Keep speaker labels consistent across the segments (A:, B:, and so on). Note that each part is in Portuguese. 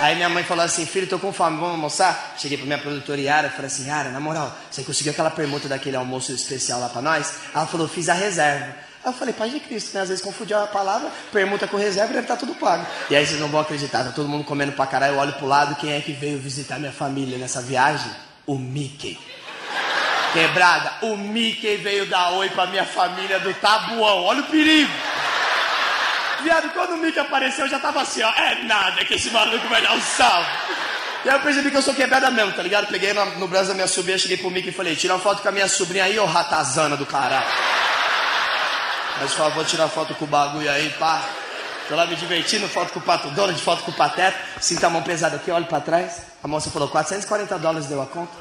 A: Aí minha mãe falou assim, filho, tô com fome, vamos almoçar? Cheguei pra minha produtora Yara e falei assim, Yara, na moral, você conseguiu aquela permuta daquele almoço especial lá pra nós? Ela falou, fiz a reserva. Aí eu falei, Pai de Cristo, né? Às vezes confundiu a palavra, permuta com reserva deve estar tudo pago. E aí vocês não vão acreditar, tá todo mundo comendo pra caralho, eu olho pro lado, quem é que veio visitar minha família nessa viagem? O Mickey. Quebrada, o Mickey veio dar oi pra minha família do Tabuão, olha o perigo. Viado, quando o Mickey apareceu, eu já tava assim, ó, é nada que esse maluco vai dar um salve. E aí eu percebi que eu sou quebrada mesmo, tá ligado? Peguei no, no braço da minha sobrinha, cheguei pro Mickey e falei, tira uma foto com a minha sobrinha aí, ô ratazana do caralho. Mas por favor, tirar foto com o bagulho aí, pá. Tô lá me divertindo, foto com o Pato Donald, foto com o Pateta. Sinta a mão pesada aqui, olho pra trás. A moça falou, 440 dólares deu a conta.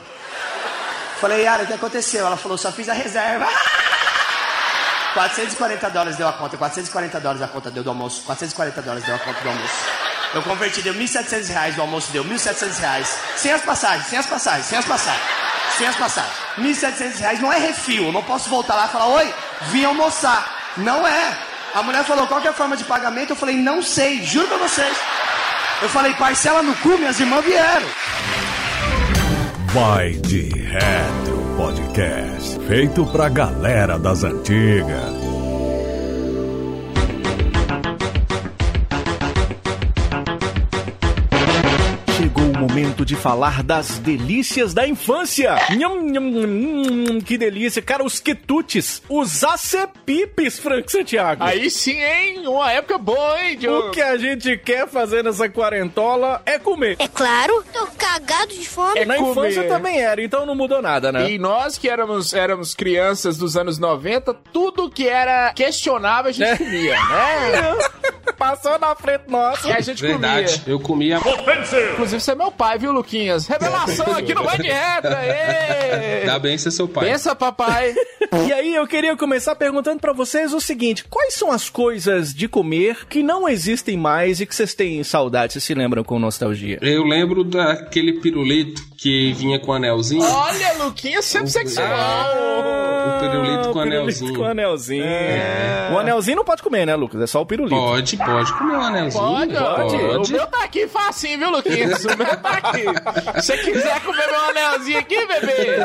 A: Falei, Yara, o que aconteceu? Ela falou, só fiz a reserva. 440 dólares deu a conta, 440 dólares a conta deu do almoço, 440 dólares deu a conta do almoço. Eu converti, deu 1.700 reais, o almoço deu 1.700 reais. Sem as passagens, sem as passagens, sem as passagens. Sem as passagens. 1.700 reais não é refil, eu não posso voltar lá e falar, oi, vim almoçar. Não é. A mulher falou, qual que é a forma de pagamento? Eu falei, não sei, juro pra vocês. Eu falei, parcela no cu, minhas irmãs vieram.
B: Vai de Retro Podcast. Feito pra galera das antigas.
C: Momento de falar das delícias da infância. Nham, nham, nham, que delícia. Cara, os quitutes, os acepipes, Frank Santiago.
D: Aí sim, hein? Uma época boa, hein, Diogo?
C: O que a gente quer fazer nessa quarentola é comer.
E: É claro, tô cagado de fome.
D: É
C: Na
D: comer.
C: infância também era, então não mudou nada, né?
D: E nós que éramos, éramos crianças dos anos 90, tudo que era questionável a gente
C: É.
D: comia, né?
C: Passou na frente nossa.
D: E a gente
F: Verdade,
D: comia.
F: eu comia.
D: Inclusive, você é meu pai, viu, Luquinhas? Revelação aqui no Vai de!
F: Dá bem ser seu pai.
D: Pensa, papai.
C: E aí eu queria começar perguntando pra vocês o seguinte: quais são as coisas de comer que não existem mais e que vocês têm saudade, vocês se lembram com nostalgia?
F: Eu lembro daquele pirulito que vinha com anelzinho.
D: Olha, Luquinhas sempre sexual.
F: o pirulito com
C: o
F: anelzinho.
C: Com anelzinho. O anelzinho não pode comer, né, Lucas? É só o pirulito.
F: Pode, pode comer um anelzinho.
D: Pode,
C: Pode.
D: O meu tá aqui facinho, viu, Luquinhas? O meu tá. Se você quiser comer meu anelzinho aqui, bebê,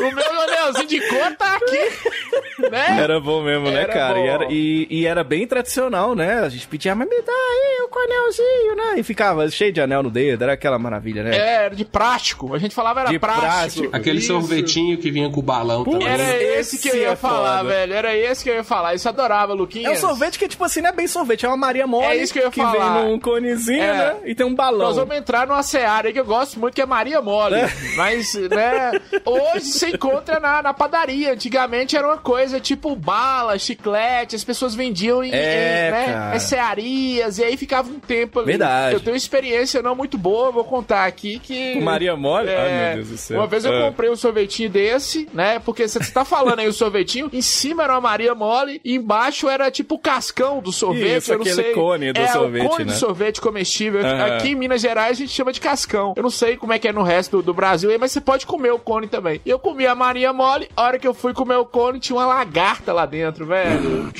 D: o meu anelzinho de cor tá aqui. Né?
C: Era bom mesmo, né,
D: Era
C: cara? E era, e, e era bem tradicional, né? A gente pedia, mas me dá aí o anelzinho, né? E ficava cheio de anel no dedo, era aquela maravilha, né?
D: É, era de prático. A gente falava era
C: De
D: prático.
C: prático.
F: Aquele
D: Isso.
F: sorvetinho que vinha com o balão também.
D: Era esse que eu ia
C: é
D: falar,
C: foda.
D: velho. Era esse que eu ia falar. Isso eu adorava, Luquinhas.
C: É um sorvete que, tipo assim, não é bem sorvete, é uma Maria Mole.
D: É isso que eu ia
C: que
D: falar.
C: vem num conezinho,
D: É.
C: né? E tem um balão.
D: Nós vamos entrar numa aí que eu gosto muito, que é Maria Mole. Mas, né, hoje você encontra na, na padaria. Antigamente era uma coisa tipo bala, chiclete, as pessoas vendiam em,
C: É,
D: em, né, cearias, e aí ficava um tempo ali.
C: Verdade.
D: Eu tenho uma experiência não muito boa, vou contar aqui que...
C: Maria Mole?
D: É,
C: Ai, meu Deus do céu.
D: Uma vez eu
C: É.
D: comprei um sorvetinho desse, né? Porque você tá falando aí o sorvetinho, em cima era uma Maria Mole, e embaixo era tipo o cascão do sorvete.
C: Isso,
D: eu não
C: aquele
D: sei.
C: cone do
D: é,
C: sorvete,
D: o cone
C: né?
D: do sorvete comestível. Aqui em Minas Gerais a gente chama de cascão. Eu não sei como é que é no resto do, do Brasil aí, mas você pode comer o cone também. E eu comi a Maria Mole, a hora que eu fui comer o cone, tinha uma lagarta lá dentro, velho.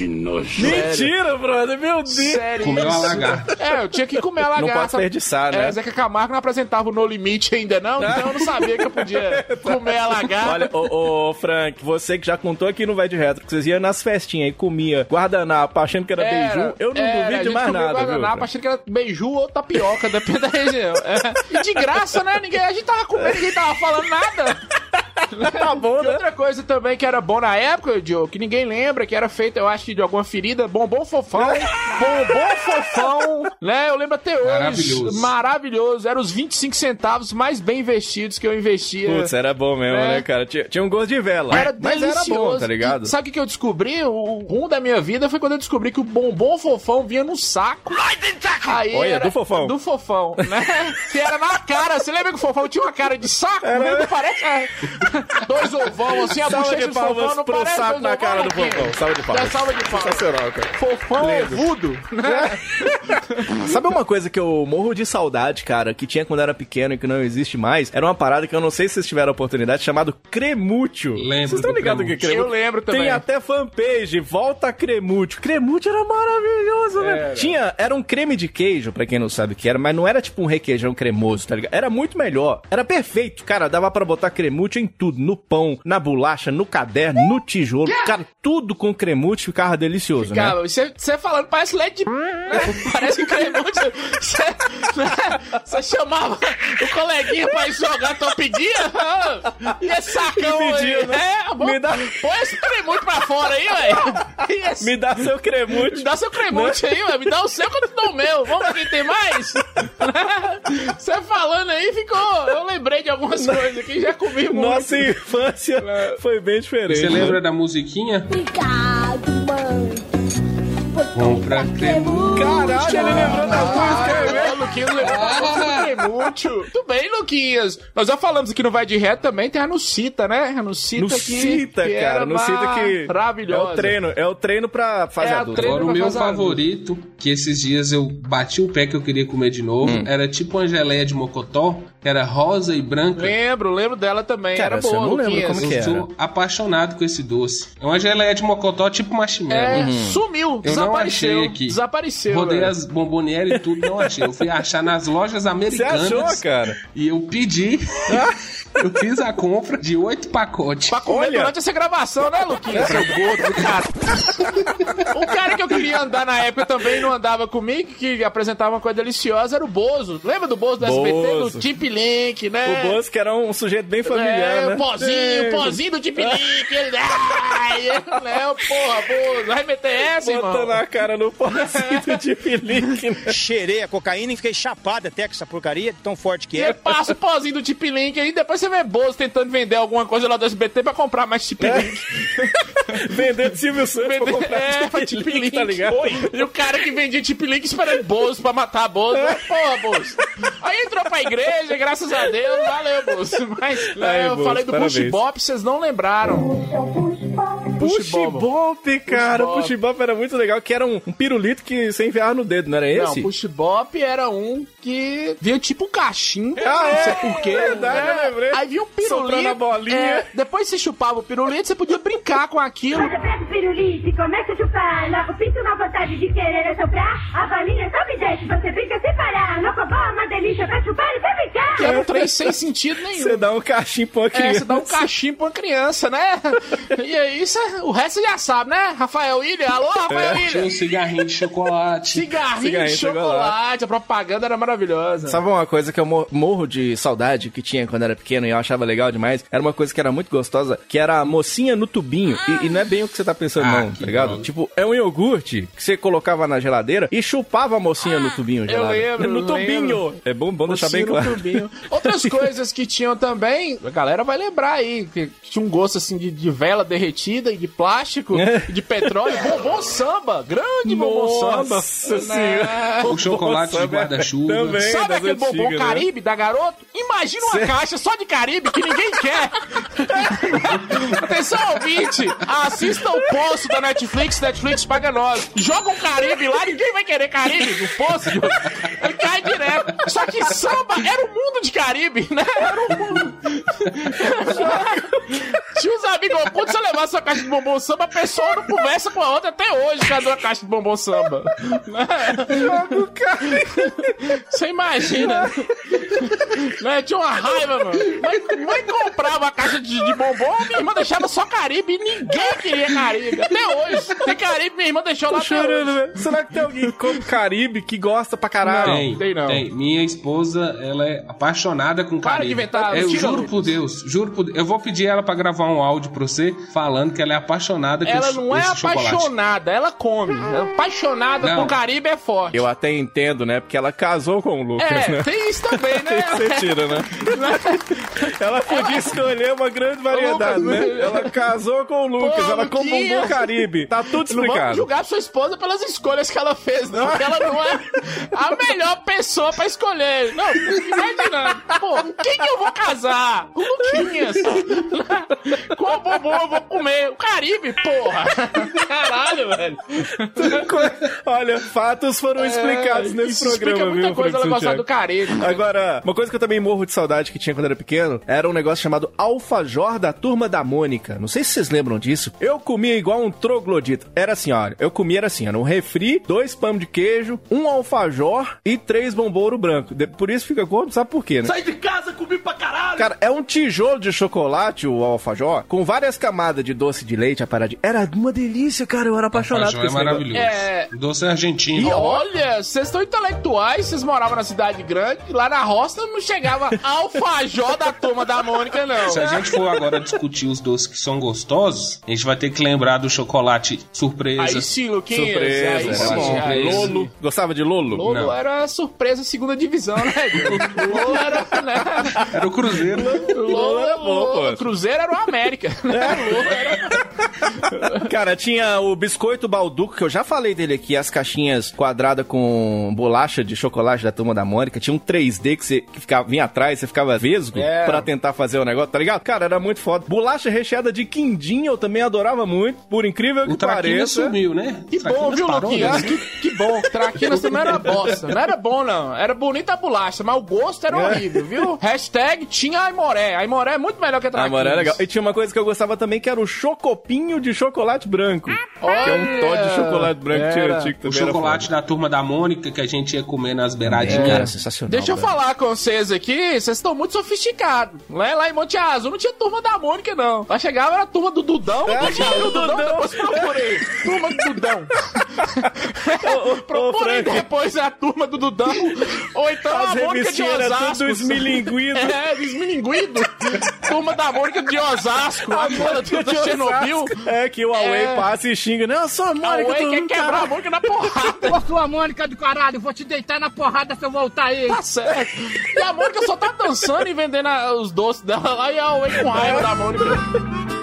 C: Mentira, brother, meu Deus.
D: Sério.
F: Comeu uma lagarta.
D: É, eu tinha que comer a lagarta.
C: Não pode desperdiçar, né?
D: É, Zeca Camargo não apresentava o No Limite ainda não, então eu não sabia que eu podia comer a lagarta.
C: Olha, ô, ô, Frank, você que já contou aqui no Vai de Retro, que vocês iam nas festinhas e comia guardanapo achando que era, beiju, eu não
D: era,
C: duvido de
D: gente
C: mais nada, viu?
D: guardanapo
C: Frank?
D: achando que era beiju ou tapioca, depende da região. É. E de graça, né? Ninguém, a gente tava comendo, ninguém tava falando nada.
C: Tá bom,
D: E
C: né?
D: outra coisa também que era bom na época, Diogo, que ninguém lembra, que era feito, eu acho, de alguma ferida, bombom fofão. bombom fofão, né? Eu lembro até hoje.
F: Maravilhoso.
D: Maravilhoso. Era os 25 centavos mais bem investidos que eu investia.
C: Putz, era bom mesmo,
D: É.
C: né, cara? Tinha, tinha um gosto de vela.
D: Era
C: mas
D: delicioso.
C: era bom, tá ligado?
D: E sabe o que eu descobri? O ruim da minha vida foi quando eu descobri que o bombom fofão vinha no saco. Aí
C: Olha,
D: era-
C: do fofão.
D: Do fofão, né? que era na cara. Você lembra que o fofão tinha uma cara de saco?
C: Era.
D: Não parece? Dois ovão, assim, a
C: Salva de palmas
D: não
C: pro
D: dois
C: na cara do fofão. Salva de palmas.
D: É, salva de palmas.
C: Sensacional, cara.
D: Fofão
C: Lindo.
D: vudo, né?
C: Sabe uma coisa que eu morro de saudade, cara, que tinha quando era pequeno e que não existe mais? Era uma parada que eu não sei se vocês tiveram a oportunidade, chamado Cremútil.
F: Lembro
C: Vocês estão
F: do
C: ligados o que é.
F: Cremútil?
D: Eu lembro também.
C: Tem até fanpage, volta Cremútil. Cremútil era maravilhoso, né? Tinha, era um creme de queijo, pra quem não sabe o que era, mas não era tipo um requeijão cremoso, tá ligado? Era muito melhor. Era perfeito, cara. Dava pra botar cremútil em tudo. No pão, na bolacha, no caderno, no tijolo. Cara, tudo com cremútil ficava delicioso, né?
D: Cara, você, você falando parece leite de... parece cremute. Você, você chamava o coleguinha pra ir jogar top dia? E esse sacão
C: Me pedia,
D: aí?
C: né?
D: É, vou,
C: Me dá-
D: põe esse cremute pra fora aí, velho. E esse-
C: Me dá seu
D: Me
C: cremútil.
D: dá seu cremute aí, ué. Me dá o seu que eu te dou o meu. Vamos ver quem tem mais? Você falando aí, ficou... Eu lembrei de algumas coisas que já comi muito.
C: Nossa infância foi bem diferente.
F: Você
C: né?
F: lembra da musiquinha?
E: Obrigado, mãe.
F: Compra cremútil.
C: Caralho, ele lembrou da música,
D: Ah,
C: velho.
D: o Luquinhas lembrou da música do Cremútil. Muito bem, Luquinhas. Nós já falamos aqui no Vai de Ré também, tem a Nucita, né? A Nucita
C: No
D: que, que
C: cara.
D: era
C: No Cita que.
D: maravilhosa.
C: É o treino. É o treino pra fase
D: É a
C: adulta.
D: treino
F: Agora o meu
D: fazer
F: favorito, que esses dias eu bati o pé que eu queria comer de novo,
C: Hum.
F: era tipo uma geleia de mocotó, que era rosa e branca.
D: Lembro, lembro dela também.
C: Cara,
D: era boa,
C: eu não lembro
D: Luquinhas.
C: como que
F: Eu
C: era.
F: sou apaixonado com esse doce. É uma geleia de mocotó tipo marshmallow.
D: É, sumiu,
F: Eu não
D: desapareceu.
F: achei aqui.
D: Desapareceu.
F: Rodei
D: velho.
F: as bomboniere e tudo, não achei. Eu fui achar nas lojas
C: Você
F: americanas.
C: achou, cara?
F: E eu pedi. eu fiz a compra de oito pacotes.
D: Pra comer
C: Olha.
D: durante essa gravação, né, Luquinhas? Seu gordo do cara. o cara que eu queria andar na época também não andava comigo, que apresentava uma coisa deliciosa, era o Bozo. Lembra do Bozo do SBT?
C: Bozo.
D: Do Tip Link, né?
C: O Boss, que era um sujeito bem familiar,
D: é,
C: né?
D: o pozinho,
C: É.
D: o pozinho do Tip Link. Ele, ai, é, porra, Bozo. Vai meter essa, irmão?
C: Botando a cara no pozinho do Deep Link, né?
G: Cheirei a cocaína e fiquei chapado até com essa porcaria, de tão forte que é.
D: ele passa o pozinho do Tip Link aí, depois você vê Bozo tentando vender alguma coisa lá do SBT pra comprar mais Tip Link.
C: Vendendo Silvio Santos pra comprar
D: é, pra
C: Deep
D: Tip Link,
C: tá ligado?
D: E o cara que vendia Tip Link esperando Bozo pra matar Bozo. Porra, Bozo. Aí entrou pra igreja, graças a Deus, valeu, Bozo. Mas
C: Aí,
D: eu
C: Bozo,
D: falei do
C: parabéns.
D: Push Bop, vocês não lembraram.
C: Push Bop, cara.
D: Push Bop.
C: Push Bop era muito legal, que era um, um pirulito que você enfiava no dedo, não era
D: Não,
C: esse?
D: Push Bop era um que vinha tipo um cachimbo.
C: Ah,
D: não sei
C: é?
D: porquê.
C: Verdade, eu lembrei.
D: Aí vinha um pirulito.
C: a bolinha.
D: é, depois você chupava o pirulito, você podia brincar com aquilo.
H: Você pega o pirulito e começa a chupar. Logo pinto na vontade de querer assoprar. A bolinha só me deixa, você brinca sem parar. No cobó, uma delícia pra chupar e pra brincar.
D: Que era um trem sem sentido nenhum.
C: Você dá um cachimbo pra uma
D: É,
C: criança.
D: você dá um cachimbo pra uma criança, né? E aí, cê- o resto você já sabe, né? Rafael William, alô, Rafael
F: Tinha
D: William.
F: um cigarrinho de chocolate.
D: Cigarrinho,
C: Cigarrinho
D: de
C: de
D: chocolate, a propaganda era maravilhosa.
C: Sabe uma coisa que eu mo- morro de saudade que tinha quando era pequeno e eu achava legal demais? Era uma coisa que era muito gostosa, que era a mocinha no tubinho. E, e não é bem o que você tá pensando,
F: Ah,
C: não, tá ligado?
F: droga.
C: Tipo, é um iogurte que você colocava na geladeira e chupava a mocinha no tubinho gelado.
D: lembro,
C: No
D: eu
C: tubinho!
D: lembro.
C: É bom, bom deixar bem claro.
D: tubinho. Outras coisas que tinham também, a galera vai lembrar aí, que tinha um gosto assim de, de vela derretida e de plástico,
C: É.
D: de petróleo. Bombom samba, grande bombom samba.
C: Nossa
D: Né?
C: senhora!
F: O chocolate de guarda-chuva.
D: Sabe
C: das
D: aquele bombom
C: antigas, né?
D: Caribe da garoto? Imagina uma caixa só de Caribe que ninguém quer. Atenção, ouvinte! Assista o poço da Netflix, Netflix paga nós. Joga um Caribe lá, ninguém vai querer Caribe no poço. Ele cai direto. Só que samba era o mundo de Caribe, né? Era o mundo. Tinha uns amigos, quando você levar sua caixa de bombom samba, a pessoa não conversa com a outra até hoje, cadê a caixa de bombom samba? Você imagina? né? Tinha uma raiva, mano. Mãe, mãe comprava a caixa de, de bombom, minha irmã deixava só Caribe e ninguém queria Caribe. Até hoje. Tem Caribe, minha irmã deixou lá
C: Tô
D: hoje.
C: chorando, velho. Será que tem alguém que come Caribe que gosta pra caralho?
F: Tem,
D: tem não.
F: tem. Minha esposa, ela é apaixonada com
D: Para de
F: Caribe.
D: inventar,
F: Eu juro por Deus, juro por Deus. Eu vou pedir ela pra gravar um áudio pra você falando que ela é apaixonada com
D: Ela
F: esse,
D: não é
F: esse chocolate.
D: apaixonada, ela come. Apaixonada
F: Não.
D: com Caribe é forte.
C: Eu até entendo, né? Porque ela casou com o Lucas,
D: É,
C: né?
D: tem isso também, né?
C: Tem sentido, né? Ela podia escolher uma grande variedade,
D: Lucas,
C: né? Ela casou com o Lucas,
D: Pô,
C: ela com o Caribe. Tá tudo
D: Não vamos
C: explicado.
D: julgar sua esposa pelas escolhas que ela fez, não. Porque ela não é a melhor pessoa pra escolher. Não, fico imaginando. Pô, com quem que eu vou casar? Com o Luquinhas. Qual bombom eu vou comer? O Caribe, porra! Caralho, velho.
C: Olha, fatos foram explicados nesse
D: Isso explica
C: programa,
D: muita
C: viu,
D: coisa ela gostar do? Caribe.
C: Agora, uma coisa que eu também morro de saudade que tinha quando era pequeno era um negócio chamado alfajor da turma da Mônica. Não sei se vocês lembram disso. Eu comia igual um troglodita. Era assim, olha, eu comia era assim, era um refri, dois pães de queijo, um alfajor e três bombouro branco. De- Por isso fica gordo, sabe por quê, né?
D: Sai de casa, comi pra caralho!
C: Cara, é um tijolo de chocolate, o alfajor, com várias camadas de doce de leite, a paradinha. Era uma delícia, cara. Eu era apaixonado
F: Alfajor
C: por
F: é
C: esse negócio.
F: maravilhoso.
D: É.
F: Doce argentino.
D: Olha, vocês estão intelectuais, vocês moravam na cidade grande, lá na roça não chegava alfajor da turma da Mônica, não.
F: Se a gente for agora discutir os doces que são gostosos, a gente vai ter que lembrar do chocolate surpresa.
D: Aí sim, Luquinhas.
C: Surpresa,
D: aí sim, sim.
C: Lolo. Gostava de Lolo?
D: Lolo
F: Não.
D: era surpresa segunda divisão, né? Lolo era, né?
F: Era o Cruzeiro.
D: Lolo
C: era bom, pô.
D: O Cruzeiro era o América. Lolo era...
C: Cara, tinha o biscoito balduco, que eu já falei dele aqui, as caixinhas quadradas com bolacha de chocolate da turma da Mônica. Tinha um 3D que você que ficava, vinha atrás, você ficava vesgo
D: É.
C: pra tentar fazer o negócio, tá ligado? Cara, era muito foda. Bolacha recheada de quindim eu também adorava muito, por incrível que
F: O
C: pareça.
F: sumiu, né?
D: Que bom, viu, Luquinhas?
F: né?
D: Que, que bom. Traquinas também era bosta. Não era bom, não. Era bonita a bolacha, mas o gosto era horrível, viu? Hashtag tinha Aimoré. Aimoré é muito melhor que a Traquinas.
C: mano, era legal. E tinha uma coisa que eu gostava também, que era o chocopinho de chocolate branco. Que é um tó de chocolate branco que tinha
D: Era.
C: antigo
F: O
C: também. era
F: chocolate da turma da Mônica que a gente ia comer nas beiradinhas.
C: Cara, sensacional.
D: Deixa eu
C: velho.
D: falar com vocês aqui, vocês estão muito sofisticados. Lá, lá em Monte Azul não tinha turma da Mônica, não. Lá chegava era a turma do Dudão.
C: É,
D: tinha
C: do
D: o Dudão,
C: Dudão.
D: depois procurei. Turma do Dudão. procurei
C: Frank.
D: depois a turma do Dudão. Ou então
C: As
D: a Mônica de Osasco.
C: tudo esmilinguido.
D: É, desmilinguido. turma da Mônica de Osasco. A do
C: de
D: Chernobyl.
C: É que o Huawei
D: É.
C: passa e xinga. Não, só a
D: A
C: Mônica do
D: quer quebrar a. Mônica na porrada.
E: Ô, sua Mônica do caralho, vou te deitar na porrada se eu voltar aí.
D: Tá certo. E a Mônica só tá dançando e vendendo os doces dela lá e a Wei com raiva da Mônica.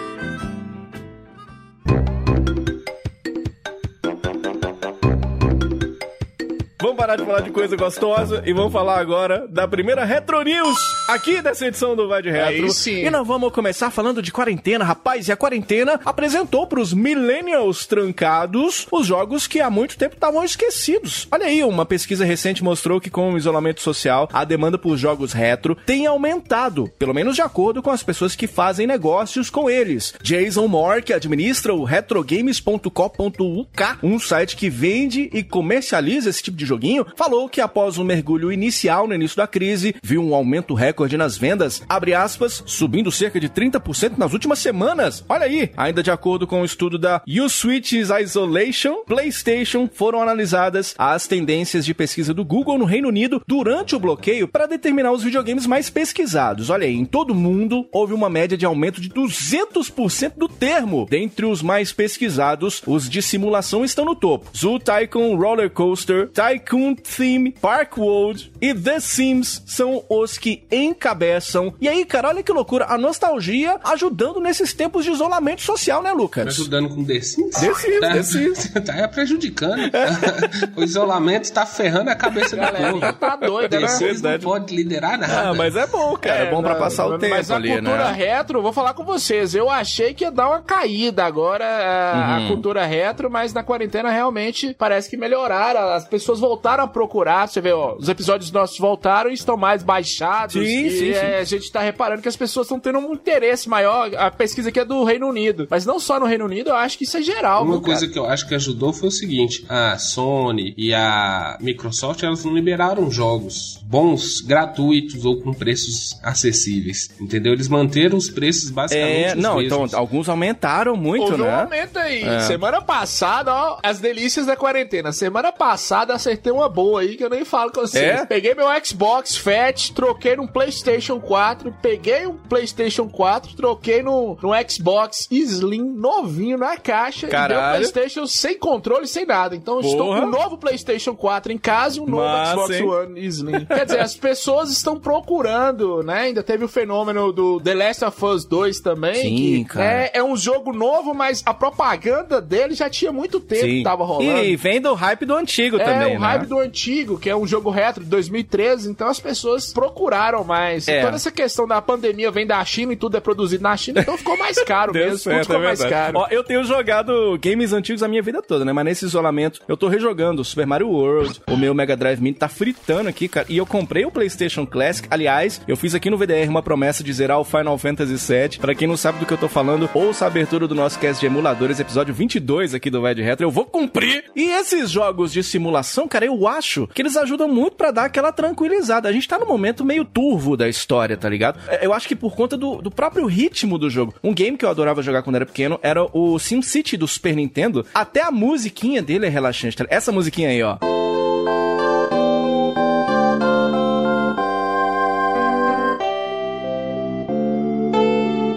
C: Vamos parar de falar de coisa gostosa e vamos falar agora da primeira Retro News aqui dessa edição do Vai de Retro.
D: Aí sim.
C: E nós vamos começar falando de quarentena, rapaz. E a quarentena apresentou pros millennials trancados os jogos que há muito tempo estavam esquecidos. Olha aí, uma pesquisa recente mostrou que com o isolamento social, a demanda por jogos retro tem aumentado, pelo menos de acordo com as pessoas que fazem negócios com eles. Jason Moore, que administra o retrogames.com.uk, um site que vende e comercializa esse tipo de joguinho, falou que após um mergulho inicial no início da crise, viu um aumento recorde nas vendas, abre aspas, subindo cerca de 30% nas últimas semanas. Olha aí, ainda de acordo com o estudo da U-Switches Isolation, PlayStation foram analisadas as tendências de pesquisa do Google no Reino Unido durante o bloqueio para determinar os videogames mais pesquisados. Olha aí, em todo o mundo houve uma média de aumento de 200% do termo. Dentre os mais pesquisados, os de simulação estão no topo. Zoo Tycoon Roller Coaster, Tycoon Theme, Park World e The Sims são os que encabeçam. E aí, cara, olha que loucura, a nostalgia ajudando nesses tempos de isolamento social, né,
F: Tá
C: Lucas?
F: ajudando com The Sims?
C: The Sims,
F: tá,
C: The Sims.
F: tá prejudicando. o isolamento tá ferrando a cabeça da
D: Galera, tá doida,
F: The
D: né?
F: Sims não pode liderar nada.
C: Ah, mas é bom, cara. É, bom pra
D: não,
C: passar o tempo
D: Mas a
C: ali,
D: cultura
C: né?
D: retro, vou falar com vocês, eu achei que ia dar uma caída agora a, a
C: Uhum.
D: cultura retro, mas na quarentena realmente parece que melhoraram, as pessoas voltaram a procurar, você vê, ó, os episódios nossos voltaram e estão mais baixados,
C: Sim,
D: e
C: sim, sim.
D: é, a gente tá reparando que as pessoas estão tendo um interesse maior, a pesquisa aqui é do Reino Unido, mas não só no Reino Unido, eu acho que isso é geral,
F: Uma
D: viu,
F: coisa
D: cara?
F: que eu acho que ajudou foi o seguinte: a Sony e a Microsoft elas não liberaram jogos bons, gratuitos ou com preços acessíveis. Entendeu? Eles manteram os preços basicamente.
C: É,
F: os
C: não, então
F: mesmos.
C: alguns aumentaram muito,
D: Houve um
C: né?
D: aumento aí.
C: É.
D: Semana passada, ó, as delícias da quarentena. Semana passada acertei uma boa aí que eu nem falo com vocês.
C: É?
D: Peguei meu Xbox Fat, troquei num PlayStation 4, peguei um PlayStation 4, troquei no, no Xbox Slim novinho na caixa e deu
C: Caralho.
D: PlayStation sem controle, sem nada. Então estou
C: Porra.
D: com um novo PlayStation 4 em casa e um novo
C: Massa,
D: Xbox
C: hein?
D: One Slim. Quer dizer, as pessoas estão procurando, né? Ainda teve o fenômeno do The Last of Us 2 também.
C: Sim,
D: que,
C: cara.
D: né, é um jogo novo, mas a propaganda dele já tinha muito tempo que tava rolando.
C: E vem do hype do antigo
D: é,
C: também, né?
D: Hype do antigo, que é um jogo retro de 2013, então as pessoas procuraram mais.
C: É.
D: E toda essa questão da pandemia vem da China e tudo é produzido na China, então ficou mais caro mesmo.
C: certo,
D: tudo ficou
C: é
D: mais caro.
C: Ó, eu tenho jogado games antigos a minha vida toda, né? Mas nesse isolamento, eu tô rejogando o Super Mario World, o meu Mega Drive Mini tá fritando aqui, cara. E eu comprei o PlayStation Classic. Aliás, eu fiz aqui no VDR uma promessa de zerar o Final Fantasy VII. Pra quem não sabe do que eu tô falando, ouça a abertura do nosso cast de emuladores, episódio 22 aqui do de Retro. Eu vou cumprir. E esses jogos de simulação, cara, eu acho que eles ajudam muito pra dar aquela tranquilizada. A gente tá num momento meio turvo da história, tá ligado? É, Eu acho que por conta do, do próprio ritmo do jogo. Um game que eu adorava jogar quando era pequeno era o SimCity do Super Nintendo. Até a musiquinha dele é relaxante. tá? Essa musiquinha aí, ó.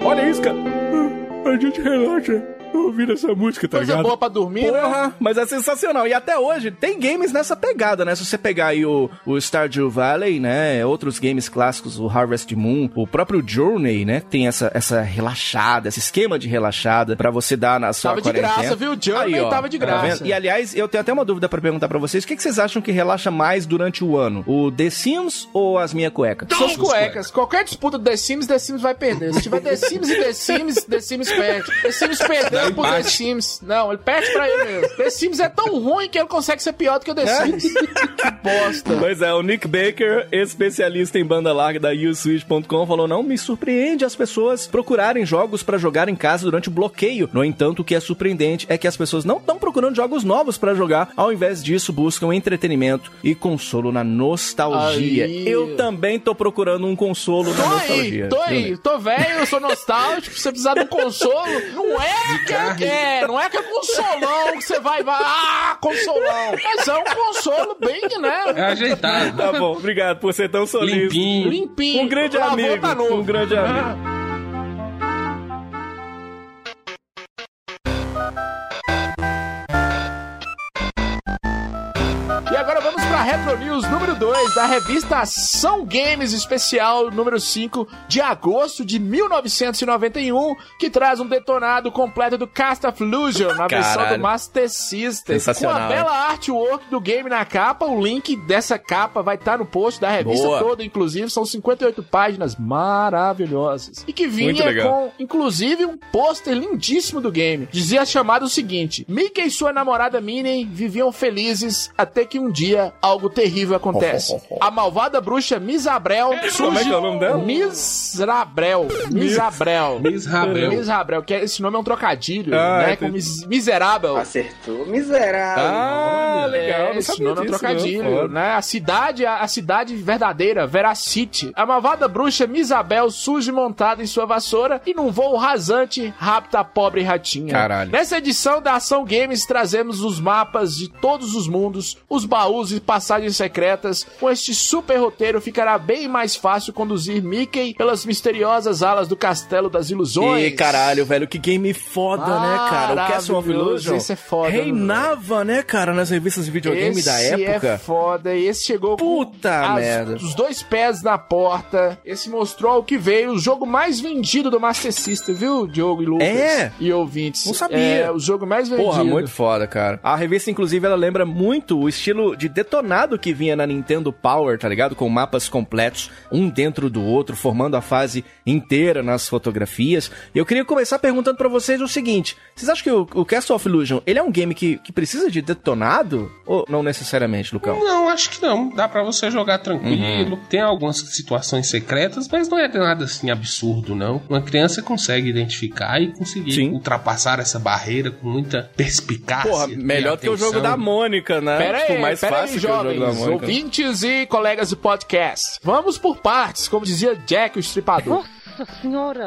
C: Olha isso, cara. A gente relaxa ouvindo essa música, tá
D: Coisa
C: ligado?
D: boa pra dormir, né?
C: Porra, mas é sensacional. E até hoje tem games nessa pegada, né? Se você pegar aí o, o Stardew Valley, né? Outros games clássicos, o Harvest Moon, o próprio Journey, né? Tem essa, essa relaxada, esse esquema de relaxada pra você dar na sua
D: Tava de
C: quarentena.
D: graça, viu? Journey
C: ó,
D: tava de
C: tá
D: graça.
C: vendo? e aliás, eu tenho até uma dúvida pra perguntar pra vocês. O que, que vocês acham que relaxa mais durante o ano? O The Sims ou as minha cueca?
D: Suas cuecas. Qualquer disputa do The Sims, The Sims vai perder. Se tiver The Sims e The Sims, The Sims perde. The Sims perdeu pro The Sims. Não, ele perde pra ele mesmo. The Sims é tão ruim que ele consegue ser pior do que o The Sims. que bosta.
C: Pois é, o Nick Baker, especialista em banda larga da uswitch.com, falou: não me surpreende as pessoas procurarem jogos pra jogar em casa durante o bloqueio. No entanto, o que é surpreendente é que as pessoas não estão procurando jogos novos pra jogar, ao invés disso, buscam entretenimento e consolo na nostalgia.
D: Aí.
C: Eu também tô procurando um consolo
D: Tô
C: na
D: aí,
C: nostalgia.
D: tô aí, tô velho, eu sou nostálgico, você precisar de um consolo. Não é que é, não é que é consolão que você vai, vai, ah, consolão. Mas é um consolo bem,
F: É
D: né?
F: ajeitado.
C: Tá bom, obrigado por ser tão solícito.
F: Limpinho.
D: Limpinho.
C: Um grande
D: Lavou,
C: amigo.
D: tá novo.
C: Um grande amigo.
D: Ah. E agora vamos para Retro News número 2 da revista Ação Games Especial número 5 de agosto de 1991, que traz um detonado completo do Cast of Illusion na versão
C: Caralho.
D: do Master System. Com a bela artwork do game na capa, o link dessa capa vai estar no post da revista
C: Boa.
D: toda, inclusive, são 58 páginas maravilhosas. E que vinha com, inclusive, um pôster lindíssimo do game. Dizia chamado o seguinte: Mickey e sua namorada Minnie viviam felizes até que um dia algo terrível acontece. A malvada bruxa Misabrel surge.
C: Como é que é o nome dela?
D: Misabrel. Misabrel.
F: Miss Rabel.
D: Misabrel, que esse nome é um trocadilho,
C: Ah,
D: né? Com mis, miserável.
A: Acertou, miserável.
C: Ah, legal.
D: É, esse nome é um trocadilho,
C: não.
D: Né? A cidade, a, a cidade verdadeira, Veracity. A malvada bruxa Misabel surge montada em sua vassoura e num voo rasante rapta a pobre ratinha.
C: Caralho.
D: Nessa edição da Ação Games trazemos os mapas de todos os mundos, os baús e passagens secretas. Com este super roteiro ficará bem mais fácil conduzir Mickey pelas misteriosas alas do Castelo das Ilusões.
C: E caralho, velho, que game foda, né, cara? O Castle of Illusion
D: esse é foda, né,
C: reinava, né, cara, nas revistas de videogame
D: esse
C: da época.
D: é foda. E esse chegou
C: Puta
D: com as-
C: merda.
D: os dois pés na porta. Esse mostrou o que veio. O jogo mais vendido do Master System, viu, Diogo e Lucas?
C: É?
D: E ouvintes.
C: Não sabia.
D: É, o jogo mais vendido.
C: Porra, muito foda, cara. A revista, inclusive, ela lembra muito o estilo de detonado que vinha na Nintendo Power, tá ligado? Com mapas completos, um dentro do outro, formando a fase inteira nas fotografias. E eu queria começar perguntando pra vocês o seguinte: vocês acham que o, o Castle of Illusion, ele é um game que, que precisa de detonado? Ou não necessariamente, Lucão?
F: Não, acho que não. Dá pra você jogar tranquilo. Tem algumas situações secretas, mas não é nada assim absurdo, não. Uma criança consegue identificar e conseguir
C: Sim.
F: ultrapassar essa barreira com muita perspicácia.
C: Porra,
F: e
C: melhor do que o jogo da Mônica, né?
D: Pera
C: tipo,
D: aí,
C: mais
D: pera
C: fácil
D: aí,
C: que o jogo da
D: jovens,
C: Mônica.
D: Ouvintes e colegas de podcast. Vamos por partes, como dizia Jack o Estripador.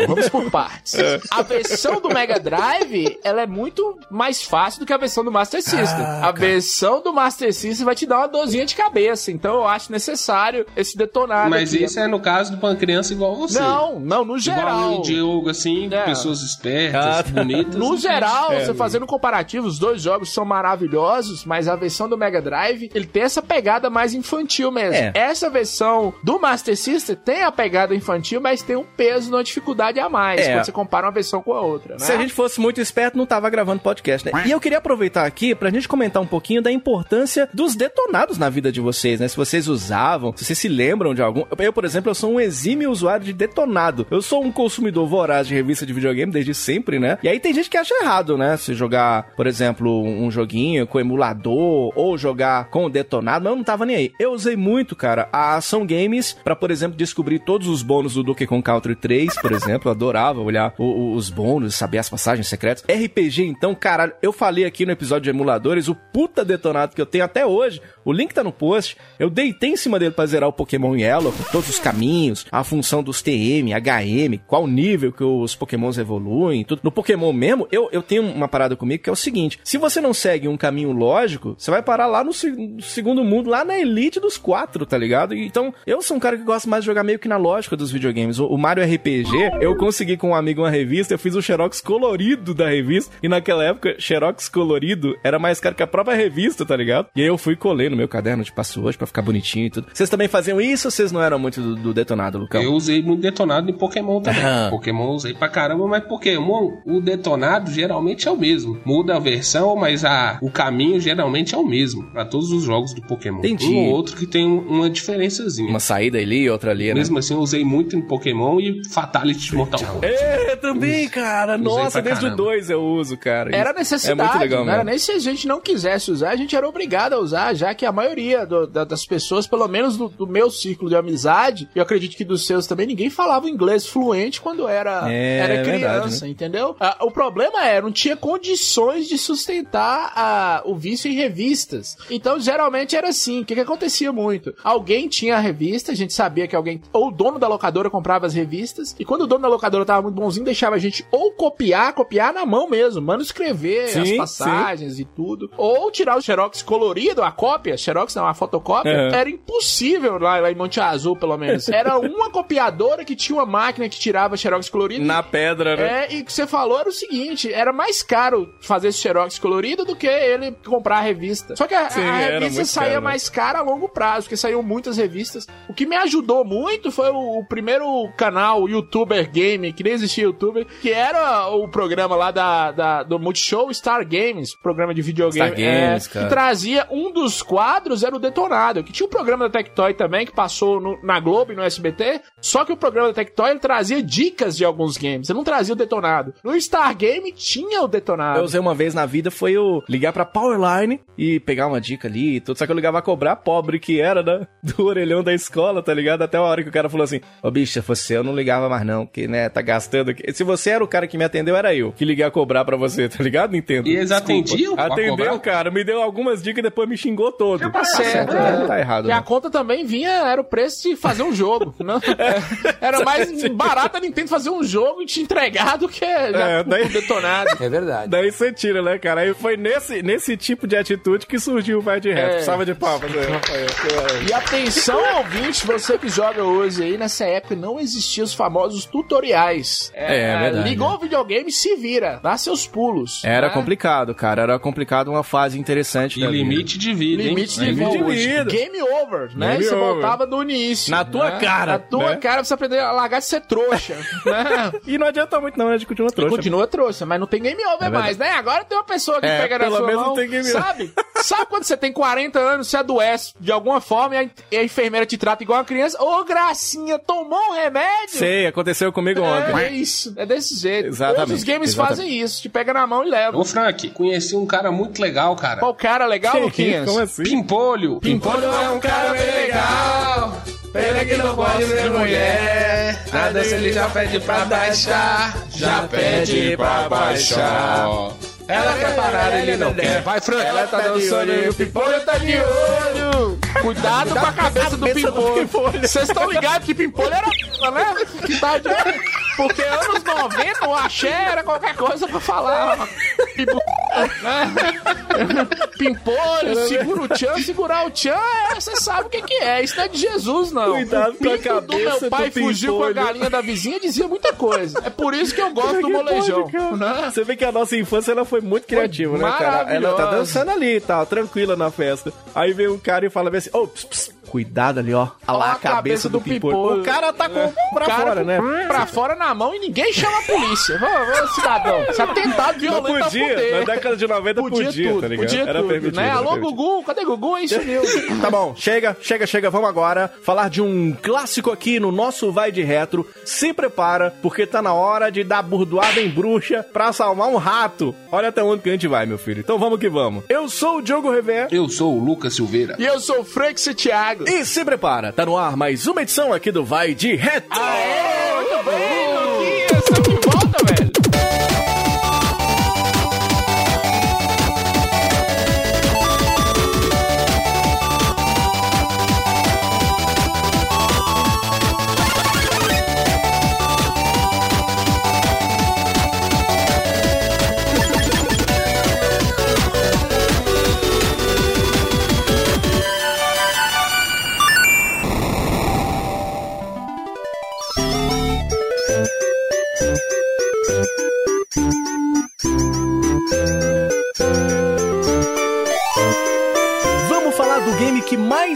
D: Vamos por partes.
C: É.
D: A versão do Mega Drive, ela é muito mais fácil do que a versão do Master System.
C: Ah,
D: a versão do Master System vai te dar uma dorzinha de cabeça. Então eu acho necessário esse detonado.
F: Mas
D: aqui.
F: isso é no caso de uma criança igual você.
D: Não, não, no
F: Igual
D: geral.
F: eu e Diogo, assim,
D: É.
F: pessoas espertas,
C: Ah, tá.
F: bonitas.
D: No geral,
C: É,
D: você fazendo um comparativo, os dois jogos são maravilhosos, mas a versão do Mega Drive, ele tem essa pegada mais infantil mesmo.
C: É.
D: Essa versão do Master System tem a pegada infantil, mas tem um peso peso, numa dificuldade a mais,
C: É.
D: quando você compara uma versão com a outra, né?
C: Se a gente fosse muito esperto, não tava gravando podcast, né? E eu queria aproveitar aqui pra gente comentar um pouquinho da importância dos detonados na vida de vocês, né? Se vocês usavam, se vocês se lembram de algum. Eu, por exemplo, eu sou um exímio usuário de detonado. Eu sou um consumidor voraz de revista de videogame desde sempre, né? E aí tem gente que acha errado, né? Se jogar, por exemplo, um joguinho com emulador ou jogar com detonado, mas eu não tava nem aí. Eu usei muito, cara, a Ação Games pra, por exemplo, descobrir todos os bônus do Donkey Kong Country 3, por exemplo. Eu adorava olhar o- o- os bônus, saber as passagens secretas. RPG, então, caralho, eu falei aqui no episódio de emuladores, o puta detonado que eu tenho até hoje. O link tá no post. Eu deitei em cima dele pra zerar o Pokémon Yellow, com todos os caminhos, a função dos TM, HM, qual nível que os Pokémons evoluem, tudo. No Pokémon mesmo, eu, eu tenho uma parada comigo que é o seguinte: se você não segue um caminho lógico, você vai parar lá no, se- no segundo mundo, lá na elite dos quatro, tá ligado? Então, eu sou um cara que gosta mais de jogar meio que na lógica dos videogames. O, o Mario RPG, eu consegui com um amigo uma revista, eu fiz o xerox colorido da revista, e naquela época, xerox colorido era mais caro que a própria revista, tá ligado? E aí eu fui e colei no meu caderno de password pra ficar bonitinho e tudo. Vocês também faziam isso ou vocês não eram muito do, do detonado, Lucão?
F: Eu usei muito detonado em Pokémon também.
C: Aham.
F: Pokémon usei pra caramba, mas Pokémon, o detonado geralmente é o mesmo. Muda a versão, mas a, o caminho geralmente é o mesmo pra todos os jogos do Pokémon.
C: Entendi.
F: Um ou outro que tem um- uma diferençazinha.
C: Uma saída ali, outra ali, né?
F: Mesmo assim, eu usei muito em Pokémon e Fatality de Mortal Kombat.
C: É, também, cara. Nossa, desde o
F: caramba.
C: 2 eu uso, cara.
D: Era necessidade,
C: É muito legal
D: não era nem se a gente não quisesse usar, a gente era obrigado a usar, já que a maioria do- da- das pessoas, pelo menos do, do meu círculo de amizade, e eu acredito que dos seus também, ninguém falava inglês fluente quando era,
C: É,
D: era
C: é verdade,
D: criança, entendeu? Ah, o problema é, não tinha condições de sustentar a- o vício em revistas. Então, geralmente era assim, o que, que acontecia muito? Alguém tinha a revista, a gente sabia que alguém, ou o dono da locadora comprava as revistas, e quando o dono da locadora tava muito bonzinho, deixava a gente ou copiar, copiar na mão mesmo, manuscrever
C: Sim,
D: as
C: sim.
D: passagens e tudo, ou tirar o xerox colorido, a cópia, xerox não, a fotocópia,
C: Uhum.
D: era impossível lá, lá em Monte Azul, pelo menos. Era uma copiadora que tinha uma máquina que tirava xerox colorido.
C: Na pedra, né?
D: É, e o que você falou era o seguinte: era mais caro fazer esse xerox colorido do que ele comprar a revista. Só que a,
C: Sim,
D: a revista saía
C: caro, né?
D: mais cara a longo prazo, porque saíam muitas revistas. O que me ajudou muito foi o, o primeiro canal youtuber game, que nem existia youtuber, que era o programa lá da, da- do Multishow Star Games, programa de videogame.
C: Star Games,
D: é,
C: cara.
D: Que trazia um dos quadros, era o Detonado, que tinha um programa da Tectoy também, que passou no- na Globo e no SBT, só que o programa da Tectoy ele trazia dicas de alguns games, ele não trazia o Detonado. No Star Game tinha o Detonado.
C: Eu usei uma vez na vida foi eu ligar pra Powerline e pegar uma dica ali e tudo. Só que eu ligava a cobrar, pobre que era, né? Do orelhão da escola, tá ligado? Até a hora que o cara falou assim: Ô bicho, se fosse eu, não ligava mais não, porque, né, tá gastando aqui. Se você era o cara que me atendeu, era eu que liguei a cobrar pra você, tá ligado? Nintendo.
F: E eles atendiam pra
C: Atendeu, cara. Me deu algumas dicas e depois me xingou todo.
D: Tá certo,
C: é,
D: é.
C: Tá errado,
D: E a
C: né?
D: conta também vinha, era o preço de fazer um jogo. Não? Era mais barato a Nintendo fazer um jogo e te entregar do que já
C: É, daí-
D: detonado.
I: É verdade.
C: Daí você tira, né, cara? Aí foi nesse, nesse tipo de atitude que surgiu o Vai de Reto.
D: É.
C: Salva de palmas, né, Rafael?
D: E atenção, ouvinte, você que joga hoje aí, nessa época não existiam os famosos tutoriais.
C: É, é verdade.
D: Ligou o videogame, se vira, dá seus pulos.
C: Era
D: né?
C: complicado, cara. Era complicado uma fase interessante
F: E
C: da vida.
F: limite de vida, hein?
D: Limite de
C: Limite de
D: vida.
C: vida.
D: Game over, né?
C: Game
D: você
C: over.
D: voltava do início.
C: Na tua
D: né?
C: cara,
D: Na tua
C: né?
D: cara, pra você aprender a largar de ser trouxa. né?
C: E não adianta muito, não, a gente continua trouxa.
D: Continua trouxa, mas não tem game over
C: É
D: mais, né? Agora tem uma pessoa que
C: É,
D: pega na
C: pelo
D: sua
C: menos
D: mão,
C: não tem game over.
D: sabe? Sabe quando você tem 40 anos, você adoece de alguma forma e a, e a enfermeira te trata igual uma criança? Ô, gracinha, tomou um remédio?
C: Sei, aconteceu comigo ontem.
D: É isso, é desse jeito.
C: Exatamente,
D: Todos os games
C: exatamente.
D: fazem isso, te pega na mão e leva.
F: Ô, Frank, conheci um cara muito legal, cara.
D: Qual cara legal, Luquinhas?
C: Como assim?
F: Pimpolho. Pimpolho é um cara bem legal. Pena que não pode ser mulher. Nada se ele já pede pra baixar. Já pede pra baixar. Ela quer parar, ele não quer. Vai, Frank. Ela tá dançando e o Pimpolho tá de olho.
D: Cuidado com a cabeça do pimpolho. Vocês estão ligados que pimpolho era né? Que tá de... Porque anos 90 o axé era qualquer coisa pra falar. Né? Pimpolho, segura o tchan, segurar o tchan, é, você sabe o que, que é. Isso não é de Jesus, não.
C: Cuidado com a
D: pinto do
C: cabeça
D: meu pai fugiu com a galinha da vizinha dizia muita coisa. É por isso que eu gosto do molejão. né?
C: Você vê que a nossa infância ela foi muito criativa, né, cara? Ela tá dançando ali e tal, tranquila na festa. Aí vem um cara e fala bem assim: Ô, ps, Cuidado ali, ó. Olha lá a cabeça, do, pimpolho. O cara tá com pra
D: Cara,
C: fora, né?
D: Pra fora na mão e ninguém chama a polícia. Ô, ô, cidadão, se atentado
C: Não
D: violento ao
C: podia, na década de 90 podia,
D: tudo,
C: tá ligado?
D: Podia
C: Era
D: tudo,
C: permitido,
D: né?
C: era
D: Alô,
C: permitido.
D: Gugu, cadê Gugu? Hein, sumiu.
C: Tá bom, chega, chega, chega. Vamos agora falar de um clássico aqui no nosso Vai de Retro. Se prepara, porque tá na hora de dar burdoada em bruxa pra salvar um rato. Olha até onde que a gente vai, meu filho. Então vamos que vamos. Eu sou o Diogo Rever.
F: Eu sou o Lucas Silveira.
D: E eu sou o Frank Thiago.
C: E se prepara, tá no ar mais uma edição aqui do Vai de Retro.
D: Aê, muito bem,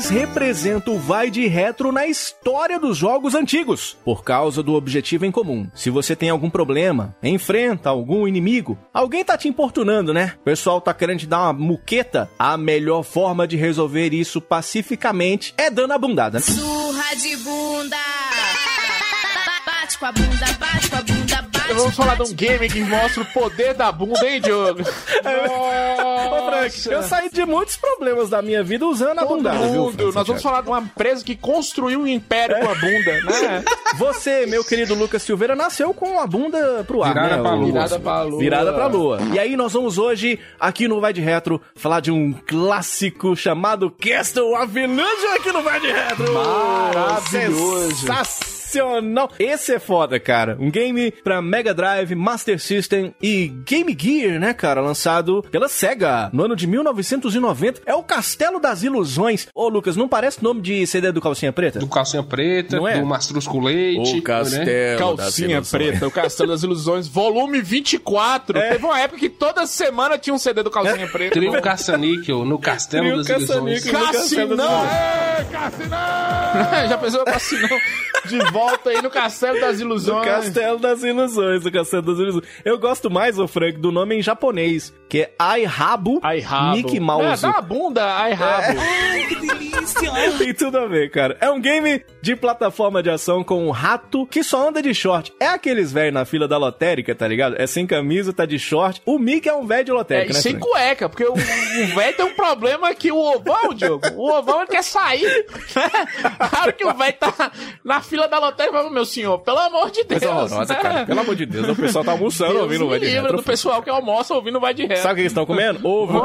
C: representa o vai de retro na história dos jogos antigos, por causa do objetivo em comum. Se você tem algum problema, enfrenta algum inimigo, alguém tá te importunando, né? O pessoal tá querendo te dar uma muqueta, a melhor forma de resolver isso pacificamente é dando a bundada. né?
I: Surra de bunda. Bate com a bunda, bate com a bunda.
D: Vamos falar de um game que mostra o poder da bunda, hein, Diogo?
C: Ô, Frank, eu saí de muitos problemas da minha vida usando a viu,
D: mundo.
C: Frank
D: Nós vamos falar de uma empresa que construiu um império com a bunda, né?
C: Você, meu querido Lucas Silveira, nasceu com a bunda pro ar,
F: Virada
C: né?
F: pra
C: O-
F: lua.
D: Virada pra lua.
C: Virada pra lua. E aí nós vamos hoje, aqui no Vai de Retro, falar de um clássico chamado Castle of aqui no Vai de Retro.
D: Maravilhoso.
C: Sensacional. Esse é foda, cara. Um game pra Mega Drive, Master System e Game Gear, né, cara? Lançado pela SEGA no ano de 1990. É o Castelo das Ilusões. Ô, Lucas, não parece nome de CD do Calcinha Preta?
F: Do calcinha preta,
C: Não é?
F: do mastruz com leite. né?
D: Calcinha preta, o Castelo das Ilusões, volume 24.
C: É.
D: Teve uma época que toda semana tinha um CD do Calcinha Preta.
F: Trio Caça-Níquel no Castelo
C: Trio
F: das
C: Caça-Níquel.
F: Ilusões.
D: Cassinão! É, Cassinão! Já pensou Cassinão de volta aí no Castelo das Ilusões?
C: Castelo das Ilusões, do Castelo das Ilusões. Eu gosto mais, ô Frank, do nome em japonês, que é Aihabu
D: Ai, rabo.
C: Mickey Mouse.
D: É, dá uma bunda, ai, rabo.
C: Tem tudo a ver, cara. É um game de plataforma de ação com um rato que só anda de short. É aqueles velhos na fila da lotérica, tá ligado? É sem camisa, tá de short. O Mickey é um velho de
D: É,
C: lotérica,
D: e
C: né,
D: sem
C: Frank?
D: cueca, porque o, o velho tem um problema que o ovão, Diogo, o ovão ele quer sair. Hora que o velho tá na fila da lotérica, fala, meu senhor, pelo amor de Deus.
C: Coisa horrorosa,
D: né?
C: cara. Pelo amor de Deus, o pessoal tá almoçando
D: Deus
C: ouvindo Vai de Retro.
D: do pessoal que almoça ouvindo vai de reto.
C: Sabe o que eles estão comendo? Ovo.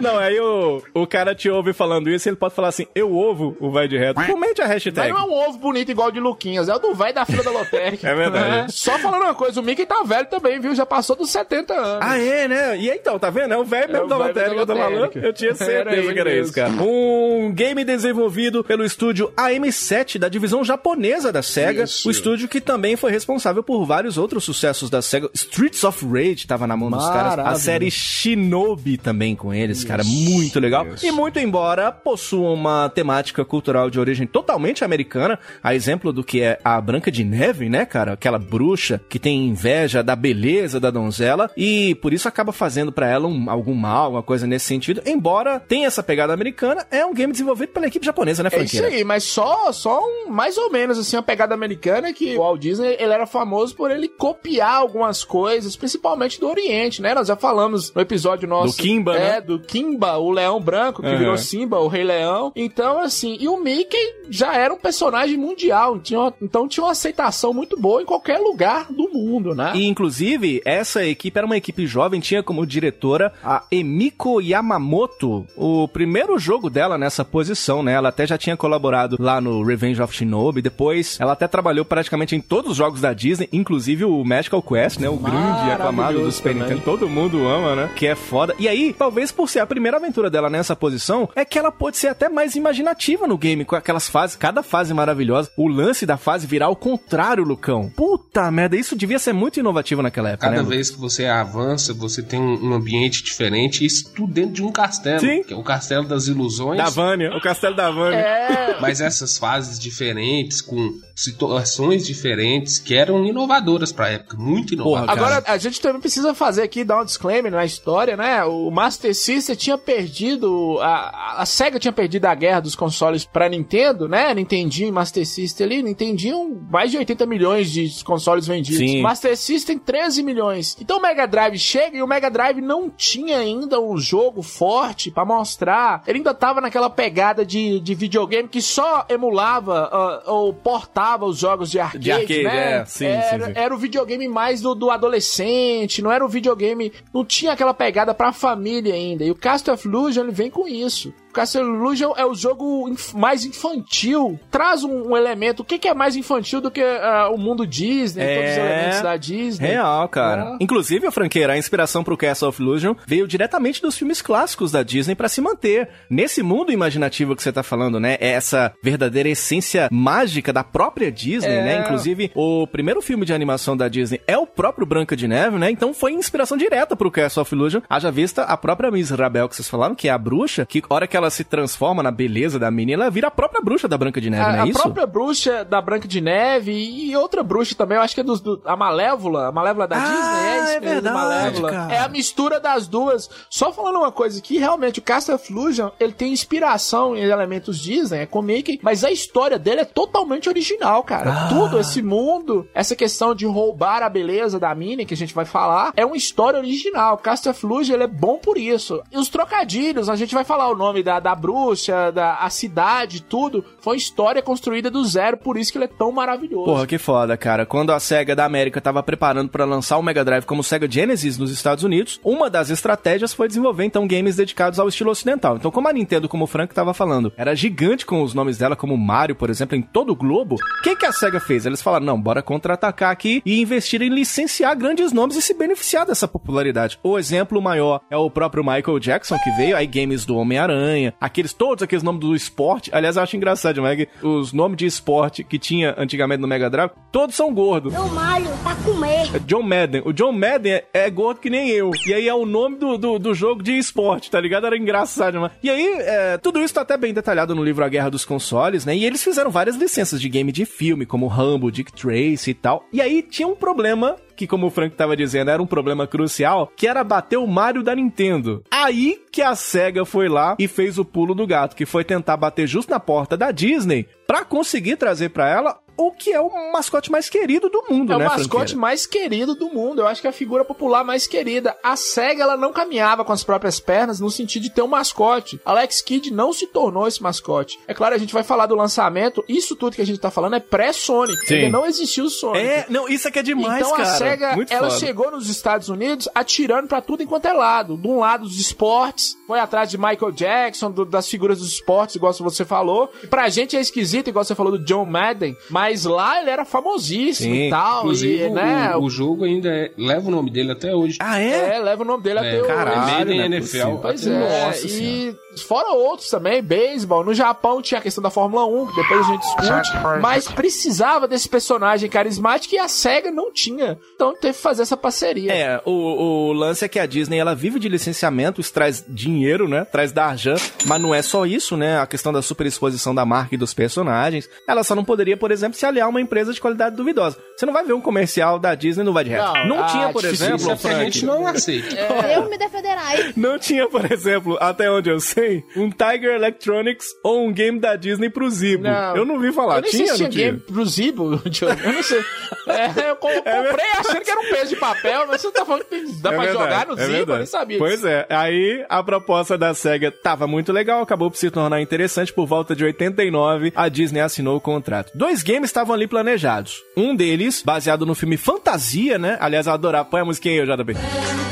C: Não, aí o, o cara te ouve falando isso, ele pode falar assim, eu ovo o Vai de Reto. Comente a hashtag.
D: não é um ovo bonito igual o de Luquinhas, é o do velho da fila da lotérica.
C: É verdade.
D: Né? Só falando uma coisa, o Mickey tá velho também, viu? Já passou dos 70 anos.
C: Ah, é, né? E aí, então, tá vendo? É o velho mesmo
D: o
C: da lotérica,
D: da
C: eu tô falando.
D: lotérica.
C: Eu tinha certeza que era isso, cara. Um game desenvolvido pelo estúdio AM7 da divisão japonesa da SEGA.
D: Isso.
C: O estúdio que também foi responsável por vários outros sucessos da SEGA. Streets of Rage tava na mão dos caras. A
D: Maravilha.
C: série Shinobi também com eles, cara. Muito legal. E muito embora possua uma temática cultural de origem totalmente americana, a exemplo do que é a Branca de Neve, né, cara? Aquela bruxa que tem inveja da beleza da donzela e por isso acaba fazendo pra ela um- algum mal, alguma coisa nesse sentido. Embora tenha essa pegada americana, é um game desenvolvido pela equipe japonesa, né,
D: É isso aí, mas só, só um, mais ou menos assim, uma pegada americana que o Walt Disney, ele era famoso por ele copiar algumas coisas, principalmente do Oriente, né? Nós já falamos no episódio nosso.
C: Do Kimba,
D: é,
C: né?
D: do Kimba, o leão branco, que
C: Aham.
D: virou Simba, o rei leão. Então, assim, e o Mickey já era um personagem mundial, tinha então tinha uma aceitação muito boa em qualquer lugar do mundo, né?
C: E, inclusive, essa equipe era uma equipe jovem, tinha como diretora a Emiko Yamamoto, o primeiro jogo dela nessa posição, né? Ela até já tinha colaborado lá no Revenge of Shinobi, depois ela até trabalhou praticamente em todos os jogos da Disney, inclusive o Magical Quest, né? O grande e aclamado do Super. Nintendo. Todo mundo ama, né? Que é foda. E aí, talvez por ser a primeira aventura dela nessa posição, é que ela pode ser até mais imaginativa no game, com aquelas fases, cada fase maravilhosa. O lance da fase virar ao contrário, Lucão. Puta merda, isso devia ser muito inovativo naquela época,
F: Cada
C: né?
F: vez que você avança, você tem um um ambiente diferente, isso tudo dentro de um castelo.
C: Sim.
F: Que é o castelo das ilusões.
C: Da Vânia, o castelo da Vânia.
D: É,
F: Mas essas fases diferentes, com situações diferentes, que eram inovadoras pra época. Muito inovadoras.
C: Porra.
D: Agora, a gente também precisa fazer aqui, dar um disclaimer na história, né? O Master System tinha perdido. A, a SEGA tinha perdido a guerra dos consoles pra Nintendo, né? Nintendinho e Master System ali. Nintendinho, mais de 80 milhões de consoles vendidos.
C: Sim.
D: Master System, 13 milhões. Então o Mega Drive chega e o Mega Drive não tinha ainda um jogo forte pra mostrar. Ele ainda tava naquela pegada de, de videogame que só emulava ah, ou portava os jogos de arcade,
C: De arcade,
D: né?
C: é. Sim,
D: era,
C: sim, sim.
D: era o videogame mais do, do adolescente, não era o videogame. Não tinha aquela pegada pra família ainda. E o Castle of Illusion ele vem com isso. Castle Illusion é o jogo inf- mais infantil. Traz um, um elemento. O que, que é mais infantil do que ah, o mundo Disney,
C: É.
D: todos os elementos da Disney?
C: Real, cara.
D: Ah.
C: Inclusive, a franqueira, a inspiração pro Castle of Illusion veio diretamente dos filmes clássicos da Disney pra se manter. Nesse mundo imaginativo que você tá falando, né? É essa verdadeira essência mágica da própria Disney,
D: É.
C: né? Inclusive, o primeiro filme de animação da Disney é o próprio Branca de Neve, né? Então foi inspiração direta pro Castle of Illusion. Haja vista a própria Miss Rabel que vocês falaram, que é a bruxa, que hora que ela se transforma na beleza da menina, ela vira a própria bruxa da Branca de Neve,
D: A,
C: não é
D: a
C: isso?
D: própria bruxa da Branca de Neve e outra bruxa também, eu acho que é dos, do, a Malévola, a Malévola da
C: Ah,
D: Disney, é isso
C: é verdade,
D: Malévola.
C: cara.
D: É a mistura das duas. Só falando uma coisa aqui, realmente, o Castle of Illusion, ele tem inspiração em elementos Disney, é com Mickey, mas a história dele é totalmente original, cara.
C: Ah.
D: Tudo, esse mundo, essa questão de roubar a beleza da Minnie, que a gente vai falar, é uma história original. Castle of Illusion, ele é bom por isso. E os trocadilhos, a gente vai falar o nome da, da bruxa, da a cidade, tudo, foi história construída do zero, por isso que ele é tão maravilhoso.
C: Porra, que foda, cara. Quando a SEGA da América tava preparando pra lançar o Mega Drive como Sega Genesis nos Estados Unidos, uma das estratégias foi desenvolver então games dedicados ao estilo ocidental. Então, como a Nintendo, como o Frank tava falando, era gigante com os nomes dela, como Mario, por exemplo, em todo o globo, o que que a SEGA fez? Eles falaram: "Não, bora contra-atacar aqui e investir em licenciar grandes nomes e se beneficiar dessa popularidade". O exemplo maior é o próprio Michael Jackson que veio, aí games do Homem-Aranha, aqueles todos aqueles nomes do esporte. Aliás, eu acho engraçado demais que os nomes de esporte que tinha antigamente no Mega Drive, todos são gordos.
H: Eu malho pra comer.
C: É John Madden. O John Madden é, é gordo que nem eu. E aí é o nome do, do, do jogo de esporte, tá ligado? Era engraçado demais. E aí, é, tudo isso tá até bem detalhado no livro A Guerra dos Consoles, né? E eles fizeram várias licenças de game de filme, como Rambo, Dick Tracy e tal. E aí tinha um problema que, como o Frank tava dizendo, era um problema crucial, que era bater o Mario da Nintendo. Aí que a SEGA foi lá e fez o pulo do gato, que foi tentar bater justo na porta da Disney pra conseguir trazer pra ela o que é o mascote mais querido do mundo,
D: É
C: né,
D: o mascote
C: franqueira?
D: mais querido do mundo. Eu acho que é a figura popular mais querida. A SEGA, ela não caminhava com as próprias pernas no sentido de ter um mascote. Alex Kidd não se tornou esse mascote. É claro, a gente vai falar do lançamento. Isso tudo que a gente tá falando é pré-Sonic.
C: Sim.
D: Ainda não existiu o Sonic.
C: É, não, isso aqui é demais,
D: então
C: cara.
D: a SEGA,
C: Muito
D: ela
C: foda.
D: chegou nos Estados Unidos atirando pra tudo enquanto é lado. De um lado dos esportes, foi atrás de Michael Jackson, do- das figuras dos esportes, igual você falou. Pra gente é esquisito, igual você falou do John Madden, mas lá ele era famosíssimo
C: Sim,
D: e tal.
F: Inclusive,
D: e, né,
F: o, o jogo ainda é- leva o nome dele até hoje.
C: Ah, é?
D: é, leva o nome dele até hoje.
C: caralho,
F: in
C: não é
F: NFL.
D: Pois
F: até
D: é,
C: Nossa
D: e fora outros também, beisebol. No Japão tinha a questão da Fórmula 1, que depois a gente discute, mas precisava desse personagem carismático e a SEGA não tinha. Então teve que fazer essa parceria.
C: É, o, o lance é que a Disney ela vive de licenciamento, isso traz dinheiro, né? Traz darjan, mas não é só isso, né? A questão da superexposição da marca e dos personagens. Ela só não poderia, por exemplo, se aliar a uma empresa de qualidade duvidosa. Você não vai ver um comercial da Disney no Vai de Reto.
D: Não,
C: Não,
D: ah,
C: tinha, por exemplo,
F: Isso é a
C: Frank,
F: gente não aceita.
I: Deus me defenderá.
C: não tinha, por exemplo, até onde eu sei, um Tiger Electronics ou um game da Disney pro Zibo.
D: Não.
C: Eu não vi falar.
D: Eu nem
C: tinha,
D: sei se
C: não
D: tinha game pro Zibo. Eu não sei. É, eu co- comprei achando que era um peso de papel, mas você tá falando que dá
C: É
D: pra
C: verdade,
D: jogar no
C: é
D: Zibo, eu nem sabia.
C: Pois é, aí a proposta da SEGA tava muito legal, acabou por se tornar interessante por volta de 89, a Disney assinou o contrato. Dois games estavam ali planejados. Um deles, baseado no filme Fantasia, né? Aliás, eu adorava. Põe a musiquinha aí, JB.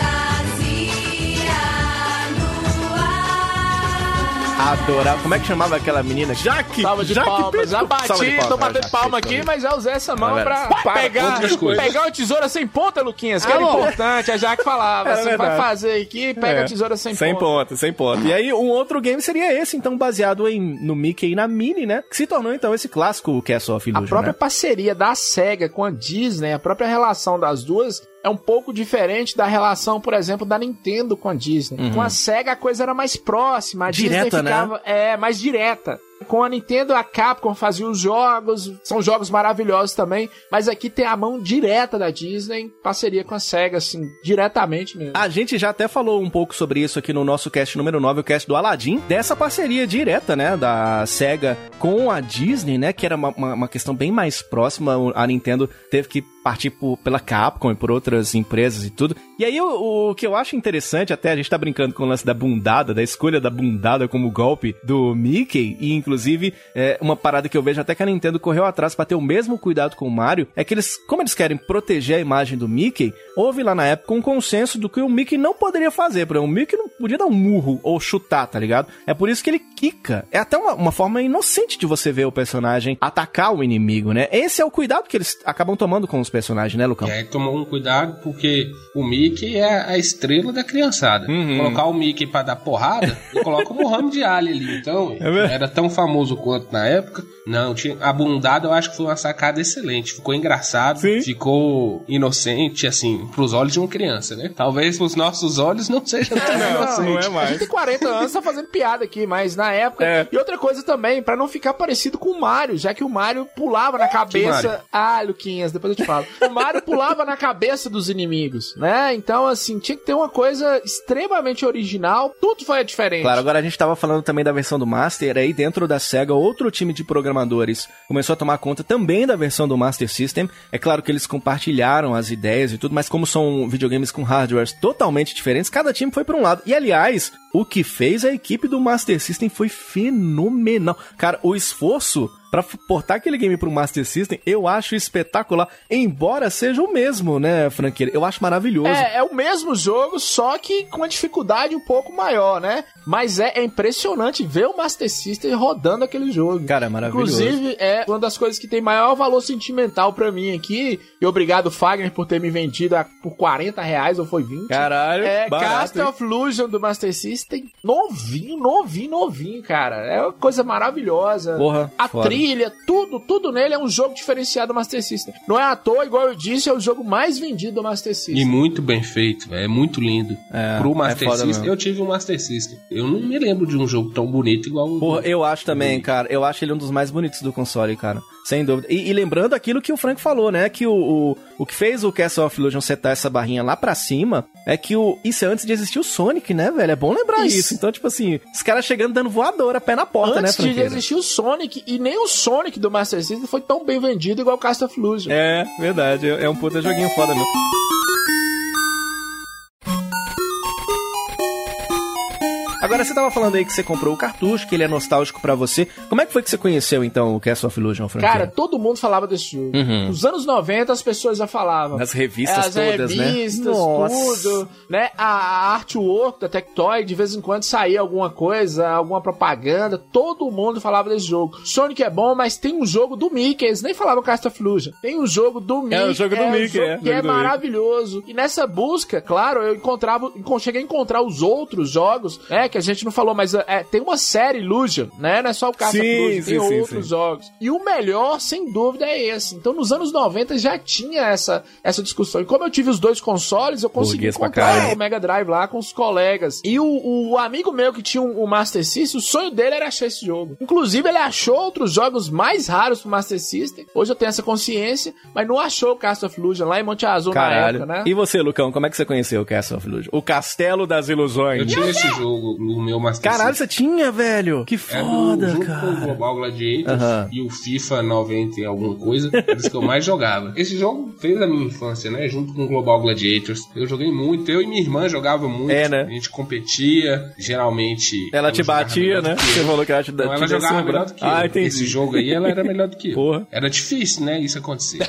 C: Adorava. Como é que chamava aquela menina? Jaque!
D: Salva de
C: Jaque
D: palmas.
C: Pedro.
D: Já bati,
C: de
D: tô
C: palmas,
D: batendo palma aqui, mas já usei essa mão
C: Vai,
D: pra
C: vai.
D: pegar, pegar uma tesoura sem ponta, Luquinhas, que era
C: Alô?
D: importante. A Jaque falava, você vai
C: verdade.
D: fazer aqui, pega
C: É,
D: a tesoura sem,
C: sem
D: ponta.
C: ponta. Sem ponta. E aí, um outro game seria esse, então, baseado em, no Mickey e na Minnie, né? Que se tornou, então, esse clássico Castle of
D: A
C: Illusion,
D: própria
C: né?
D: parceria da SEGA com a Disney, a própria relação das duas é um pouco diferente da relação, por exemplo, da Nintendo com a Disney. Com a SEGA a coisa era mais próxima, a
C: Uhum. Direta,
D: Disney
C: né?
D: ficava é mais direta. Com a Nintendo, a Capcom fazia os jogos, são jogos maravilhosos também, mas aqui tem a mão direta da Disney, parceria com a SEGA, assim, diretamente mesmo.
C: A gente já até falou um pouco sobre isso aqui no nosso cast número 9, o cast do Aladdin, dessa parceria direta, né, da SEGA com a Disney, né, que era uma, uma, uma questão bem mais próxima, a Nintendo teve que partir por- pela Capcom e por outras empresas e tudo. E aí o, o que eu acho interessante, até a gente tá brincando com o lance da bundada, da escolha da bundada como golpe do Mickey, e inclusive é, uma parada que eu vejo até que a Nintendo correu atrás pra ter o mesmo cuidado com o Mario, é que eles, como eles querem proteger a imagem do Mickey, houve lá na época um consenso do que o Mickey não poderia fazer, por exemplo, o Mickey não podia dar um murro ou chutar, tá ligado? É por isso que ele quica. É até uma, uma forma inocente de você ver o personagem atacar o inimigo, né? Esse é o cuidado que eles acabam tomando com os personagens, né, Lucão?
F: E aí tomou um cuidado porque o Mickey é a estrela da criançada.
C: Uhum.
F: Colocar o Mickey pra dar porrada, eu coloco o Muhammad Ali ali. Então,
C: É
F: era tão famoso quanto na época. Não, tinha a bundada eu acho que foi uma sacada excelente. Ficou engraçado,
C: Sim.
F: ficou inocente, assim, pros olhos de uma criança, né? Talvez pros nossos olhos não seja tão inocente.
C: não é
D: A gente tem 40 anos, tá fazendo piada aqui, mas na época.
C: É.
D: E outra coisa também, pra não ficar parecido com o Mario, já que o Mario pulava na cabeça. Ah, Luquinhas, depois eu te falo. O Mario pulava na cabeça dos inimigos, né? Então, assim, tinha que ter uma coisa extremamente original. Tudo foi diferente.
C: Claro, agora a gente tava falando também da versão do Master, aí dentro da SEGA, outro time de programadores começou a tomar conta também da versão do Master System. É claro que eles compartilharam as ideias e tudo, mas como são videogames com hardwares totalmente diferentes, cada time foi pra um lado. E aliás, o que fez a equipe do Master System foi fenomenal. Cara, o esforço pra f- portar aquele game pro Master System, eu acho espetacular, embora seja o mesmo, né, franqueira? Eu acho maravilhoso.
D: É, é o mesmo jogo, só que com uma dificuldade um pouco maior, né? Mas é, é impressionante ver o Master System rodando aquele jogo.
C: Cara, é maravilhoso.
D: Inclusive, é uma das coisas que tem maior valor sentimental pra mim aqui. E obrigado, Fagner, por ter me vendido a- por 40 reais, ou foi 20.
C: Caralho,
D: É,
C: barato,
D: Castle
C: hein?
D: of Illusion do Master System, novinho, novinho, novinho, cara. É uma coisa maravilhosa.
C: Porra,
D: a
C: foda.
D: trilha, tudo, tudo nele é um jogo diferenciado do Master System. Não é à toa, igual eu disse, é o jogo mais vendido do Master System.
F: E muito bem feito, é muito lindo.
C: É,
F: Pro
C: é
F: Master
C: foda
F: System,
C: mesmo.
F: eu tive um Master System. Eu não me lembro de um jogo tão bonito igual o.
C: Porra, eu acho também, cara. Eu acho ele um dos mais bonitos do console, cara. Sem dúvida. E, e lembrando aquilo que o Frank falou, né? Que o, o, o que fez o Castle of Illusion setar essa barrinha lá pra cima é que o. Isso é antes de existir o Sonic, né, velho? É bom lembrar isso.
D: Isso.
C: Então, tipo assim, os caras chegando dando voadora, pé na porta,
D: Antes
C: né,
D: de
C: Franqueira?
D: existir o Sonic, e nem o Sonic do Master System foi tão bem vendido igual o Castle of Illusion.
C: É, verdade. É é um puta joguinho foda mesmo. Agora, você tava falando aí que você comprou o cartucho, que ele é nostálgico pra você. Como é que foi que você conheceu, então, o Castle of Illusion, Frank?
D: Cara, todo mundo falava desse jogo.
C: Uhum.
D: Nos anos 90 as pessoas já falavam.
C: Nas revistas
D: As
C: todas, né?
D: revistas,
C: Nossa.
D: tudo. Né? A, artwork da Tectoy, de vez em quando saía alguma coisa, alguma propaganda. Todo mundo falava desse jogo. Sonic é bom, mas tem um jogo do Mickey. Eles nem falavam Castle of Illusion. Tem um jogo do Mickey.
C: o jogo do
D: um
C: Mickey, é.
D: Que é
C: Mickey.
D: maravilhoso. E nessa busca, claro, eu encontrava, cheguei a encontrar os outros jogos, né? Que a gente não falou, mas é, tem uma série Illusion, né? Não é só o Castle Illusion, tem
C: sim,
D: outros
C: sim.
D: jogos. E o melhor, sem dúvida, é esse. Então, nos anos 90 já tinha essa, essa discussão. E como eu tive os dois consoles, eu consegui
C: caralho.
D: o Mega Drive lá com os colegas. E o, o amigo meu que tinha o Master System, o sonho dele era achar esse jogo. Inclusive, ele achou outros jogos mais raros pro Master System. Hoje eu tenho essa consciência, mas não achou o Castle of Illusion lá em Monte Azul
C: Caralho.
D: na época, né?
C: E você, Lucão, como é que você conheceu o Castle of Illusion? O Castelo das Ilusões.
F: Eu tinha esse jogo no meu Master
C: Caralho,
F: System.
C: você tinha, velho? Que
F: Era do-
C: foda,
F: junto com o
C: cara.
F: Global Gladiators e o FIFA 90 e alguma coisa, era os que eu mais jogava. Esse jogo fez a minha infância, né? Junto com o Global Gladiators. Eu joguei muito, eu e minha irmã jogava muito.
C: É, né?
F: A gente competia, geralmente.
C: Ela te batia, né?
F: do
C: Você falou que ela te
F: ela
C: te
F: jogava
C: desceu,
F: melhor
C: né?
F: do que eu.
C: Ah, entendi.
F: Esse jogo aí, ela era melhor do que eu.
C: Porra.
F: Era difícil, né? Isso acontecer.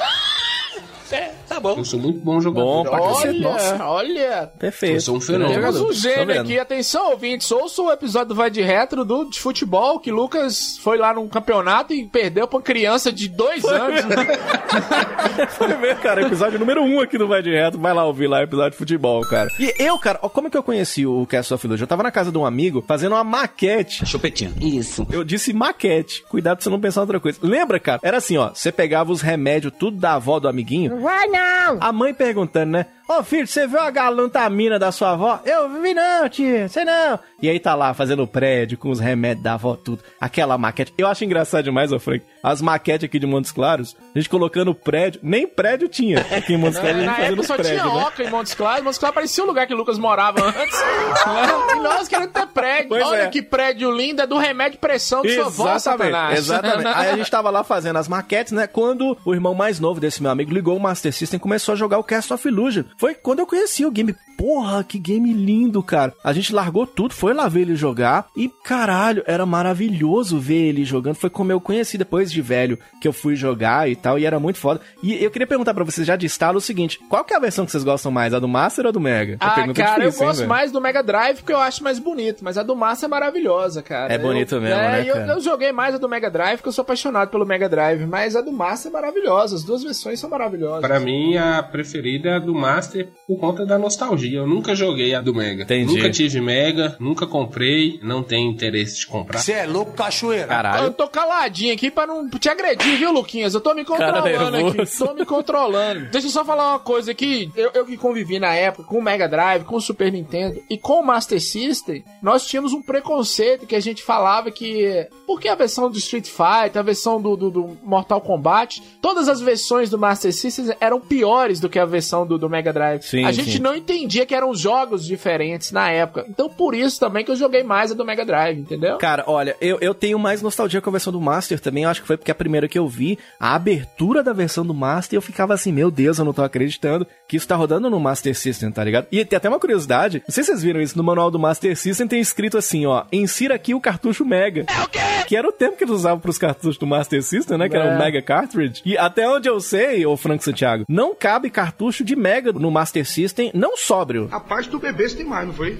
D: Tá
F: Tá bom. Eu sou muito bom jogador.
C: Bom pra.
D: Olha,
C: Nossa,
D: olha.
C: perfeito.
F: Eu sou um fenômeno.
D: Temos um
C: Tô
D: gênio aqui, atenção ouvintes, ouça o episódio do Vai de Retro do, de futebol, que Lucas foi lá num campeonato e perdeu pra uma criança de dois anos.
C: Foi ver, cara, episódio número 1 um aqui do Vai de Reto. Vai lá ouvir lá o episódio de futebol, cara. E eu, cara, como é que eu conheci o Castle of Illusion? Eu tava na casa de um amigo fazendo uma maquete.
J: Chupetinha. Isso.
C: Eu disse maquete. Cuidado pra você não pensar em outra coisa. Lembra, cara? Era assim, ó. Você pegava os remédios, tudo da avó do amiguinho.
E: Vai não!
C: A mãe perguntando, né? Ô filho, você viu a galantamina da sua avó? Eu vi não, tia, você não. E aí tá lá fazendo prédio com os remédios da avó, tudo. Aquela maquete. Eu acho engraçado demais, ô Frank. As maquetes aqui de Montes Claros, a gente colocando prédio. Nem prédio tinha aqui em Montes Claros,
D: Na época só
C: prédios.
D: tinha
C: né?
D: Oca em Montes Claros. Montes Claros parecia o lugar que o Lucas morava antes. né? E nós querendo ter prédio.
C: Pois
D: Olha
C: é.
D: que prédio lindo, é do remédio pressão de sua avó,
C: Exatamente,
D: Satanás.
C: exatamente. Aí a gente tava lá fazendo as maquetes, né? Quando o irmão mais novo desse meu amigo ligou o Master System e começou a jogar o Cast of Illusion. Foi quando eu conheci o game. Porra, que game lindo, cara. A gente largou tudo, foi lá ver ele jogar e, caralho, era maravilhoso ver ele jogando. Foi como eu conheci depois de velho que eu fui jogar e tal, e era muito foda. E eu queria perguntar pra vocês já de estalo o seguinte: qual que é a versão que vocês gostam mais, a do Master ou a do Mega?
D: Ah,
C: pergunta
D: cara,
C: difícil,
D: eu
C: hein,
D: gosto
C: velho?
D: mais do Mega Drive porque eu acho mais bonito, mas a do Massa é maravilhosa, cara.
C: É bonito
D: Eu-
C: mesmo,
D: é,
C: né,
D: eu,
C: cara?
D: eu joguei mais a do Mega Drive porque eu sou apaixonado pelo Mega Drive, mas a do Massa é maravilhosa. As duas versões são maravilhosas.
F: Pra mim, a preferida é a do Master por conta da nostalgia. Eu nunca joguei a do Mega.
C: Entendi.
F: Nunca tive Mega, nunca comprei, não tenho interesse de comprar.
J: Você é louco, cachoeira.
C: Caralho.
D: Eu tô caladinho aqui pra não te agredir, viu, Luquinhas? Eu tô me
C: Cara
D: controlando aqui. Tô me controlando. Deixa eu só falar uma coisa aqui. Eu, eu que convivi na época com o Mega Drive, com o Super Nintendo e com o Master System, nós tínhamos um preconceito que a gente falava que. Porque a versão do Street Fighter, a versão do, do- do Mortal Kombat, todas as versões do Master System eram piores do que a versão do, do Mega Drive.
C: Sim,
D: a gente
C: sim.
D: não entendia que eram jogos diferentes na época. Então por isso também que eu joguei mais a do Mega Drive, entendeu?
C: Cara, olha, eu, eu tenho mais nostalgia com a versão do Master também. Eu acho que foi porque a primeira que eu vi, a abertura da versão do Master, eu ficava assim, meu Deus, eu não tô acreditando que isso tá rodando no Master System, tá ligado? E tem até uma curiosidade, não sei se vocês viram isso, no manual do Master System tem escrito assim, ó, insira aqui o cartucho Mega. É o quê? Que era o tempo que eles usavam pros cartuchos do Master System, né? Que era
D: É.
C: o Mega Cartridge. E até onde eu sei, ô Frank Santiago, não cabe cartucho de Mega no Master System, não sóbrio.
J: A parte do bebê você tem mais, não foi?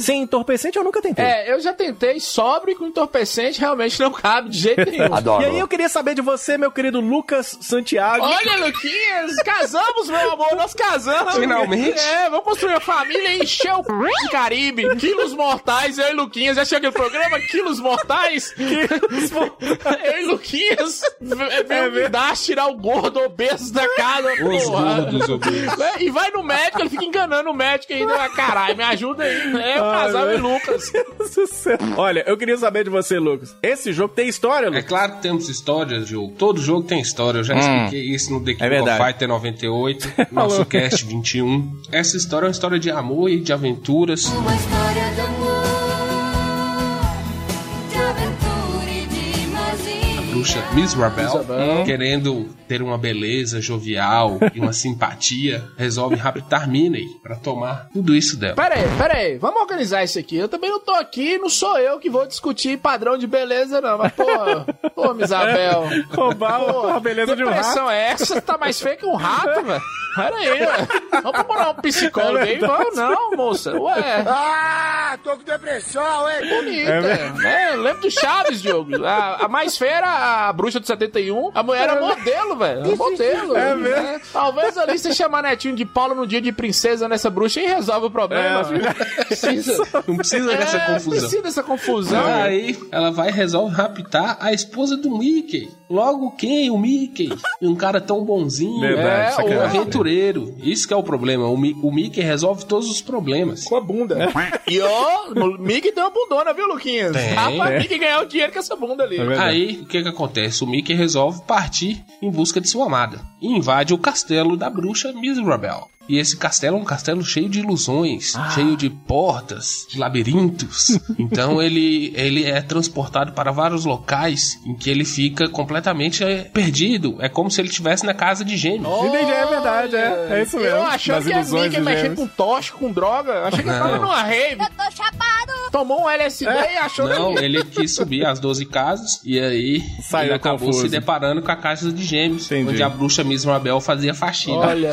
C: Sem entorpecente eu nunca tentei.
D: É, eu já tentei sóbrio e com entorpecente, realmente não cabe de jeito nenhum.
C: E aí eu queria saber de você, meu querido Lucas Santiago.
D: Olha, Luquinhas, casamos, meu amor, nós casamos.
F: Finalmente.
D: É, vamos construir uma família e encher o c... Caribe. Quilos mortais, eu e Luquinhas. Já chega o programa? Quilos mortais? eu e Luquinhas. É,
C: É
D: é tirar o gordo obeso da casa,
F: Os
D: porra.
F: gordos obesos.
D: É, E vai no médico, ele fica enganando o médico ainda. Ah, Caralho, me ajuda aí. É o
C: Ai,
D: casal e. Lucas.
C: Deus do céu. Olha, eu queria saber de você, Lucas. Esse jogo tem história,
F: É
C: Lucas?
F: claro que temos histórias, jogo. Todo jogo tem história. Eu já expliquei isso no The King
C: É
F: of Fighter 98, nosso cast 21. Essa história é uma história de amor e de aventuras.
I: Uma história de amor,
F: Bruxa Miss Rabel, querendo ter uma beleza jovial e uma simpatia, resolve raptar Minnie pra tomar tudo isso dela.
D: Pera aí, pera aí, vamos organizar isso aqui. Eu também não tô aqui, não sou eu que vou discutir padrão de beleza, não. Mas, pô, pô, Isabel.
C: Roubar a beleza de um rato.
D: Depressão é essa? Você tá mais feio que um rato, velho. Pera aí, velho. Vamos procurar um psicólogo
C: É
D: aí? Vamos, não, moça. Ué,
J: Ah, tô com depressão, hein?
D: bonita.
C: É
D: É, lembra do Chaves, Diogo. A, a mais feia era a bruxa de 71. A mulher era modelo, velho. Era modelo.
C: É mesmo?
D: É. Talvez ali você chamar netinho de Paulo no dia de princesa nessa bruxa e resolve o problema.
C: É,
D: Precisa.
F: Não precisa dessa
D: É,
F: confusão.
D: Precisa dessa confusão.
F: Aí ela vai e resolve raptar a esposa do Mickey. Logo quem? O Mickey. Um cara tão bonzinho.
C: Verdade,
F: é, um
C: sacanagem.
F: aventureiro. Isso que é o problema. O, Mi- o Mickey resolve todos os problemas.
D: Com a bunda. E ó, o Mickey tem uma bundona, viu, Luquinhas?
F: Tem.
D: Pra
C: É.
D: Mickey ganhar o dinheiro com essa bunda ali.
C: É.
F: Aí, o que que acontece? O Mickey resolve partir em busca de sua amada e invade o castelo da bruxa Miserable. E esse castelo é um castelo cheio de ilusões, cheio de portas, de labirintos. então ele, ele é transportado para vários locais em que ele fica completamente é, perdido. É como se ele estivesse na casa de gêmeos.
C: Entendi, é verdade, é. É isso mesmo.
D: Eu achando que a Mickey mexendo com tocha, com droga. Achei que eu tava
F: Não.
D: numa rave.
I: Eu tô chapado.
D: tomou um LSD e achou
F: Não,
D: que...
F: ele quis subir as 12 casas e aí
C: Saiu
F: ele acabou
C: confuso.
F: se deparando com a casa de gêmeos,
C: Entendi.
F: onde a bruxa Mizrabel fazia faxina.
D: Olha,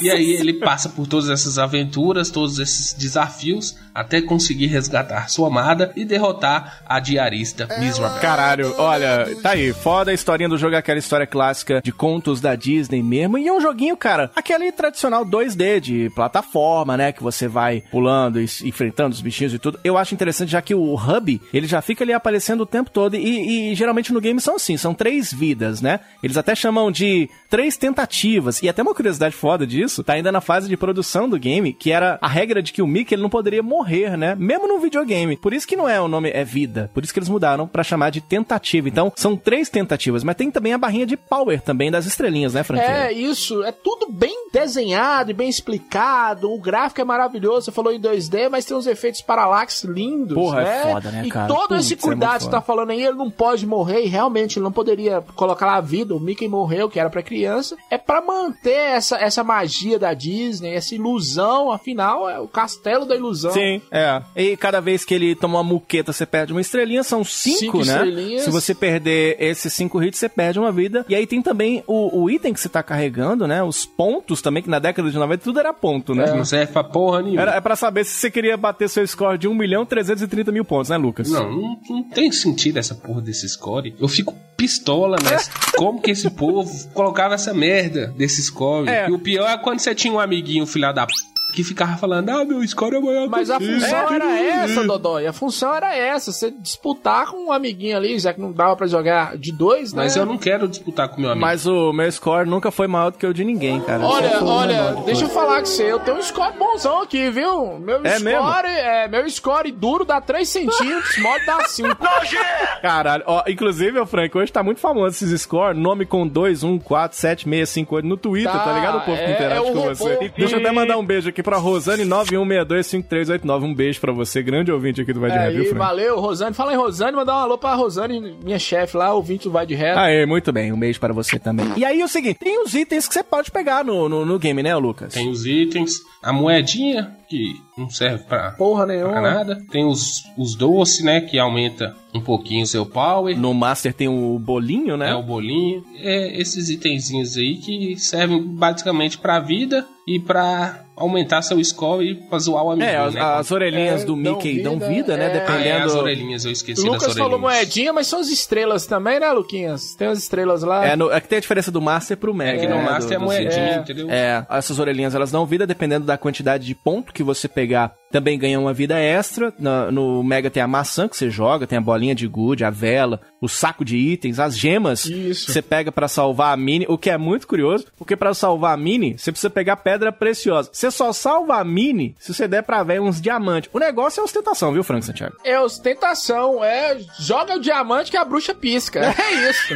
F: E aí ele passa por todas essas aventuras, todos esses desafios, até conseguir resgatar sua amada e derrotar a diarista Mizrabel.
C: Caralho, olha, tá aí, foda a historinha do jogo, é aquela história clássica de contos da Disney mesmo, e é um joguinho, cara, aquele tradicional 2D de plataforma, né, que você vai pulando e enfrentando os bichinhos e tudo. Eu acho interessante, já que o hub, ele já fica ali aparecendo o tempo todo, e, e geralmente no game são assim, são três vidas, né? Eles até chamam de três tentativas, e até uma curiosidade foda disso, tá ainda na fase de produção do game, que era a regra de que o Mickey ele não poderia morrer, né? Mesmo no videogame. Por isso que não é o nome, é vida. Por isso que eles mudaram pra chamar de tentativa. Então, são três tentativas, mas tem também a barrinha de power também das estrelinhas, né, franquia?
D: É, isso. É tudo bem desenhado e bem explicado. O gráfico é maravilhoso. Você falou em 2D, mas tem uns efeitos paralaxe lindos.
C: Porra, é
D: né?
C: foda, né,
D: e
C: cara?
D: todo
C: Putz,
D: esse
C: é
D: cuidado
C: muito
D: que você tá falando aí, ele não pode morrer. E realmente, ele não poderia colocar lá a vida. O Mickey morreu, que era pra criança. É pra manter essa, essa magia da Disney, essa ilusão. Afinal, é o castelo da ilusão.
C: Sim, é. E cada vez que ele toma uma muqueta, você perde uma estrelinha, são cinco,
D: Cinco
C: né?
D: estrelinhas.
C: Se você perder esses cinco hits, você perde uma vida. E aí tem também o, o item que você tá carregando, né? Os pontos também, que na década de 90 tudo era ponto, né?
F: Não serve pra porra nenhuma.
C: Era, é pra saber se você queria bater seu score de 1 milhão 330 mil pontos, né, Lucas?
F: Não, não, não tem sentido essa porra desse score. Eu fico pistola nessa. Como que esse povo colocava essa merda desse score?
C: É.
F: E o pior é quando você tinha um amiguinho, filha da p... que ficava falando, ah, meu score é maior
D: Mas a
F: que
D: função
F: isso."
D: era essa, Dodói. A função era essa. Você disputar com um amiguinho ali, já que não dava pra jogar de dois, né?
F: Mas eu não quero disputar com meu amigo.
C: Mas o meu score nunca foi maior do que o de ninguém, cara.
D: Olha, olha, deixa eu falar com você, eu tenho um score bonzão aqui, viu? Meu
C: É
D: score
C: mesmo?
D: é meu score duro dá 3 centímetros, mole dá 5.
C: Caralho, ó, inclusive, ô Frank, hoje tá muito famoso esses scores, nome com 2, 1, 4, 7, 6, 5, 8 no Twitter, tá,
D: Tá,
C: ligado? O povo que
D: é,
C: interage
D: é
C: com
D: robô.
C: você. Deixa eu até mandar um beijo aqui pra Rosane 91625389. Um beijo pra você, grande ouvinte aqui do Vai de
D: Aí,
C: Frank?
D: valeu, Rosane. Fala em Rosane, mandar um alô pra Rosane, minha chefe lá, ouvinte do Vai de Ré.
C: Aê, muito bem, um beijo para você também. E aí, o seguinte, tem os itens que você pode pegar no, no, no game, né, Lucas?
F: Tem os itens, a moedinha, que não serve pra,
D: Porra
F: pra
D: nenhuma.
F: nada. Tem os, os doces, né, que aumenta um pouquinho o seu power.
C: No Master tem o bolinho, né?
F: É o bolinho. É esses itenzinhos aí que servem basicamente pra vida e pra aumentar seu score e pra zoar o amigo,
C: É, as,
F: né?
C: as orelhinhas
D: É,
C: do
D: dão
C: Mickey dão
D: vida,
C: vida, né?
D: é.
F: Ah, é,
C: Dependendo.
F: as orelhinhas, eu esqueci
D: Lucas
F: das
D: falou
F: orelhinhas.
D: moedinha, mas são as estrelas também, né, Luquinhas? Tem as estrelas lá.
C: É, no, é que tem a diferença do Master pro Mega.
F: É que no
C: né,
F: Master
C: do-
F: é moedinha,
D: É.
F: entendeu?
C: É, essas orelhinhas elas dão vida dependendo da quantidade de ponto que você pegar. Também ganha uma vida extra. Na- no Mega tem a maçã que você joga, tem a bolinha de good, a vela, o saco de itens, as gemas
D: Isso.
C: que você pega pra salvar a mini, o que é muito curioso, porque pra salvar a mini, você precisa pegar pedra preciosa. Você só salva a mini se você der pra velho uns diamantes. O negócio é ostentação, viu, Frank Santiago?
D: É ostentação, é joga o diamante que a bruxa pisca. É isso.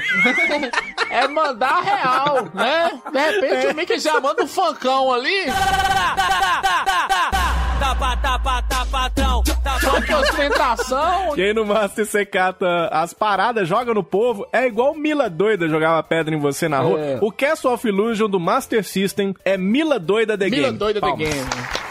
D: é mandar real, né? De repente o Mickey já manda um fancão ali. Só que ostentação.
C: Aí no Master você cata as paradas, joga no povo, é igual Mila Doida jogava pedra em você na rua.
D: É.
C: O Castle of Illusion do Master System é Mila Doida The
D: Mila
C: Game.
D: doida da
C: Palmas.
D: game.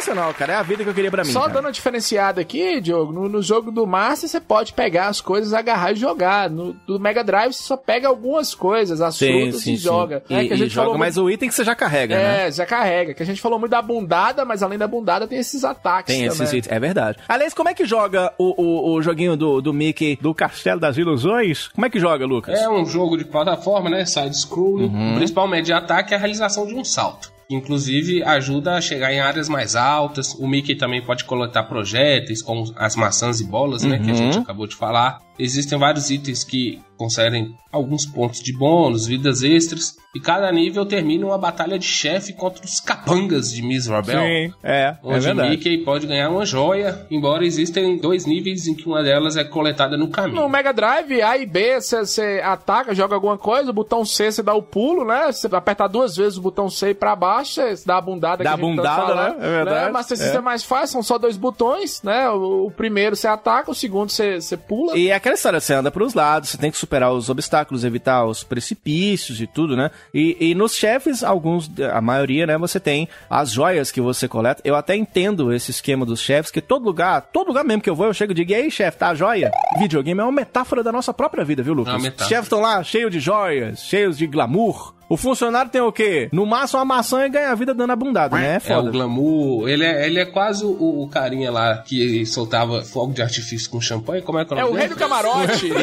C: Sensacional, cara. É a vida que eu queria pra mim.
D: Só
C: cara.
D: dando uma diferenciada aqui, Diogo, no, no jogo do Master você pode pegar as coisas, agarrar e jogar. No do Mega Drive você só pega algumas coisas, as
C: Sim,
D: frutas
C: sim,
D: e
C: sim.
D: joga.
C: E,
D: É que a
C: e
D: gente
C: joga,
D: falou
C: mas o item que você já carrega, né?
D: É, já carrega. Que a gente falou muito da bundada, mas além da bundada tem esses ataques
C: Tem
D: também.
C: esses itens, é verdade. Aliás, como é que joga o, o, o joguinho do, do Mickey do Castelo das Ilusões? Como é que joga, Lucas?
F: É um jogo de plataforma, né? Side-scrolling.
C: Uhum.
F: O principal de ataque é a realização de um salto. Inclusive, ajuda a chegar em áreas mais altas. O Mickey também pode coletar projéteis, como as maçãs e bolas, né? Que a
C: Uhum.
F: gente acabou de falar. Existem vários itens que concedem alguns pontos de bônus, vidas extras. E cada nível termina uma batalha de chefe contra os capangas de Miss Rabel.
C: Sim, é, é
F: Onde o
C: verdade.
F: Mickey pode ganhar uma joia, embora existem dois níveis em que uma delas é coletada no caminho.
D: No Mega Drive, A e B, você ataca, joga alguma coisa, o botão C você dá o pulo, né? Você apertar duas vezes o botão C pra baixo, você dá a bundada
C: Dá
D: que a tá
C: bundada,
D: falando,
C: né? É verdade.
D: Master System
C: É.
D: é mais fácil, são só dois botões, né? O, o primeiro você ataca, o segundo você, você pula.
C: E é aquela aquela história, você anda pros lados, você tem que superar os obstáculos, evitar os precipícios e tudo, né? E, e nos chefes, alguns, a maioria, né, você tem as joias que você coleta. Eu até entendo esse esquema dos chefes, que todo lugar, todo lugar mesmo que eu vou, eu chego e digo, e aí, chefe, tá a joia? Videogame é uma metáfora da nossa própria vida, viu, Lucas?
F: É
C: Os
F: metáfora.
C: chefes estão lá, cheios de joias, cheios de glamour. O funcionário tem o quê? No máximo uma maçã e ganha a vida dando a bundada, né? É
F: É o
C: foda.
F: glamour. Ele é, ele é quase o, o carinha lá que soltava fogo de artifício com champanhe. Como é que é o
D: É
F: nome
D: o rei
F: dele?
D: do camarote. é o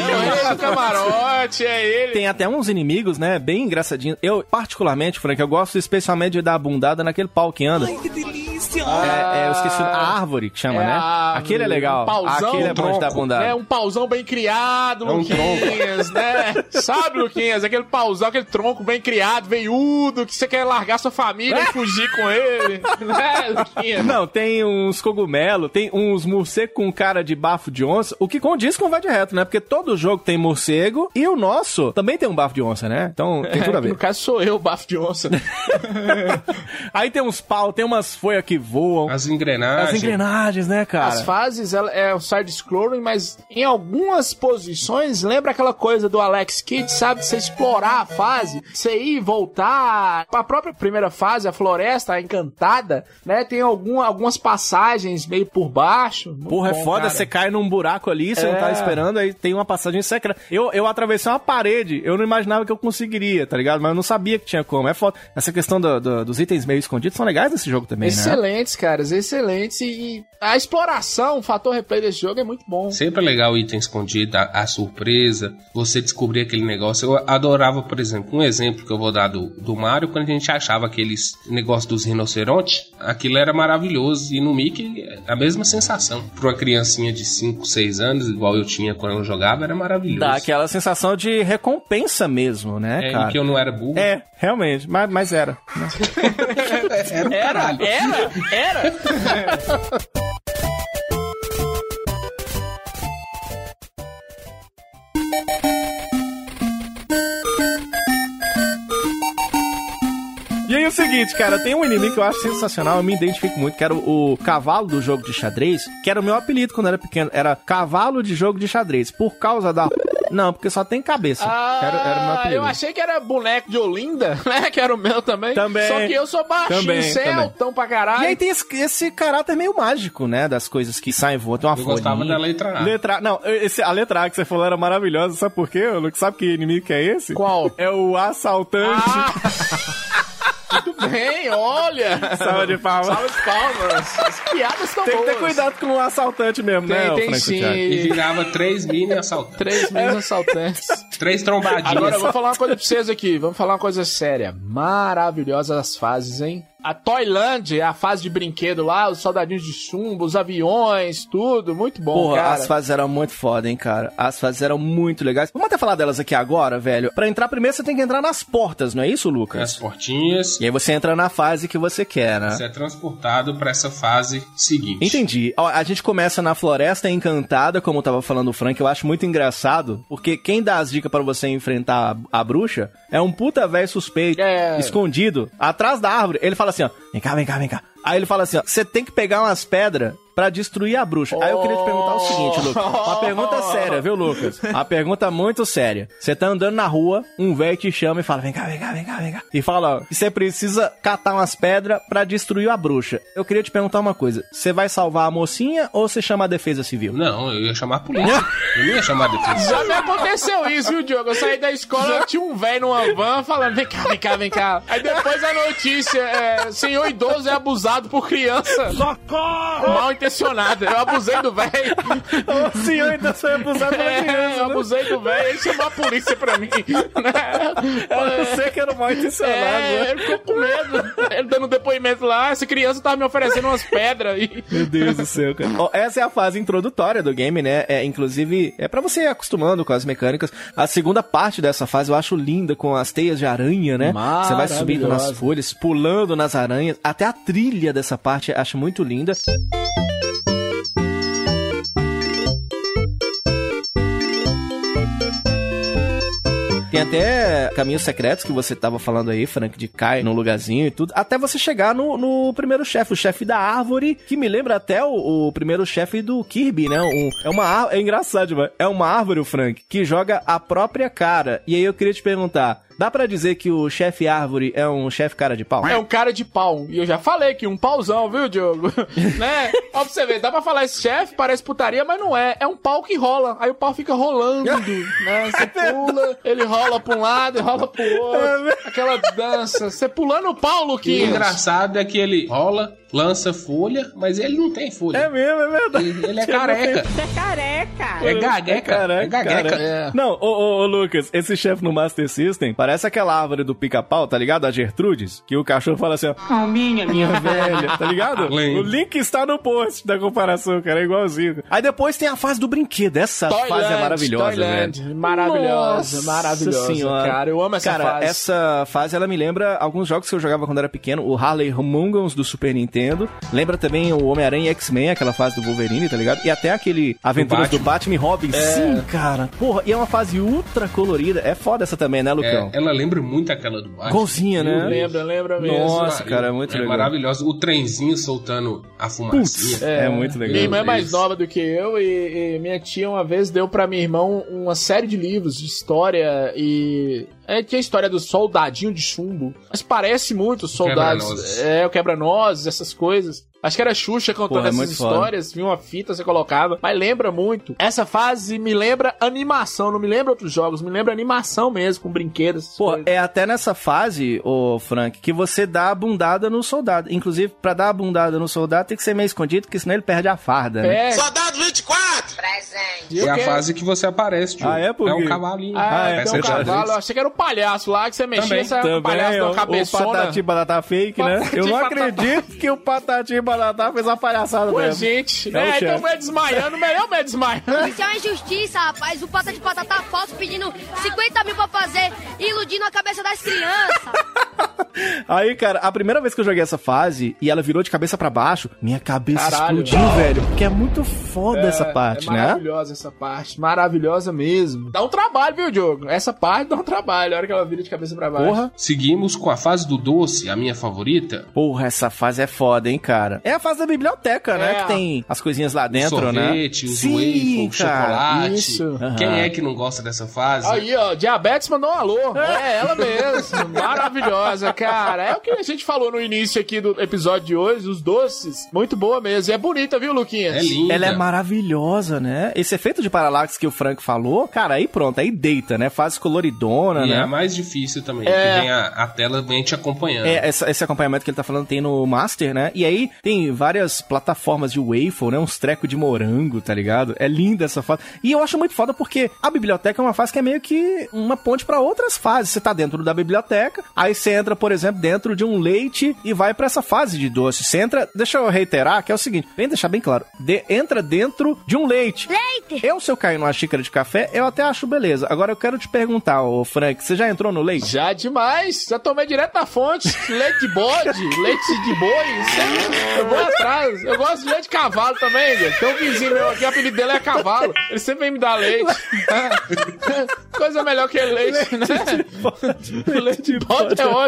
D: rei do camarote, é ele.
C: Tem até uns inimigos, né? Bem engraçadinhos. Eu, particularmente, Frank, eu gosto especialmente de dar a bundada naquele pau que anda.
D: que delícia!
C: É, é, eu esqueci a árvore que chama,
D: É
C: né?
D: a
C: Aquele é legal.
D: Um pauzão,
C: Aquele é bom de dar bundada.
D: É um pauzão bem criado,
F: É um
D: Luquinhas, né? Sabe, Luquinhas? Aquele pauzão, aquele tronco bem criado, veiudo, que você quer largar sua família e fugir com ele. Né?
C: Não, tem uns cogumelos, tem uns morcegos com cara de bafo de onça, o que condiz com o vai de reto, né? Porque todo jogo tem morcego e o nosso também tem um bafo de onça, né? Então tem tudo a
D: É,
C: ver.
D: no caso sou eu, o bafo de onça.
C: Aí tem uns pau, tem umas folhas que voam.
F: As engrenagens.
C: As engrenagens, né, cara?
D: As fases ela é o side-scrolling, mas em algumas posições lembra aquela coisa do Alex Kidd, sabe? Você explorar a fase, você ir e voltar. A própria primeira fase, a floresta, a encantada, né? Tem algum, algumas passagens meio por baixo. Muito
C: Porra, é
D: bom,
C: foda,
D: cara.
C: você cai num buraco ali, você não tá
D: É.
C: esperando, aí tem uma passagem secreta. Eu, eu atravessei uma parede, eu não imaginava que eu conseguiria, tá ligado? Mas eu não sabia que tinha como. É foda. Essa questão do- do- dos itens meio escondidos são legais nesse jogo também, né?
D: Excelentes, caras, excelentes. E a exploração, o fator replay desse jogo é muito bom.
F: Sempre é legal o item escondido, a, a surpresa, você descobrir aquele negócio. Eu adorava, por exemplo, um exemplo que eu vou dar do, do Mario, quando a gente achava aqueles negócios dos rinocerontes, aquilo era maravilhoso. E no Mickey, a mesma sensação. Pra uma criancinha de 5, 6 anos, igual eu tinha quando eu jogava, era maravilhoso.
C: Dá aquela sensação de recompensa mesmo, né,
F: É,
C: cara?
F: que eu não era burro.
C: É, realmente, mas, mas era.
F: Era um
D: Era,
F: caralho.
D: era, era.
C: o seguinte, cara, tem um inimigo que eu acho sensacional, eu me identifico muito, que era o, o cavalo do jogo de xadrez, que era o meu apelido quando eu era pequeno, era cavalo de jogo de xadrez, por causa da... Não, porque só tem cabeça.
D: Ah,
C: era, era meu apelido.
D: eu achei que era boneco de Olinda, né? Que era o meu também.
C: Também.
D: Só que eu sou baixinho,
C: Também,
D: você é pra caralho.
C: E aí tem esse, esse caráter meio mágico, né? Das coisas que saem voando. Tem uma
F: Eu gostava
C: folhinha.
F: da letra A.
C: Letra A. Não, esse, a letra A que você falou era maravilhosa. Sabe por quê, Luke? Sabe que inimigo que é esse?
D: Qual?
C: É o assaltante.
D: Muito bem, olha.
C: Salva de palmas.
D: Salva de palmas. As piadas estão
C: Tem que
D: boas.
C: ter cuidado com o assaltante mesmo,
D: Tem,
C: né?
D: tem
C: Franco
D: sim.
C: Thiago?
F: E virava três mini assaltantes.
D: Três meses assaltantes.
F: Três trombadinhas.
D: Agora eu vou falar uma coisa pra vocês aqui. Vamos falar uma coisa séria. Maravilhosas as fases, hein? A Toyland, a fase de brinquedo lá, os soldadinhos de chumbo, os aviões, tudo. Muito bom,
C: Porra,
D: cara.
C: as fases eram muito foda, hein, cara. As fases eram muito legais. Vamos até falar delas aqui agora, velho. Pra entrar primeiro, você tem que entrar nas portas, não é isso, Lucas?
F: As portinhas.
C: E aí você entra na fase que você quer, né?
F: Você é transportado pra essa fase seguinte.
C: Entendi. Ó, a gente começa na Floresta Encantada, como tava falando o Frank, eu acho muito engraçado, porque quem dá as dicas pra você enfrentar a, a bruxa é um puta velho suspeito,
D: É.
C: escondido, atrás da árvore. Ele fala assim, ó, vem cá, vem cá, vem cá. Aí ele fala assim, ó, você tem que pegar umas pedras pra destruir a bruxa. Aí eu queria te perguntar o seguinte, Lucas. Uma pergunta séria, viu, Lucas? Uma pergunta muito séria. Você tá andando na rua, um velho te chama e fala, vem cá, vem cá, vem cá, vem cá. E fala, ó, você precisa catar umas pedras pra destruir a bruxa. Eu queria te perguntar uma coisa. Você vai salvar a mocinha ou você chama a defesa civil?
F: Não, eu ia chamar a polícia. eu não ia chamar a defesa.
D: Já me aconteceu isso, viu, Diogo? Eu saí da escola, tinha um velho numa van falando: vem cá, vem cá, vem cá. Aí depois a notícia: é, senhor idoso é abusado por criança. Socorro! Mal intencionada. Eu abusei do velho.
C: o senhor então foi abusado pela
D: É,
C: criança.
D: eu
C: né?
D: abusei do velho, ele chamou a polícia pra mim.
C: Eu sei que era mal intencionado.
D: É, ele ficou com medo. Ele dando depoimento lá, essa criança tava me oferecendo umas pedras. E...
C: Meu Deus do céu, cara. Essa é a fase introdutória do game, né? É, inclusive, é pra você ir acostumando com as mecânicas. A segunda parte dessa fase eu acho linda, com as teias de aranha, né? Você vai subindo nas folhas, pulando nas aranhas. Até a trilha dessa parte eu acho muito linda. Tem até caminhos secretos que você tava falando aí, Frank, de cai num lugarzinho e tudo. Até você chegar no, no primeiro chefe, o chefe da árvore, que me lembra até o, o primeiro chefe do Kirby, né? Um, é uma ár- É engraçado, mano. É uma árvore, o Frank, que joga a própria cara. E aí eu queria te perguntar. Dá pra dizer que o chefe árvore é um chefe cara de pau?
D: É um cara de pau. E eu já falei que um pauzão, viu, Diogo? né? Ó, pra você ver, dá pra falar esse chefe, parece putaria, mas não é. É um pau que rola. Aí o pau fica rolando, né? Você pula, ele rola pra um lado e rola pro outro. Aquela dança. Você pulando o pau,
F: E o engraçado é que ele rola, lança folha, mas ele não tem folha.
C: É mesmo, é verdade.
F: Ele, ele é careca.
I: É careca.
F: É gagueca. É gagueca.
C: cara. Não, ô, ô, ô, Lucas, esse chefe no Master System parece aquela árvore do pica-pau, tá ligado? A Gertrudes, que o cachorro fala assim, ó,
E: Calminha, minha
C: minha velha, tá ligado? O link está no post da comparação, cara, é igualzinho. Aí depois tem a fase do brinquedo, essa fase é maravilhosa,
D: Toyland.
C: velho.
D: Maravilhosa,
C: Nossa
D: maravilhosa,
C: senhora.
D: cara. Eu amo essa
C: cara,
D: fase.
C: essa fase ela me lembra alguns jogos que eu jogava quando era pequeno. O Harley Humongous do Super Nintendo. Lembra também o Homem-Aranha e X-Men, aquela fase do Wolverine, tá ligado? E até aquele Aventuras do Batman, e Robin. Sim, cara. Porra, e é uma fase ultra colorida. É foda essa também, né, Lucão?
F: É, ela lembra muito aquela do Batman.
C: Golzinha, né?
D: Lembra, lembra mesmo.
C: Nossa,
F: Maria.
C: cara, é muito
F: é
C: legal.
F: maravilhoso. O trenzinho soltando a fumacinha.
C: É, muito legal.
D: Minha irmã é mais
F: Isso.
D: nova do que eu e, e minha tia uma vez deu pra minha irmã uma série de livros de história e. É, tinha a história do soldadinho de chumbo. Mas parece muito os soldados.
F: Quebra-nozes.
D: É, o quebra-nozes, essas coisas. Acho que era Xuxa contando
C: Porra, é
D: essas histórias, vinha uma fita, você colocava. Mas lembra muito. Essa fase me lembra animação, não me lembra outros jogos, me lembra animação mesmo, com brinquedos.
C: Pô,
D: coisas.
C: é até nessa fase, ô Frank, que você dá a bundada no soldado. Inclusive, pra dar a bundada no soldado tem que ser meio escondido, porque senão ele perde a farda, né?
D: É,
J: Soldado 24!
I: Presente.
F: É a fase que você aparece, tio.
C: Ah, é? Por
F: É um cavalinho.
D: Ah,
C: Ah, é,
D: tem um
C: verdade.
D: cavalo. Eu achei que era o palhaço lá que você mexia,
F: Também,
D: com o palhaço da
C: o, o. Patati Batata Fake, né?
D: Patati
C: Eu não acredito que o Patati Batata fez uma palhaçada
D: Ué,
C: mesmo.
D: gente,
C: É o chefe.
D: Então vai desmaiando, melhor vai desmaiando.
I: Isso é uma injustiça, rapaz. O pata de batata falso pedindo 50 mil pra fazer, iludindo a cabeça das crianças.
C: Aí, cara, a primeira vez que eu joguei essa fase e ela virou de cabeça pra baixo, minha cabeça
D: Caralho.
C: explodiu, velho. Porque é muito foda essa parte,
D: é
C: né?
D: maravilhosa essa parte, maravilhosa mesmo. Dá um trabalho, viu, Diogo? Essa parte dá um trabalho, a hora que ela vira de cabeça pra baixo.
C: Porra.
F: Seguimos com a fase do doce, a minha favorita.
C: Porra, essa fase é foda, hein, cara. É a fase da biblioteca, né?
D: É.
C: Que tem as coisinhas lá dentro,
F: sorvete,
C: né?
F: os waffle, o chocolate.
D: isso.
F: Quem
C: Aham.
F: é que não gosta dessa fase?
D: Aí, ó, Diabetes mandou um alô. É ela mesmo. Maravilhosa, cara. É o que a gente falou no início aqui do episódio de hoje, os doces. Muito boa mesmo. E é bonita, viu, Luquinhas?
F: É linda.
C: Ela é maravilhosa, né? Esse efeito de paralaxe que o Frank falou, cara, aí pronto, aí deita, né? Fase coloridona,
F: E é
C: né?
F: a mais difícil também,
D: É.
F: que vem a, a tela vem te acompanhando.
C: É, essa- esse acompanhamento que ele tá falando tem no Master, né? E aí tem várias plataformas de waffle, né? Uns trecos de morango, tá ligado? É linda essa fase. E eu acho muito foda porque a biblioteca é uma fase que é meio que uma ponte pra outras fases. Você tá dentro da biblioteca, aí você entra, por exemplo, dentro de um leite e vai pra essa fase de doce. Você entra, deixa eu reiterar, que é o seguinte, bem deixar bem claro, de- entra dentro de um leite.
I: Leite!
C: Eu, se eu cair numa xícara de café, eu até acho beleza. Agora eu quero te perguntar, ô Frank, você já entrou no leite?
D: Já demais, já tomei direto da fonte. Leite de bode, leite de boi, isso aí, eu vou atrás. Eu gosto de leite de cavalo também, gente. Tem um vizinho meu aqui, o apelido dele é cavalo. Ele sempre vem me dar leite. Coisa melhor que leite, né? leite de bode é ótimo.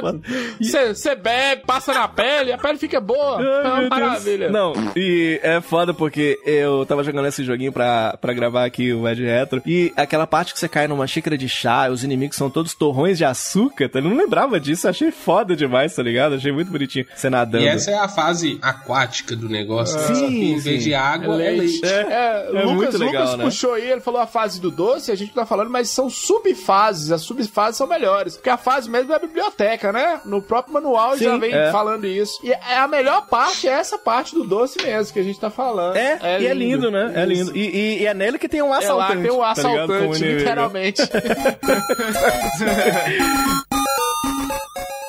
D: Você bebe, passa na pele, a pele fica boa. É uma maravilha.
C: Não, e é foda porque eu tava jogando esse joguinho pra, pra gravar aqui o Ed Retro. E aquela parte que você cai numa xícara de chá, os inimigos são todos torrões de açúcar, tá? Eu não lembrava disso, achei foda demais, tá ligado? Achei muito bonitinho você nadando.
F: E essa é a fase aquática do negócio. né?
C: Sim,
F: que em vez
C: sim.
F: de água, é leite.
D: É,
C: é
D: Lucas,
C: muito legal,
D: Lucas
C: né?
D: puxou aí, ele falou a fase do doce, a gente tá falando, mas são subfases. As subfases são melhores. Porque a fase mesmo é a biblioteca, né? No próprio manual
C: Sim,
D: já vem
C: é.
D: falando isso. E é a melhor parte é essa parte do doce mesmo que a gente tá falando.
C: É, e é lindo, né? É
D: Isso.
C: lindo. E, e- e é nele que tem um
D: É lá
C: assaltante.
D: tem um
C: tá
D: assaltante,
C: inimigo.
D: literalmente.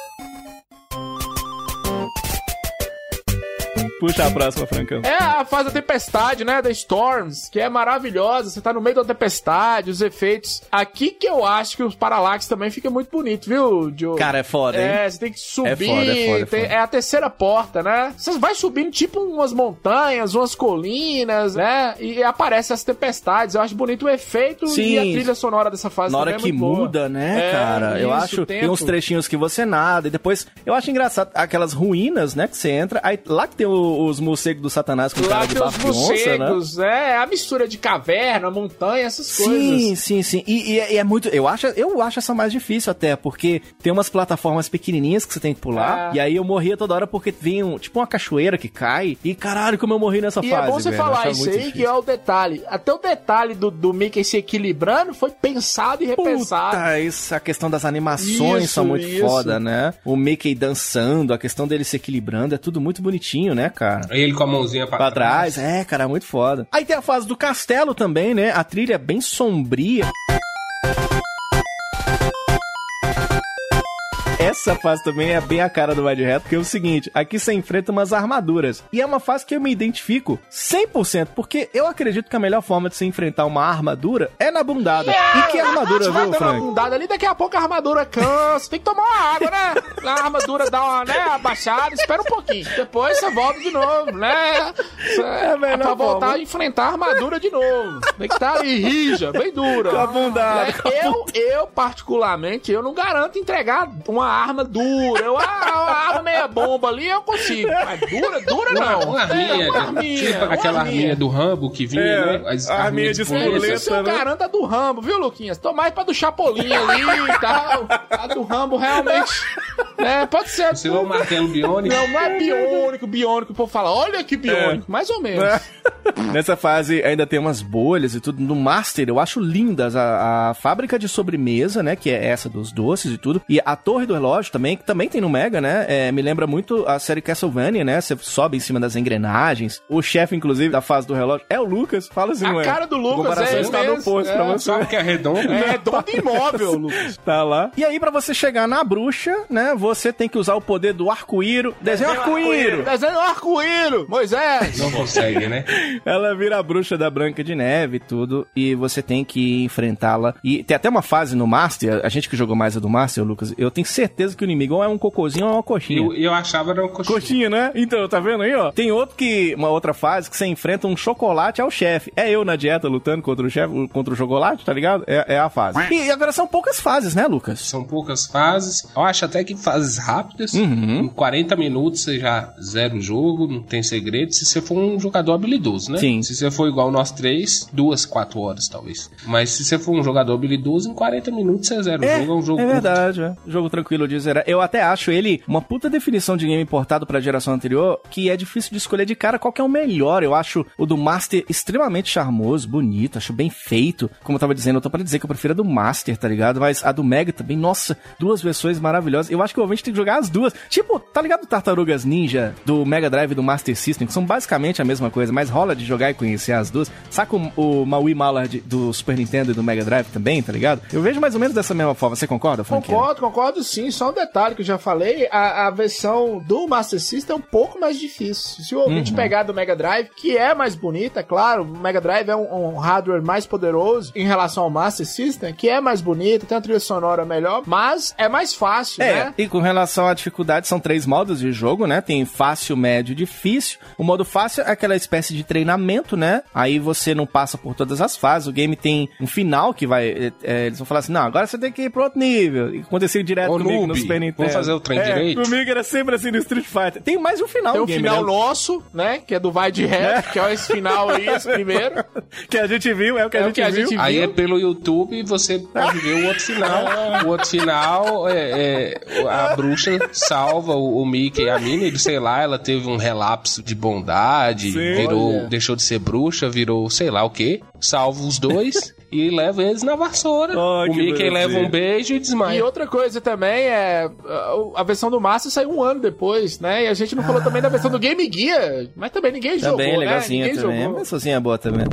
C: Puxa a próxima, Francão?
D: É a fase da tempestade, né? Da Storms, que é maravilhosa. Você tá no meio da tempestade, os efeitos. Aqui que eu acho que os Parallax também fica muito bonito, viu, Joe?
C: Cara, é foda, hein?
D: É, você tem que subir.
C: É foda, é foda, é
D: tem-
C: foda.
D: é a terceira porta, né? Você vai subindo tipo umas montanhas, umas colinas, né? E aparece as tempestades. Eu acho bonito o efeito
C: Sim.
D: e a trilha sonora dessa fase
C: Na hora
D: é
C: que
D: muito boa.
C: muda, né,
D: É,
C: cara? Eu
D: isso,
C: acho.
D: o
C: Tem uns trechinhos que você nada. E depois. Eu acho engraçado aquelas ruínas, né? Que você entra. Aí lá que tem o- os morcegos do Satanás com
D: Lá
C: cara de onça, né?
D: morcegos, é, a mistura de caverna, montanha, essas
C: Sim,
D: coisas.
C: sim, sim. E, e é- e é muito. Eu acho, eu acho essa mais difícil até, porque tem umas plataformas pequenininhas que você tem que pular.
D: É.
C: E aí eu morria toda hora porque vinha um, tipo uma cachoeira que cai. E caralho, como eu morri nessa
D: E
C: fase.
D: é bom você
C: velho,
D: falar isso aí,
C: difícil.
D: que é o detalhe. Até o detalhe do, do Mickey se equilibrando foi pensado e repensado.
C: Puta, isso, a questão das animações
D: Isso,
C: são muito
D: isso.
C: foda, né? O Mickey dançando, a questão dele se equilibrando, é tudo muito bonitinho, né, cara?
F: Aí ele com a mãozinha pra,
C: Pra trás, é, cara, muito foda. Aí tem a fase do castelo também, né? A trilha é bem sombria. Essa fase também é bem a cara do Wild Hat, porque é o seguinte, aqui você enfrenta umas armaduras. E é uma fase que eu me identifico 100%, porque eu acredito que a melhor forma de se enfrentar uma armadura é na bundada. E que armadura, viu, Frank?
D: bundada ali, daqui a pouco a armadura cansa. Tem que tomar uma água, né? A armadura dá uma né, abaixada, espera um pouquinho. Depois você volta de novo, né? É,
C: melhor
D: pra voltar
C: forma.
D: a enfrentar a armadura de novo. Tem que estar ali rija, bem dura.
C: Com a bundada,
D: Né?
C: com a
D: Eu, eu, particularmente, eu não garanto entregar uma arma dura. Eu, ah, uma arma meia bomba ali eu consigo. Mas dura, dura não.
F: Uma arminha,
D: É, uma arminha,
F: tipo
D: uma
F: aquela arminha do Rambo que vinha,
C: É,
F: né? As
C: a arminha
F: arminhas
C: de
F: espoleta.
D: Isso eu
C: né?
D: garanto a do Rambo, viu, Luquinhas? Tô mais pra do Chapolin ali e tal. A do Rambo realmente. É, pode ser.
F: Você vê o martelo biônico.
D: Não, não é biônico, biônico. O povo fala, olha que biônico.
C: É.
D: Mais ou menos.
C: Nessa fase ainda tem umas bolhas e tudo. No Master eu acho lindas a, a fábrica de sobremesa, né? Que é essa dos doces e tudo. E a torre do relógio também, que também tem no Mega, né? é, me lembra muito a série Castlevania, né? Você sobe em cima das engrenagens. O chefe, inclusive, da fase do relógio é o Lucas. Fala assim,
D: A
C: não é?
D: cara do Lucas, é
C: está
D: mesmo,
C: no post
D: é.
C: pra você.
F: Sabe que é redondo?
D: É dono imóvel, Lucas.
C: Tá lá. E aí, pra você chegar na bruxa, né? Você tem que usar o poder do arco-íro. Desenho arco-íro!
D: Desenho arco-íro. Moisés.
F: Não consegue, né?
C: Ela vira a bruxa da Branca de Neve e tudo, e você tem que enfrentá-la. E tem até uma fase no Master, a gente que jogou mais a do Master, Lucas, eu tenho certeza que o inimigo ou é um cocôzinho ou é uma coxinha.
F: Eu, eu achava era um coxinha.
C: Coxinha, né? Então, tá vendo aí, ó? Tem outro que, uma outra fase que você enfrenta um chocolate ao chefe. É eu na dieta lutando contra o chefe, contra o chocolate, tá ligado? É, é a fase. E agora são poucas fases, né, Lucas?
F: São poucas fases. Eu acho até que fases rápidas.
C: Uhum.
F: Em 40 minutos você já zera o jogo, não tem segredo. Se você for um jogador habilidoso, né?
C: Sim.
F: Se você for igual nós três, duas, quatro horas talvez. Mas se você for um jogador habilidoso, em 40 minutos você zera o jogo. É um jogo
C: É
F: curto.
C: verdade, é. Jogo tranquilo Eu até acho ele uma puta definição de game importado pra geração anterior, que é difícil de escolher de cara qual que é o melhor. Eu acho o do Master extremamente charmoso, bonito, acho bem feito. Como eu tava dizendo, eu tô pra dizer que eu prefiro a do Master, tá ligado? Mas a do Mega também, nossa, duas versões maravilhosas. Eu acho que o ouvinte tem que jogar as duas. Tipo, tá ligado Tartarugas Ninja do Mega Drive e do Master System, que são basicamente a mesma coisa, mas rola de jogar e conhecer as duas. Saca o, o Maui Mallard do Super Nintendo e do Mega Drive também, tá ligado? Eu vejo mais ou menos dessa mesma forma. Você concorda, Frank?
D: Concordo, concordo sim. Só um detalhe que eu já falei: a, a versão do Master System é um pouco mais difícil. Se o ouvinte
C: Uhum.
D: pegar do Mega Drive, que é mais bonita, claro, o Mega Drive é um, um hardware mais poderoso em relação ao Master System, que é mais bonito, tem uma trilha sonora melhor, mas é mais fácil,
C: É,
D: né?
C: e com relação à dificuldade, são três modos de jogo, né? Tem fácil, médio e difícil. O modo fácil é aquela espécie de treinamento, né? Aí você não passa por todas as fases. O game tem um final que vai. é, é, eles vão falar assim: não, agora você tem que ir pro outro nível. E aconteceu direto
F: Ô,
C: comigo no Super Nintendo.
F: vamos fazer o trem
C: é,
F: direito?
C: Comigo era sempre assim no Street Fighter. Tem mais um final
D: Tem o
C: game,
D: final
C: né?
D: nosso, né? Que é do Vai de Reto, que é esse final aí, esse primeiro.
C: Que a gente viu, é o que a
D: É o
C: gente
D: que a
C: viu.
D: gente
F: Aí
D: viu.
F: é pelo YouTube e você pode ver o outro final. o outro final é, é a bruxa salva o, o Mickey e a Minnie, sei lá, ela teve um relapso de bondade,
C: Sim.
F: virou,
D: Olha.
F: deixou de ser bruxa, virou sei lá o que, salva os dois e leva eles na vassoura.
C: Oh,
F: o
C: que
F: Mickey leva um beijo e desmaia.
D: E outra coisa também é. a- A versão do Master saiu um ano depois, né? E a gente não falou também da versão do Game Gear, mas também ninguém jogou.
C: Também,
D: né?
C: legalzinha
D: Ninguém
C: também.
D: jogou.
C: Sozinha é boa também.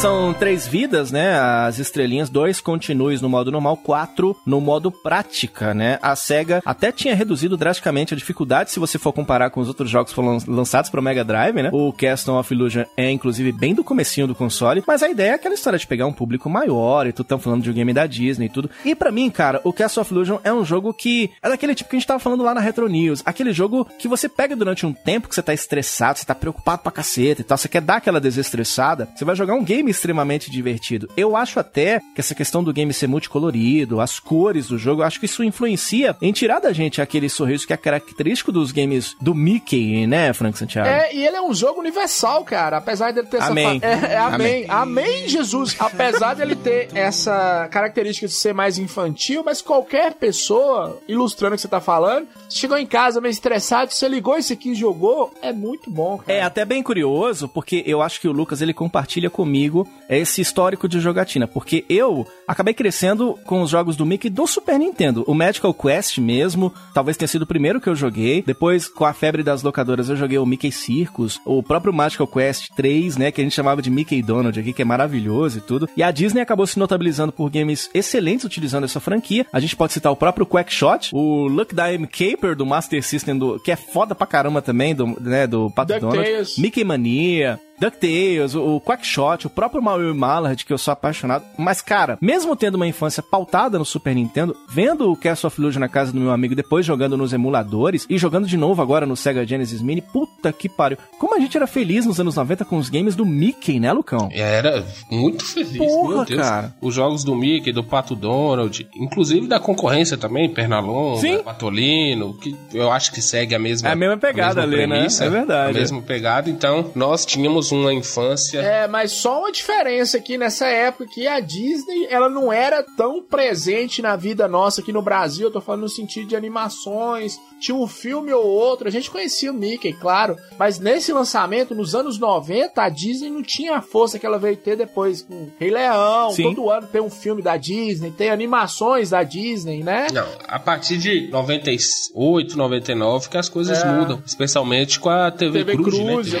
C: São três vidas, né? As estrelinhas, dois continues no modo normal, quatro no modo prática, né? A SEGA até tinha reduzido drasticamente a dificuldade se você for comparar com os outros jogos que foram lançados para o Mega Drive, né? O Castle of Illusion é, inclusive, bem do comecinho do console, mas a ideia é aquela história de pegar um público maior e tudo, tão falando de um game da Disney e tudo. E para mim, cara, o Castle of Illusion é um jogo que é daquele tipo que a gente tava falando lá na Retro News, aquele jogo que você pega durante um tempo que você tá estressado, você tá preocupado pra caceta e tal, você quer dar aquela desestressada, você vai jogar um game extremamente divertido. Eu acho até que essa questão do game ser multicolorido, as cores do jogo, eu acho que isso influencia em tirar da gente aquele sorriso que é característico dos games do Mickey, né, Frank Santiago?
D: É, e ele é um jogo universal, cara. Apesar dele ter
C: Amém.
D: essa. fa- É, é, amém.
C: Amém.
D: amém. Jesus. Apesar dele ter essa característica de ser mais infantil, mas qualquer pessoa, ilustrando o que você tá falando, chegou em casa meio estressado, você ligou isso aqui e jogou, é muito bom, cara.
C: É até bem curioso, porque eu acho que o Lucas ele compartilha comigo esse histórico de jogatina, porque eu acabei crescendo com os jogos do Mickey do Super Nintendo. O Magical Quest mesmo, talvez tenha sido o primeiro que eu joguei. Depois, com a febre das locadoras, eu joguei o Mickey Circus, o próprio Magical Quest 3, né, que a gente chamava de Mickey Donald aqui, que é maravilhoso e tudo. E a Disney acabou se notabilizando por games excelentes utilizando essa franquia. A gente pode citar o próprio Quackshot, o Luck Dime Caper do Master System, do, que é foda pra caramba também, do, né, do Pato Donald. Mickey Mania, DuckTales, o o Quackshot, o próprio Mario Mallard, que eu sou apaixonado. Mas, cara, mesmo tendo uma infância pautada no Super Nintendo, vendo o Castle of Illusion na casa do meu amigo, depois jogando nos emuladores e jogando de novo agora no Sega Genesis Mini, puta que pariu. Como a gente era feliz nos anos 90 com os games do Mickey, né, Lucão?
F: Era muito feliz,
C: Porra,
F: meu Deus.
C: cara.
F: Os jogos do Mickey, do Pato Donald, inclusive da concorrência também, Pernalonga,
C: Sim.
F: Patolino, que eu acho que segue a mesma
C: É a mesma pegada
F: mesma
C: ali, né?
F: premissa,
C: É verdade.
F: A mesma pegada. Então, nós tínhamos uma infância
D: É, mas só uma diferença aqui nessa época que a Disney, ela não era tão presente na vida nossa aqui no Brasil, eu tô falando no sentido de animações, tinha um filme ou outro, a gente conhecia o Mickey, claro, mas nesse lançamento, nos anos 90, a Disney não tinha a força que ela veio ter depois com Rei Leão,
C: Sim.
D: todo ano tem um filme da Disney, tem animações da Disney, né?
F: Não, a partir de 98, 99 que as coisas
D: É.
F: mudam, especialmente com a TV,
D: TV
F: Cruz,
D: Cruz,
F: né?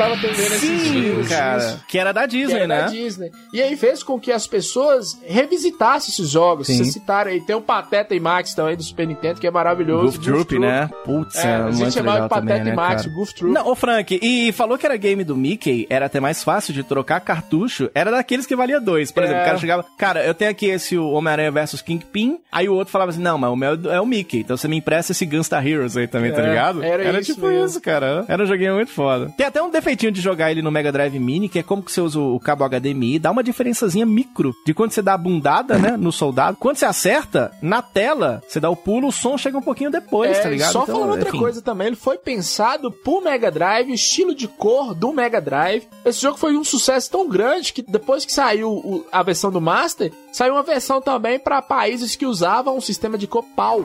D: Tava tendo esses
C: Sim,
D: filmes,
C: cara. Que era da
D: que
C: Disney,
D: era
C: né?
D: da Disney. E aí fez com que as pessoas revisitassem esses jogos.
C: Sim.
D: Vocês citaram aí, tem o Pateta e Max também do Super Nintendo, que é maravilhoso.
C: Goof Troop, né? Putz,
D: É,
C: é,
D: a gente
C: muito
D: chamava de Pateta
C: também, né,
D: e Max,
C: cara?
D: Goof Troop.
C: Não, ô Frank, e falou que era game do Mickey, era até mais fácil de trocar cartucho, era daqueles que valia dois. Por
D: É.
C: exemplo, o cara chegava, cara, eu tenho aqui esse o Homem-Aranha versus Kingpin, aí o outro falava assim, não, mas o meu é o Mickey, então você me empresta esse Gunstar Heroes aí também, tá
D: É,
C: ligado?
D: era isso
C: tipo
D: mesmo.
C: isso, cara. Era um joguinho muito foda. Tem até um defeitinho de jogar ele no Mega Drive Mini, que é como que você usa o cabo HDMI, dá uma diferençazinha micro de quando você dá a bundada, né, no soldado. Quando você acerta, na tela, você dá o pulo, o som chega um pouquinho depois,
D: É,
C: tá ligado?
D: Só
C: Então,
D: falando outra coisa também, ele foi pensado pro Mega Drive, estilo de cor do Mega Drive. Esse jogo foi um sucesso tão grande que depois que saiu a versão do Master, saiu uma versão também pra países que usavam um sistema de cor pau.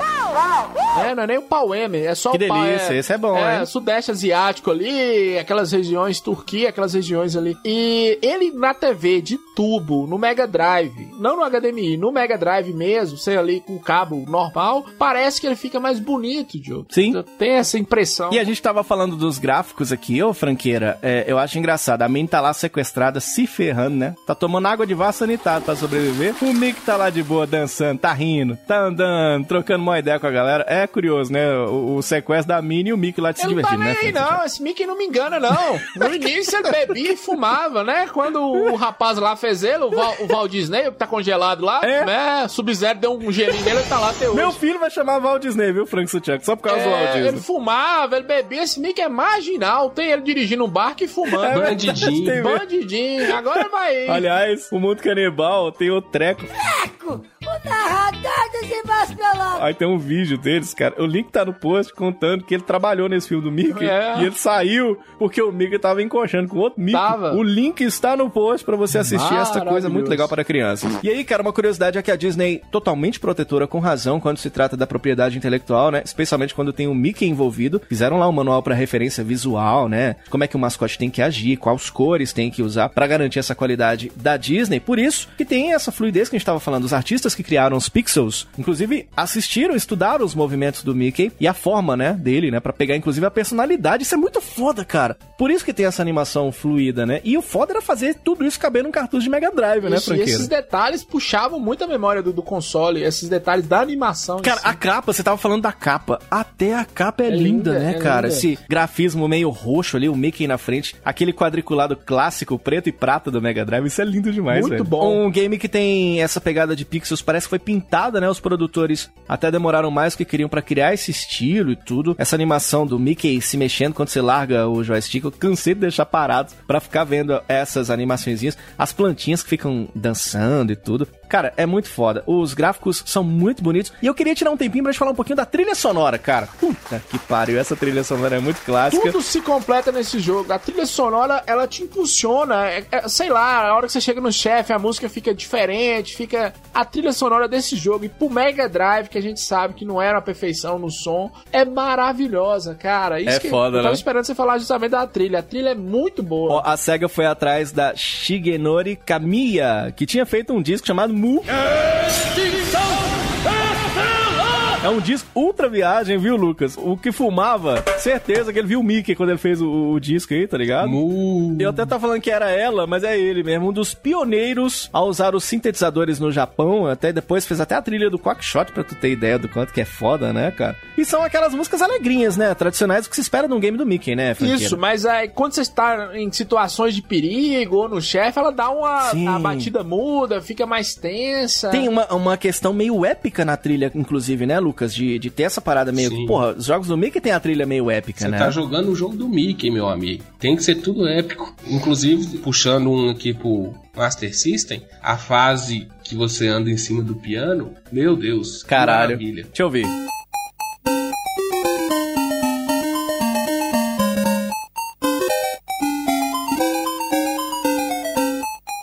D: É, não é nem o pau M, é só
C: Que
D: o pau.
C: delícia, esse é bom,
D: é,
C: hein?
D: Sudeste Asiático ali, aquelas regiões, Turquia, aquelas regiões ali. E ele na TV de tubo, no Mega Drive, não no HDMI, no Mega Drive mesmo, sei ali com cabo normal, parece que ele fica mais bonito, Diogo.
C: Sim.
D: Tem essa impressão.
C: E a gente tava falando dos gráficos aqui, ô franqueira, é, eu acho engraçado. A Minnie tá lá sequestrada, se ferrando, né? Tá tomando água de vaso sanitário pra sobreviver. O Mickey tá lá de boa, dançando, tá rindo, tá andando, trocando uma ideia com a galera. É curioso, né? O, o sequestro da Minnie e o Mickey lá de se
D: tá
C: divertindo,
D: nem
C: né?
D: não. Esse Mickey não me engana, não. No início ele bebia e fumava, né? Quando o rapaz lá fez ele, o Val, o Walt Disney, que tá congelado lá,
C: É.
D: né? Sub-Zero deu um gelinho nele, ele tá lá até hoje.
C: Meu filho vai chamar Walt Disney, viu, Frank Suchak? Só por causa do Walt
D: É,
C: Disney.
D: ele fumava, ele bebia. Esse Mickey é marginal. Tem ele dirigindo um barco e fumando.
C: É
F: Bandidinho.
D: Bandidinho. Agora vai.
C: Aliás, o mundo canibal tem o treco.
I: O narrador dos irmãos Pelão.
C: Aí tem um vídeo deles, cara. O link tá no post contando que ele trabalhou nesse filme do Mickey.
D: É.
C: E ele saiu porque o Mickey tava encoxando com outro Mickey.
D: Tava.
C: O link está no post pra você assistir esta coisa muito legal para crianças. E aí, cara, uma curiosidade é que a Disney, totalmente protetora com razão quando se trata da propriedade intelectual, né? Especialmente quando tem o Mickey envolvido. Fizeram lá um manual pra referência visual, né? Como é que o mascote tem que agir, quais cores tem que usar pra garantir essa qualidade da Disney. Por isso que tem essa fluidez que a gente tava falando. Os artistas que criaram os pixels inclusive assistiram, estudaram os movimentos do Mickey e a forma, né, dele, né, para pegar inclusive a personalidade. Isso é muito foda, cara. Por isso que tem essa animação fluida, né? E o foda era fazer tudo isso caber num cartucho de Mega Drive, né,
D: Isso, e
C: franqueira?
D: esses detalhes puxavam muito a memória do, do console, esses detalhes da animação.
C: Cara,
D: si.
C: a capa, você tava falando da capa. Até a capa é,
D: É
C: linda,
D: linda,
C: né,
D: é
C: cara?
D: linda.
C: Esse grafismo meio roxo ali, o Mickey na frente, aquele quadriculado clássico, preto e prata do Mega Drive, isso é lindo demais,
D: Muito
C: velho.
D: bom.
C: Um game que tem essa pegada de pixels, parece que foi pintada, né? Os produtores até demoraram mais do que queriam pra criar esse estilo e tudo. Essa animação do Mickey se mexendo quando você larga o joystick, eu cansei de deixar parado pra ficar vendo essas animaçõezinhas, as plantinhas que ficam dançando e tudo. Cara, é muito foda. Os gráficos são muito bonitos. E eu queria tirar um tempinho pra gente falar um pouquinho da trilha sonora, cara. Puta que pariu, essa trilha sonora é muito clássica.
D: Tudo se completa nesse jogo. A trilha sonora, ela te impulsiona. É- é- sei lá, a hora que você chega no chefe, a música fica diferente, fica... A trilha sonora desse jogo, e pro Mega Drive, que a gente sabe que não era uma perfeição no som, é maravilhosa, cara. Isso
C: É
D: que
C: foda,
D: eu tava
C: né?
D: esperando você falar justamente da trilha. A trilha é muito boa.
C: Ó, a SEGA foi atrás da Shigenori Kamiya, que tinha feito um disco chamado Mu. É um disco ultra viagem, viu, Lucas? O que fumava, certeza que ele viu o Mickey quando ele fez o, o disco aí, tá ligado?
F: Mu.
C: Eu até tava falando que era ela, mas é ele mesmo, um dos pioneiros a usar os sintetizadores no Japão, até depois fez até a trilha do Quackshot pra tu ter ideia do quanto que é foda, né, cara? E são aquelas músicas alegrinhas, né, tradicionais, o que se espera num game do Mickey, né, franqueira?
D: Isso, mas aí, quando você está em situações de perigo ou no chefe, ela dá uma. A batida muda, fica mais tensa.
C: Tem uma, uma questão meio épica na trilha, inclusive, né, Lucas? De, de ter essa parada meio.
F: Sim.
C: Porra, os jogos do Mickey tem a trilha meio épica,
F: Você
C: né?
F: tá jogando o jogo do Mickey, meu amigo. Tem que ser tudo épico. Inclusive, puxando um aqui pro Master System, a fase que você anda em cima do piano, meu Deus,
C: Caralho.
F: maravilha.
C: Deixa eu ver.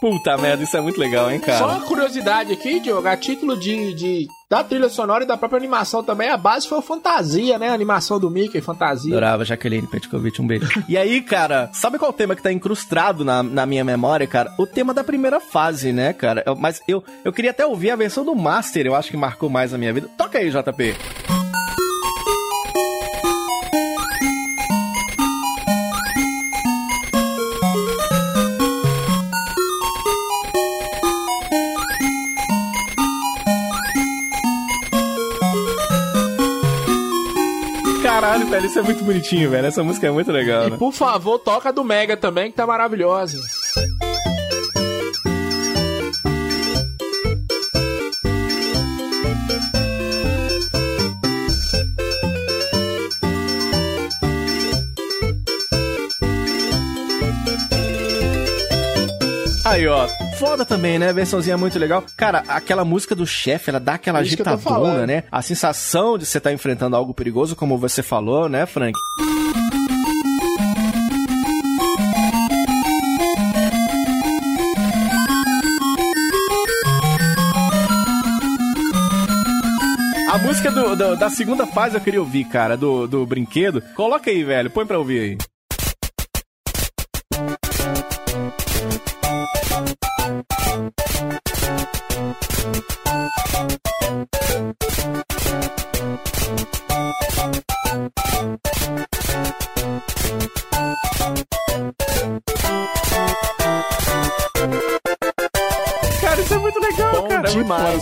C: Puta merda, isso é muito legal, hein, cara?
D: Só uma curiosidade aqui, Diogo, a título de, de- da trilha sonora e da própria animação também, a base foi o Fantasia, né? A animação do Mickey, Fantasia.
C: Adorava Jaqueline Petkovic, um beijo. e aí, cara, sabe qual o tema que tá incrustado na, na minha memória, cara? O tema da primeira fase, né, cara? Eu- mas eu, eu queria até ouvir a versão do Master, eu acho que marcou mais a minha vida. Toca aí, JP. Caralho, velho, isso é muito bonitinho, velho. Essa música é muito legal,
D: E
C: né?
D: por favor, toca do Mega também, que tá maravilhosa.
C: Aí, ó. Foda também, né? Versãozinha muito legal. Cara, aquela música do chefe, ela dá aquela
D: tô
C: agitadona, né? A sensação de você estar enfrentando algo perigoso, como você falou, né, Frank? A música do- do- da segunda fase eu queria ouvir, cara, do, do brinquedo. Coloca aí, velho. Põe pra ouvir aí.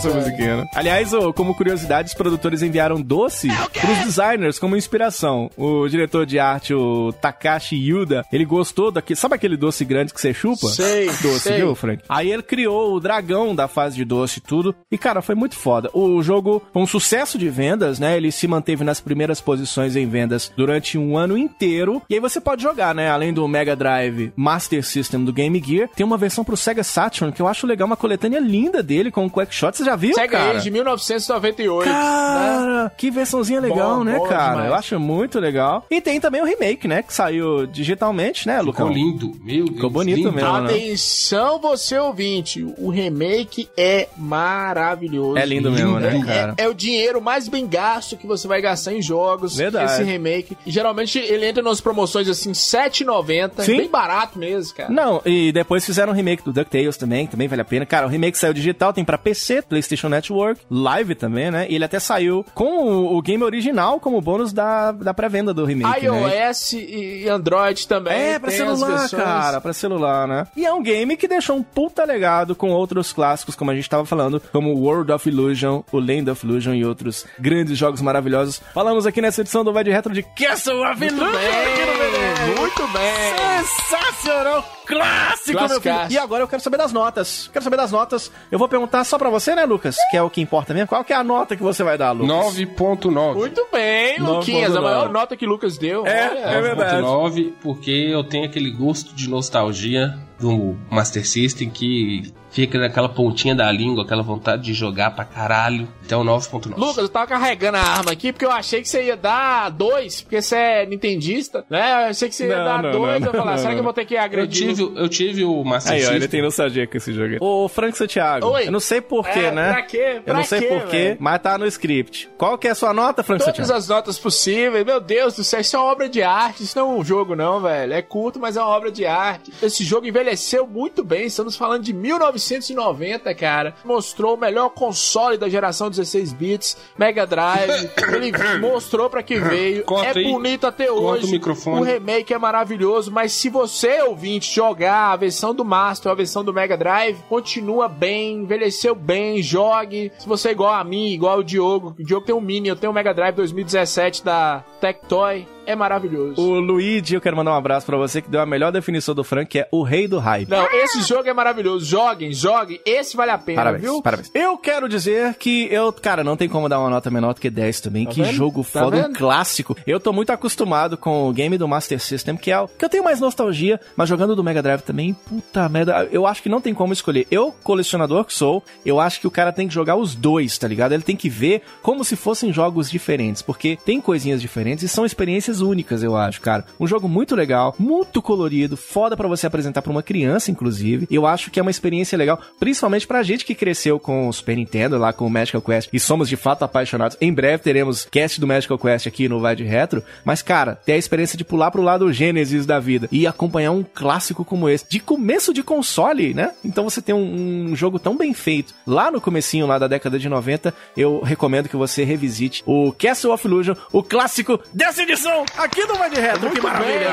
C: É muito
D: demais,
C: Aliás, ô, como curiosidade, os produtores enviaram doce pros designers como inspiração. O diretor de arte, o Takashi Yuda, ele gostou daquele... Sabe aquele doce grande que você chupa?
D: Sei,
C: Doce,
D: sei.
C: viu, Frank? Aí ele criou o dragão da fase de doce e tudo. E, cara, foi muito foda. O jogo foi um sucesso de vendas, né? Ele se manteve nas primeiras posições em vendas durante um ano inteiro. E aí você pode jogar, né? Além do Mega Drive Master System do Game Gear, tem uma versão pro Sega Saturn que eu acho legal, uma coletânea linda dele com o Quackshot. Você já viu,
D: Sega
C: cara?
D: De 1998. né?
C: Cara, que versãozinha legal,
D: Bom,
C: né,
D: bom
C: cara?
D: demais.
C: Eu acho muito legal. E tem também o remake, né? Que saiu digitalmente, né, Lucão?
F: Ficou lindo, meu Deus.
C: Ficou bonito
F: lindo.
C: mesmo, né?
D: Atenção, você ouvinte, o remake é maravilhoso.
C: É lindo mesmo, né,
D: É-
C: cara?
D: É, é o dinheiro mais bem gasto que você vai gastar em jogos.
C: Verdade.
D: Esse remake. E geralmente ele entra nas promoções assim, R$ 7,90.
C: Sim.
D: Bem barato mesmo, cara.
C: Não, e depois fizeram um remake do DuckTales também, também vale a pena. Cara, o remake saiu digital, tem pra PC, PlayStation Network, live também, né? E ele até saiu com o, o game original como bônus da, da pré-venda do remake, né?
D: iOS e Android também.
C: É, pra celular, cara, pra celular, né? E é um game que deixou um puta legado com outros clássicos, como a gente tava falando, como World of Illusion, o Land of Illusion e outros grandes jogos maravilhosos. Falamos aqui nessa edição do Vai de Retro de Castle of Illusion
D: bem, muito bem.
C: Sensacional! Clássico, meu filho! E agora eu quero saber das notas. Quero saber das notas. Eu vou perguntar só pra você, né, Lucas? Que é o que importa mesmo. Qual que é a nota que você vai dar, Lucas?
F: 9.9.
D: Muito bem, Luquinhas. A
C: 9.9.
D: maior nota que o Lucas deu.
C: É,
D: Olha.
C: é verdade.
F: 9, porque eu tenho aquele gosto de nostalgia do Master System que fica naquela pontinha da língua, aquela vontade de jogar pra caralho. Então 9.9.
D: Lucas, eu tava carregando a arma aqui porque eu achei que você ia dar dois, porque você é nintendista, né? Eu achei que você ia
C: Não,
D: dar
C: não,
D: dois.
C: não,
D: eu falei,
C: não,
D: será que eu vou ter que
F: Eu
D: agredir?
F: tive, eu tive o Master
C: Aí, ó,
F: System.
C: ele tem nostalgia com esse jogo. aí. Ô, Frank Santiago.
D: Oi.
C: Eu não sei porquê,
D: É,
C: né?
D: pra quê?
C: eu
D: Pra
C: não sei
D: quê,
C: porquê, mas tá no script. Qual que é a sua nota, Frank
D: Todas
C: Santiago?
D: as notas possíveis. Meu Deus do céu, isso é uma obra de arte. Isso não é um jogo, não, velho. É curto, mas é uma obra de arte. Esse jogo envelheceu muito bem. Estamos falando de 1990, cara. Mostrou o melhor console da geração 16 bits, Mega Drive. Ele mostrou pra que veio.
F: Corta
D: é
F: aí.
D: bonito até
F: Corta
D: hoje.
F: o microfone.
D: remake é maravilhoso, mas se você, ouvinte, jogar a versão do Master a versão do Mega Drive, continua bem, envelheceu bem, jogue. Se você é igual a mim, igual o Diogo, o Diogo tem um Mini, eu tenho o Mega Drive 2017 da Tectoy, é maravilhoso.
C: O Luigi, eu quero mandar um abraço pra você que deu a melhor definição do Frank, que é o rei do hype.
D: Não, esse jogo é maravilhoso. Joguem, joguem. Esse vale a pena,
C: Parabéns,
D: viu?
C: parabéns. Eu quero dizer que eu, cara, não tem como dar uma nota menor do que 10 também. que
D: vendo?
C: jogo
D: Tá
C: foda, um clássico. Eu tô muito acostumado com o game do Master System, que é o que eu tenho mais nostalgia, mas jogando do Mega Drive também, puta merda, eu acho que não tem como escolher. Eu, colecionador que sou, eu acho que o cara tem que jogar os dois, tá ligado? Ele tem que ver como se fossem jogos diferentes, porque tem coisinhas diferentes e são experiências únicas, eu acho, cara. Um jogo muito legal, muito colorido, foda pra você apresentar pra uma criança, inclusive. Eu acho que é uma experiência legal, principalmente pra gente que cresceu com o Super Nintendo, lá com o Magical Quest, e somos de fato apaixonados. Em breve teremos cast do Magical Quest aqui no Vai de Retro, mas, cara, ter a experiência de pular pro lado Gênesis da vida e acompanhar um clássico como esse, de começo de console, né? Então você tem um, um jogo tão bem feito, lá no comecinho, lá da década de 90, eu recomendo que você revisite o Castle of Illusion, o clássico dessa edição, aqui no Vai de Retro. que maravilha!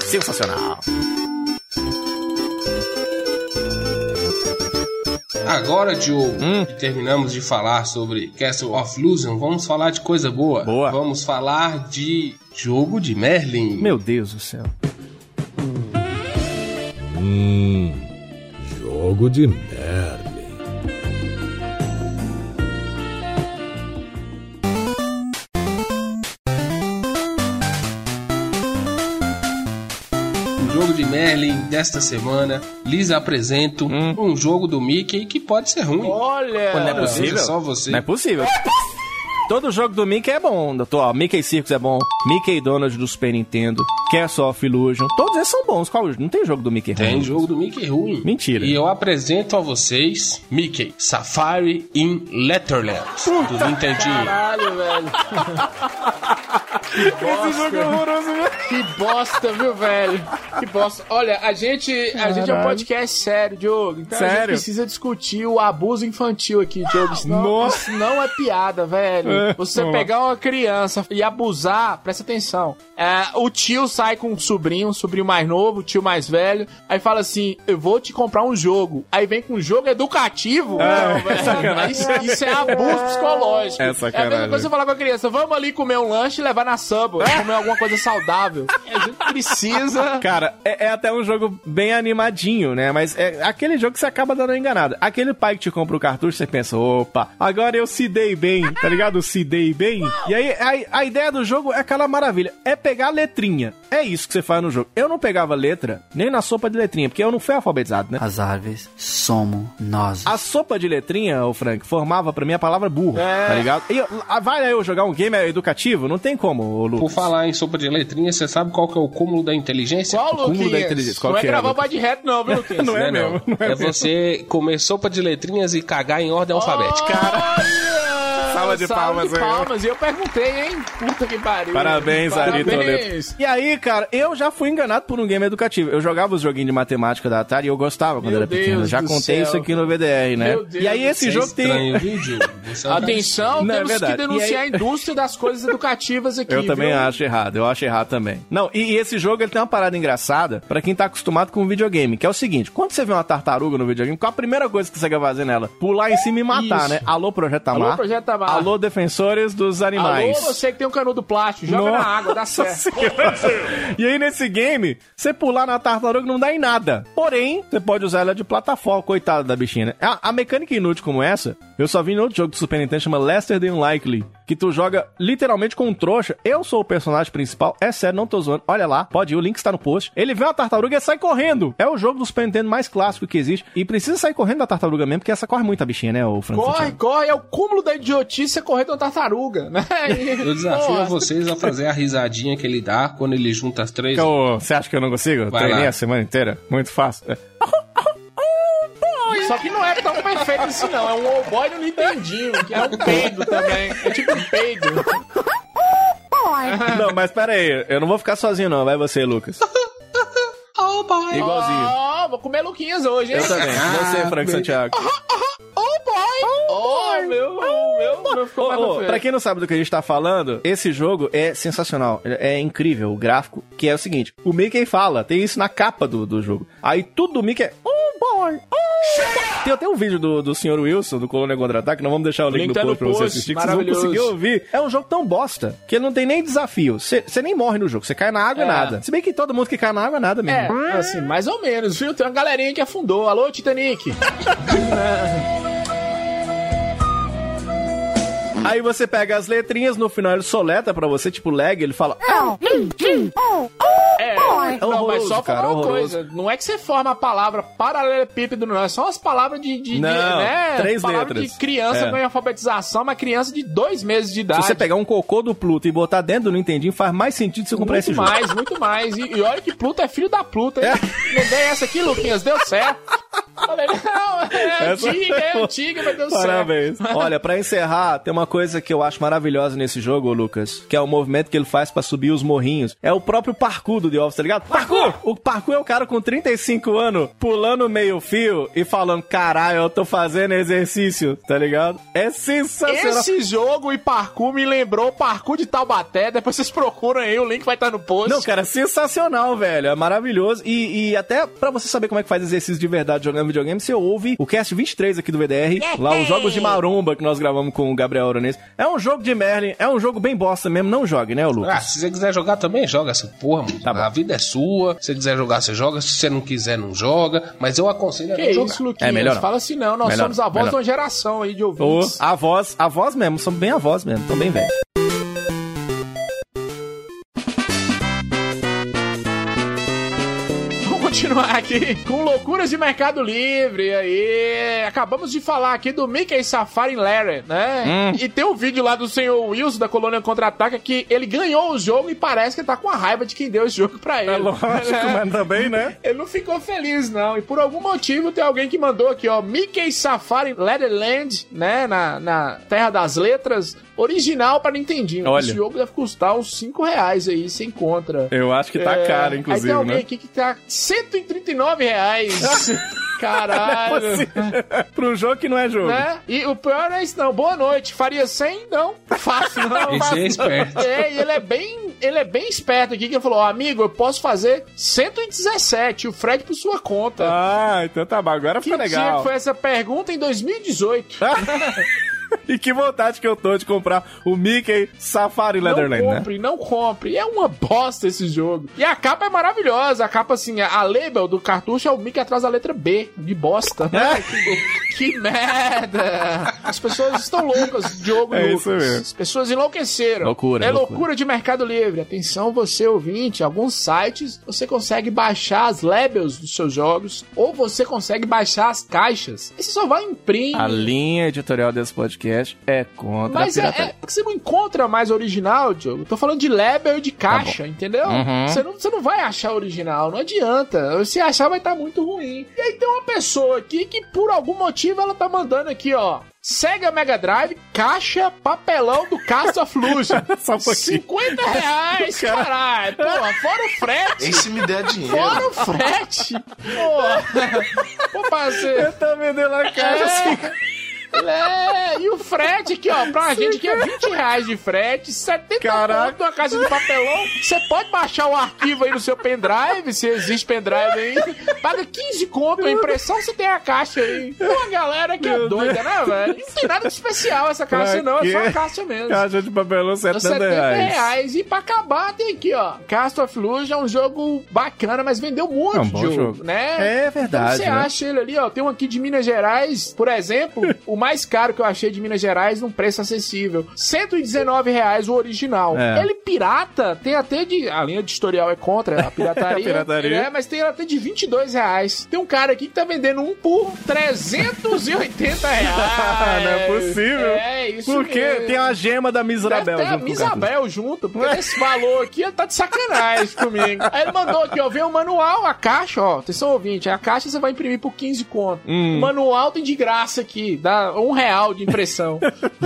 C: Sensacional!
F: Agora, Diogo,
C: Hum.
F: que terminamos de falar sobre Castle of Illusion, vamos falar de coisa boa.
C: Boa.
F: Vamos falar de jogo de Merlin.
C: Meu Deus do céu.
B: Hum, jogo de Merlin.
F: Jogo de Merlin desta semana, lhes apresento um jogo do Mickey que pode ser ruim.
D: Olha!
C: Pô, não é possível?
F: só você.
C: Não é possível. Todo jogo do Mickey é bom, doutor. Mickey Circus é bom. Mickey Donald do Super Nintendo. Castle of Illusion. Todos esses são bons. Qual? Não tem jogo do Mickey ruim.
F: Tem jogo do Mickey ruim.
C: Mentira.
F: E eu apresento a vocês Mickey Safari in Letterland do Nintendinho.
D: Caralho, velho.
C: Esse jogo é horroroso, velho.
D: Que bosta, viu, velho? Que bosta. Olha, a gente, a gente é um podcast sério, Diogo. Então a gente
C: Sério?
D: precisa discutir o abuso infantil aqui, Diogo. Senão,
C: Nossa.
D: Isso não é piada, velho.
C: É,
D: Você pegar uma criança e abusar, presta atenção. É, o tio sai com um sobrinho, um sobrinho mais novo, o tio mais velho, aí fala assim: Eu vou te comprar um jogo. Aí vem com um jogo educativo.
C: É,
D: não, velho.
C: sacanagem.
D: Isso, isso é abuso psicológico.
C: É
D: É a mesma coisa você falar com a criança: Vamos ali comer um lanche e levar na Subway, comer alguma coisa saudável. A gente precisa.
C: Cara, é, é até um jogo bem animadinho, né? Mas é aquele jogo que você acaba dando enganada. Aquele pai que te compra o cartucho, você pensa, opa, agora eu se dei bem, tá ligado? Se dei bem. E aí, a, a ideia do jogo é aquela maravilha. É pegar a letrinha. É isso que você faz no jogo. Eu não pegava letra nem na sopa de letrinha, porque eu não fui alfabetizado, né?
K: As árvores somos nós.
C: A sopa de letrinha, ô Frank, formava pra mim a palavra burro,
D: É.
C: tá ligado? E eu- ah, vai eu jogar um game educativo? Não tem como, ô Lucas.
F: Por falar em sopa de letrinha, você sabe qual que é o cúmulo da inteligência?
D: Qual,
C: cúmulo da
D: Luquinhas?
C: inteligência, qual
D: Não é
C: que é,
D: gravar o? Bad Reto, não, viu, Luquinhas?
C: Não é mesmo, não é
F: É,
C: mesmo.
F: você comer sopa de letrinhas e cagar em ordem alfabética.
C: Cara, salva de palmas aí.
D: palmas. E eu perguntei, hein? Puta que pariu.
C: Parabéns, Ari
D: Parabéns.
C: Toledo. E aí, cara, eu já fui enganado por um game educativo. Eu jogava os joguinhos de matemática da Atari e eu gostava quando
D: Meu
C: era pequeno.
D: Deus
C: Já
D: do
C: contei
D: céu,
C: isso aqui no VDR, né?
D: Meu Deus
C: e aí
D: do
C: esse
F: é
C: jogo tem...
F: viu, é
D: Atenção,
C: Não, é
D: temos que
C: verdade.
D: denunciar
C: aí-
D: a indústria das coisas educativas aqui.
C: Eu também
D: viu?
C: acho errado, eu acho errado também. Não, e, e esse jogo ele tem uma parada engraçada pra quem tá acostumado com videogame, que é o seguinte: quando você vê uma tartaruga no videogame, qual a primeira coisa que você quer fazer nela? Pular em cima e matar,
D: Isso.
C: né? Alô, Projeto Tamar.
D: Alô, Projeto Tamar.
C: Alô, defensores dos animais.
D: Alô, você que tem um canudo plástico, joga
C: Nossa
D: na água, dá certo.
C: E aí, nesse game, você pular na tartaruga não dá em nada. Porém, você pode usar ela de plataforma, coitada da bichinha. né? A, a mecânica inútil como essa, eu só vi em outro jogo do Super Nintendo, chama Lester the Unlikely, que tu joga literalmente com um trouxa. Eu sou o personagem principal, é sério, não tô zoando. Olha lá, pode ir, o link está no post. Ele vê uma tartaruga e sai correndo. É o jogo do Super Nintendo mais clássico que existe. E precisa sair correndo da tartaruga mesmo, porque essa corre muito a bichinha, né, o Franco?
D: Corre,
C: Santiago?
D: corre, é o cúmulo da idiotice é correr de uma tartaruga, né?
F: Eu desafio
D: Pô,
F: a vocês a fazer a risadinha que ele dá quando ele junta as três.
C: Eu- Você acha que eu não consigo?
F: Vai
C: Treinei
F: lá.
C: a semana inteira. Muito fácil. É.
D: Só que não é tão perfeito assim, não. É um old boy no Nintendinho, que é um peido também. É tipo um peido.
C: Não, mas pera aí, eu não vou ficar sozinho não, vai você, Lucas.
D: Oh, boy.
C: Igualzinho.
D: Ó, vou comer Luquinhas hoje, hein?
C: Eu também. Você, Frank
F: bem.
C: Santiago.
D: Oh, boy. Oh, meu, meu, meu, mais
C: Ô, ô,
D: feio.
C: pra quem não sabe do que a gente tá falando, esse jogo é sensacional. É incrível o gráfico, que é o seguinte: o Mickey fala, tem isso na capa do, do jogo. Aí tudo do Mickey é. Oh boy! Oh boy." Tem até um vídeo do, do Sr. Wilson, do Colônia Contra-Ataque, não vamos deixar o link,
D: Link
C: no
D: tá
C: post
D: no
C: pra você assistir, que vocês vão conseguir ouvir. É um jogo tão bosta, que ele não tem nem desafio. Você nem morre no jogo, você cai na água é
D: É.
C: nada. Se bem que todo mundo que cai na água é nada mesmo.
D: É, assim, mais ou menos, viu? Tem uma galerinha que afundou. Alô, Titanic.
C: Aí você pega as letrinhas, no final ele soleta pra você, tipo lag, ele fala.
D: É, não, mas só
C: cara,
D: falar uma coisa. Não é que você forma a palavra paralelepípedo, não. É só as palavras de... de, de,
C: Não,
D: né?
C: três
D: palavra
C: letras.
D: de criança
C: É.
D: ganha alfabetização, uma criança de dois meses de
C: Se
D: idade.
C: você pegar um cocô do Pluto e botar dentro do Nintendinho, faz mais sentido você comprar
D: Muito
C: esse jogo.
D: mais, muito mais. E, e olha que Pluto é filho da Pluta, hein? Lembrei essa aqui, Luquinhas, deu certo. Falei, não, é
C: Essa
D: antiga, é antiga, mas deu
C: Parabéns.
D: certo.
C: Olha, pra encerrar, tem uma coisa que eu acho maravilhosa nesse jogo, Lucas, que é o movimento que ele faz pra subir os morrinhos. É o próprio parkour do The Office, tá ligado? Parkour! O parkour é o cara com 35 anos pulando meio fio e falando, caralho, eu tô fazendo exercício, tá ligado? É sensacional.
D: Esse jogo e parkour me lembrou o parkour de Taubaté. Depois vocês procuram aí, o link vai estar no post.
C: Não, cara, é sensacional, velho. É maravilhoso. E, e até pra você saber como é que faz exercício de verdade jogando videogame, você ouve o cast 23 aqui do VDR, lá os jogos de maromba que nós gravamos com o Gabriel Oronês. É um jogo de Merlin, é um jogo bem bosta mesmo. Não jogue, né, ô
F: Ah,
C: Lucas?
F: se você quiser jogar também, joga essa porra, mano.
C: Tá
F: a vida é sua. Se você quiser jogar, você joga. Se você não quiser, não joga. Mas eu aconselho a
D: Que
F: não jogar.
D: isso, Luquinhas?
C: É melhor não.
D: Fala assim não, nós
C: Melhor
D: somos a voz
C: melhor.
D: de uma geração aí de ouvintes.
C: a voz, a voz mesmo, são bem a voz mesmo, tão bem velho.
D: Continuar aqui com loucuras de Mercado Livre. Aí, acabamos de falar aqui do Mickey Safari Larry, né?
C: Hum.
D: E tem um vídeo lá do senhor Wilson da Colônia Contra-Ataca que ele ganhou o jogo e parece que tá com a raiva de quem deu esse jogo pra ele.
C: É lógico, mas também, né?
D: Ele não ficou feliz, não. E por algum motivo tem alguém que mandou aqui, ó, Mickey Safari Letterland, né? Na, na Terra das Letras, original pra Nintendinho.
C: Olha.
D: Esse jogo deve custar uns 5 reais aí, você encontra.
C: Eu acho que tá
D: É,
C: caro,
D: Aí
C: inclusive,
D: tem alguém
C: né?
D: aqui que tá 139 reais. Caralho.
C: Pra um jogo que não é jogo.
D: Né? E o pior é isso, não. Boa noite. Faria 100? Não. Fácil, não.
F: Esse é esperto.
D: É, e ele é bem, ele é bem esperto aqui, que ele falou, ó, amigo, eu posso fazer 117, o Fred por sua conta.
C: Ah, então tá bom, agora
D: que dia
C: legal.
D: que foi essa pergunta em 2018?
C: E que vontade que eu tô de comprar o Mickey Safari Leatherland,
D: não
C: né?
D: compre, não compre. É uma bosta esse jogo. E a capa é maravilhosa. A capa, assim, a label do cartucho é o Mickey atrás da letra B, de bosta.
C: É.
D: que, que merda! As pessoas estão loucas, Diogo
C: É
D: Lucas.
C: isso mesmo.
D: As pessoas enlouqueceram.
C: Loucura,
D: É
C: loucura.
D: loucura de Mercado Livre. Atenção, você ouvinte. Alguns sites você consegue baixar as labels dos seus jogos ou você consegue baixar as caixas. E você só vai imprimir.
C: A linha editorial desse podcast é contra
D: Mas
C: a
D: é,
C: pirataria.
D: é que você não encontra mais original, Diogo. Tô falando de label e de caixa, entendeu?
C: Uhum.
D: Você, não, você não vai achar original, não adianta. Se achar, vai estar muito ruim. E aí tem uma pessoa aqui que, por algum motivo, ela tá mandando aqui, ó. Sega Mega Drive, caixa, papelão do Cast of Illusion.
C: Só um pouquinho.
D: 50 reais, caralho. Porra, fora o frete.
L: Esse me der dinheiro.
D: Fora o frete. Porra. Pô, parceiro.
C: Eu tô vendendo a caixa assim.
D: É, e o frete aqui, ó, pra gente que é 20 reais de frete, 70
C: Caraca.
D: conto uma caixa de papelão. Você pode baixar o arquivo aí no seu pendrive, se existe pendrive aí. Paga 15 conto a impressão, você tem a caixa aí. Tem uma galera que é
C: Meu
D: doida, né, velho? Não tem nada de especial essa caixa,
C: Pra
D: não, é só a caixa mesmo.
C: Caixa de papelão, 70,
D: 70
C: reais.
D: reais. E pra acabar, tem aqui, ó. Cast of Illusion é um jogo bacana, mas vendeu muito
C: É um bom
D: jogo,
C: jogo.
D: né?
C: É verdade,
D: Então você
C: né?
D: acha ele ali, ó. Tem um aqui de Minas Gerais, por exemplo, o mais caro que eu achei de Minas Gerais num preço acessível. 119 reais o original.
C: É.
D: Ele pirata, tem até de... A linha editorial é contra a pirataria.
C: A pirataria.
D: É, mas tem até de 22 reais. Tem um cara aqui que tá vendendo um por 380 reais.
C: Não é possível.
D: É, isso
C: Por quê?
D: mesmo.
C: Tem a gema da Misabel
D: ter a. Misabel junto, porque esse valor aqui tá de sacanagem comigo. Aí ele mandou aqui, ó, vem o manual, a caixa, ó, atenção ouvinte, a caixa você vai imprimir por 15 conto.
C: Hum.
D: O manual tem de graça aqui, dá um real de impressão.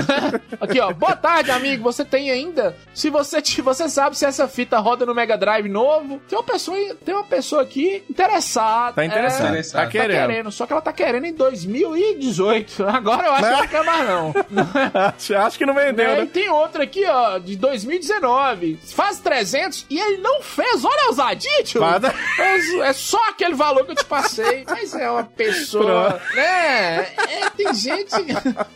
D: aqui, ó, boa tarde, amigo, você tem ainda? Se você, te- você sabe se essa fita roda no Mega Drive novo, tem uma pessoa, tem uma pessoa aqui interessada.
C: Tá interessado.
D: É,
C: Tá querendo.
D: só que ela tá querendo em 2018. Agora eu acho que ela não quer mais não.
C: acho, acho que não vendeu,
D: É,
C: né?
D: E tem outro aqui, ó, de 2019. Faz 300 e ele não fez. Olha a ousadia, tio. É, é só aquele valor que eu te passei. Mas é uma pessoa,
C: Pronto.
D: né? É, tem gente,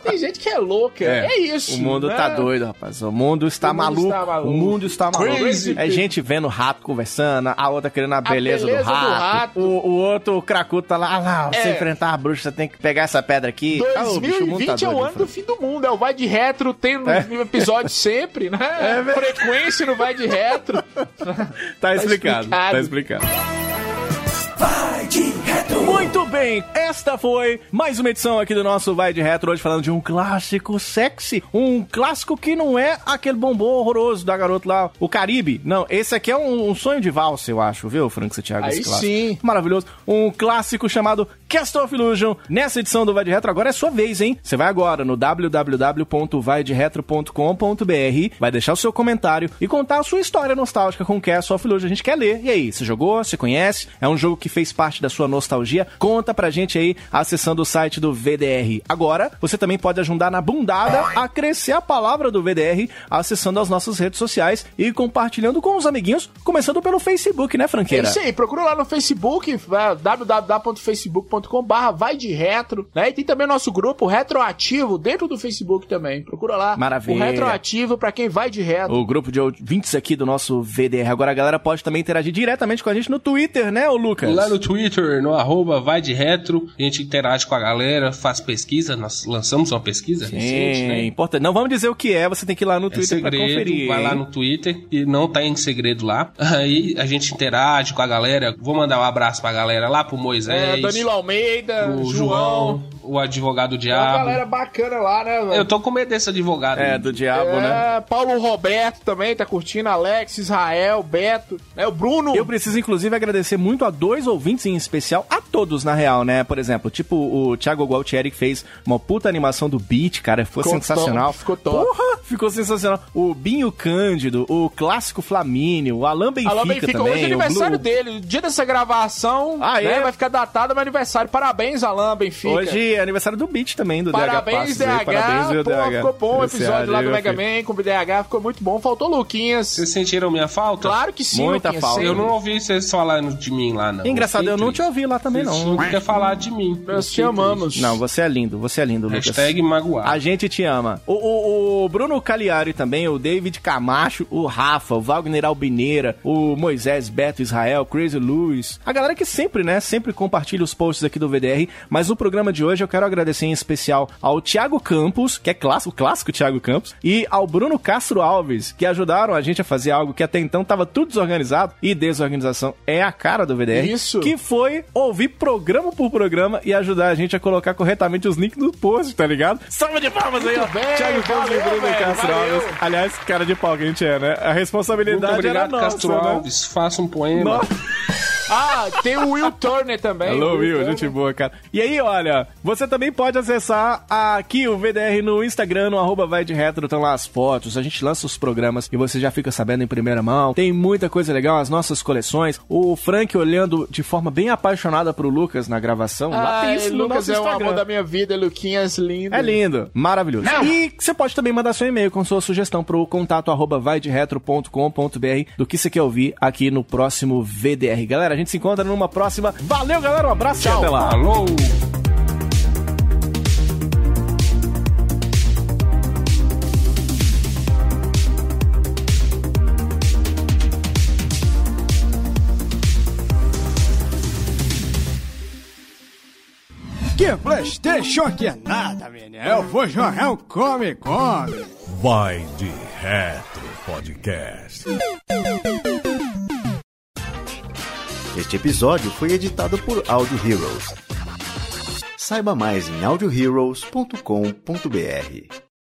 D: tem gente que é louca. É, isso.
C: O mundo
D: né?
C: tá doido, rapaz. O mundo está,
D: O mundo
C: maluco.
D: está maluco.
C: O mundo está maluco.
D: Crazy
C: é gente vendo o rato conversando, a outra querendo a beleza,
D: beleza
C: do
D: do
C: rato.
D: rato.
C: O, o outro, o cracudo, tá lá. Ah lá, você
D: É.
C: enfrentar a bruxa, você tem que pegar essa pedra aqui. Ah, o bicho, o mundo
D: 2020
C: tá
D: é o ano do fim do mundo. É o Vai de Retro, tem
C: É.
D: episódio sempre, né? Frequência no Vai de Retro.
C: Tá explicado.
D: explicado.
C: Tá explicado. Muito bem, esta foi mais uma edição aqui do nosso Vai de Retro, hoje falando de um clássico sexy, um clássico que não é aquele bombom horroroso da garota lá, o Caribe. Não, esse aqui é um, um sonho de valsa, eu acho, viu, Frank Santiago?
D: Aí sim.
C: Maravilhoso. Um clássico chamado Castle of Illusion. Nessa edição do Vai de Retro, agora é sua vez, hein? Você vai agora no www.vaideretro.com.br, vai deixar o seu comentário e contar a sua história nostálgica com Castle of Illusion. A gente quer ler. E aí, você jogou? Você conhece? É um jogo que fez parte da sua nostalgia? Conta pra gente aí acessando o site do VDR. Agora, você também pode ajudar na bundada a crescer a palavra do VDR acessando as nossas redes sociais e compartilhando com os amiguinhos, começando pelo Facebook, né,
D: É
C: Franqueira?
D: isso aí, procura lá no Facebook, é, www.facebook.com.br vai de retro, né? E tem também o nosso grupo retroativo dentro do Facebook também. Procura lá.
C: Maravilha.
D: O retroativo pra quem vai de retro.
C: O grupo de ouvintes aqui do nosso VDR. Agora a galera pode também interagir diretamente com a gente no Twitter, né, ô Lucas?
F: Lá no Twitter, no arroba vai de retro, a gente interage com a galera, faz pesquisa, nós lançamos uma pesquisa recente,
C: Sim,
F: né?
C: é importante. Não vamos dizer o que é, você tem que ir lá no
F: É
C: Twitter pra
F: segredo,
C: conferir.
F: vai lá no Twitter e não tá em segredo lá. Aí a gente interage com a galera. Vou mandar um abraço pra galera lá pro Moisés,
D: É, Danilo Almeida,
F: pro
D: João.
F: João, o advogado
D: Tem uma
F: diabo.
D: galera bacana lá, né, velho?
F: Eu tô com medo desse advogado.
C: É, do diabo, né?
D: É, Paulo Roberto também tá curtindo, Alex, Israel, Beto, né, o Bruno.
C: Eu preciso, inclusive, agradecer muito a dois ouvintes em especial, a todos, na real, né? Por exemplo, tipo o Thiago Gualtieri, que fez uma puta animação do Beat, cara, ficou,
D: Ficou
C: sensacional.
D: top, ficou top.
C: Porra, ficou sensacional. O Binho Cândido, o Clássico Flamínio, o Alan Benfica,
D: Benfica,
C: também.
D: hoje é
C: o
D: aniversário
C: Blue-
D: dele. O dia dessa gravação
C: Ah,
D: né,
C: é?
D: vai ficar datado meu aniversário. Parabéns, Alan Benfica.
C: Hoje é aniversário do Beat também, do
D: Parabéns,
C: DH Passos aí.
D: DH.
C: Parabéns, viu,
D: Pô,
C: DH.
D: ficou bom o episódio lá do Mega
C: filho.
D: Man com o DH. Ficou muito bom. Faltou o Luquinhas.
F: Vocês sentiram minha falta?
D: Claro que sim,
C: Muita
D: Luquinhas.
C: falta.
F: Eu não ouvi vocês falando de mim lá, não.
C: Engraçado, eu não te ouvi lá também, não.
F: Vocês não quer falar de mim.
D: Nós te amamos.
C: Não, você é lindo, você é lindo, Lucas.
F: Hashtag magoado.
C: A gente te ama. O, o- o Bruno Cagliari também, o David Camacho, o Rafa, o Wagner Albineira, o Moisés Beto Israel, Crazy Lewis. A galera que sempre, né, sempre compartilha os posts aqui do VDR. Mas no programa de hoje eu quero agradecer em especial ao Thiago Campos, que é clássico, o clássico Thiago Campos, e ao Bruno Castro Alves, que ajudaram a gente a fazer algo que até então tava tudo desorganizado. E desorganização é a cara do VDR.
D: Isso.
C: Que foi ouvir programa por programa e ajudar a gente a colocar corretamente os links no post, tá ligado? Salva de palmas aí, ó.
D: Muito bem,
C: Thiago Campos e
D: valeu,
C: Bruno
D: velho,
C: Castro
D: valeu.
C: Alves. Aliás, cara de pau que a gente é, né? A
F: Muito
C: responsabilidade era
F: obrigado,
C: nossa,
F: Castro
C: né?
F: Alves. Faça um poema.
C: Nossa.
D: Ah, tem o Will Turner também.
C: Alô, Will,
D: Turner.
C: gente boa, cara. E aí, olha, você também pode acessar aqui o VDR no Instagram, no arroba vai de retro, estão lá as fotos, a gente lança os programas e você já fica sabendo em primeira mão. Tem muita coisa legal, as nossas coleções. O Frank olhando de forma bem apaixonada pro Lucas na gravação. lá tem isso no
D: Lucas é o amor da minha vida, Luquinhas lindo.
C: É lindo, maravilhoso. E você pode também mandar seu e-mail com sua sugestão pro contato arroba vaideretro.com.br do que você quer ouvir aqui no próximo VDR. Galera, a gente se encontra numa próxima. Valeu, galera, um abraço e até lá.
F: Alô!
G: Que Playstation que é nada, menino. Eu vou jogar um come, come.
B: Vai de Retro Podcast.
L: Este episódio foi editado por Audio Heroes. Saiba mais em audioheroes.com.br.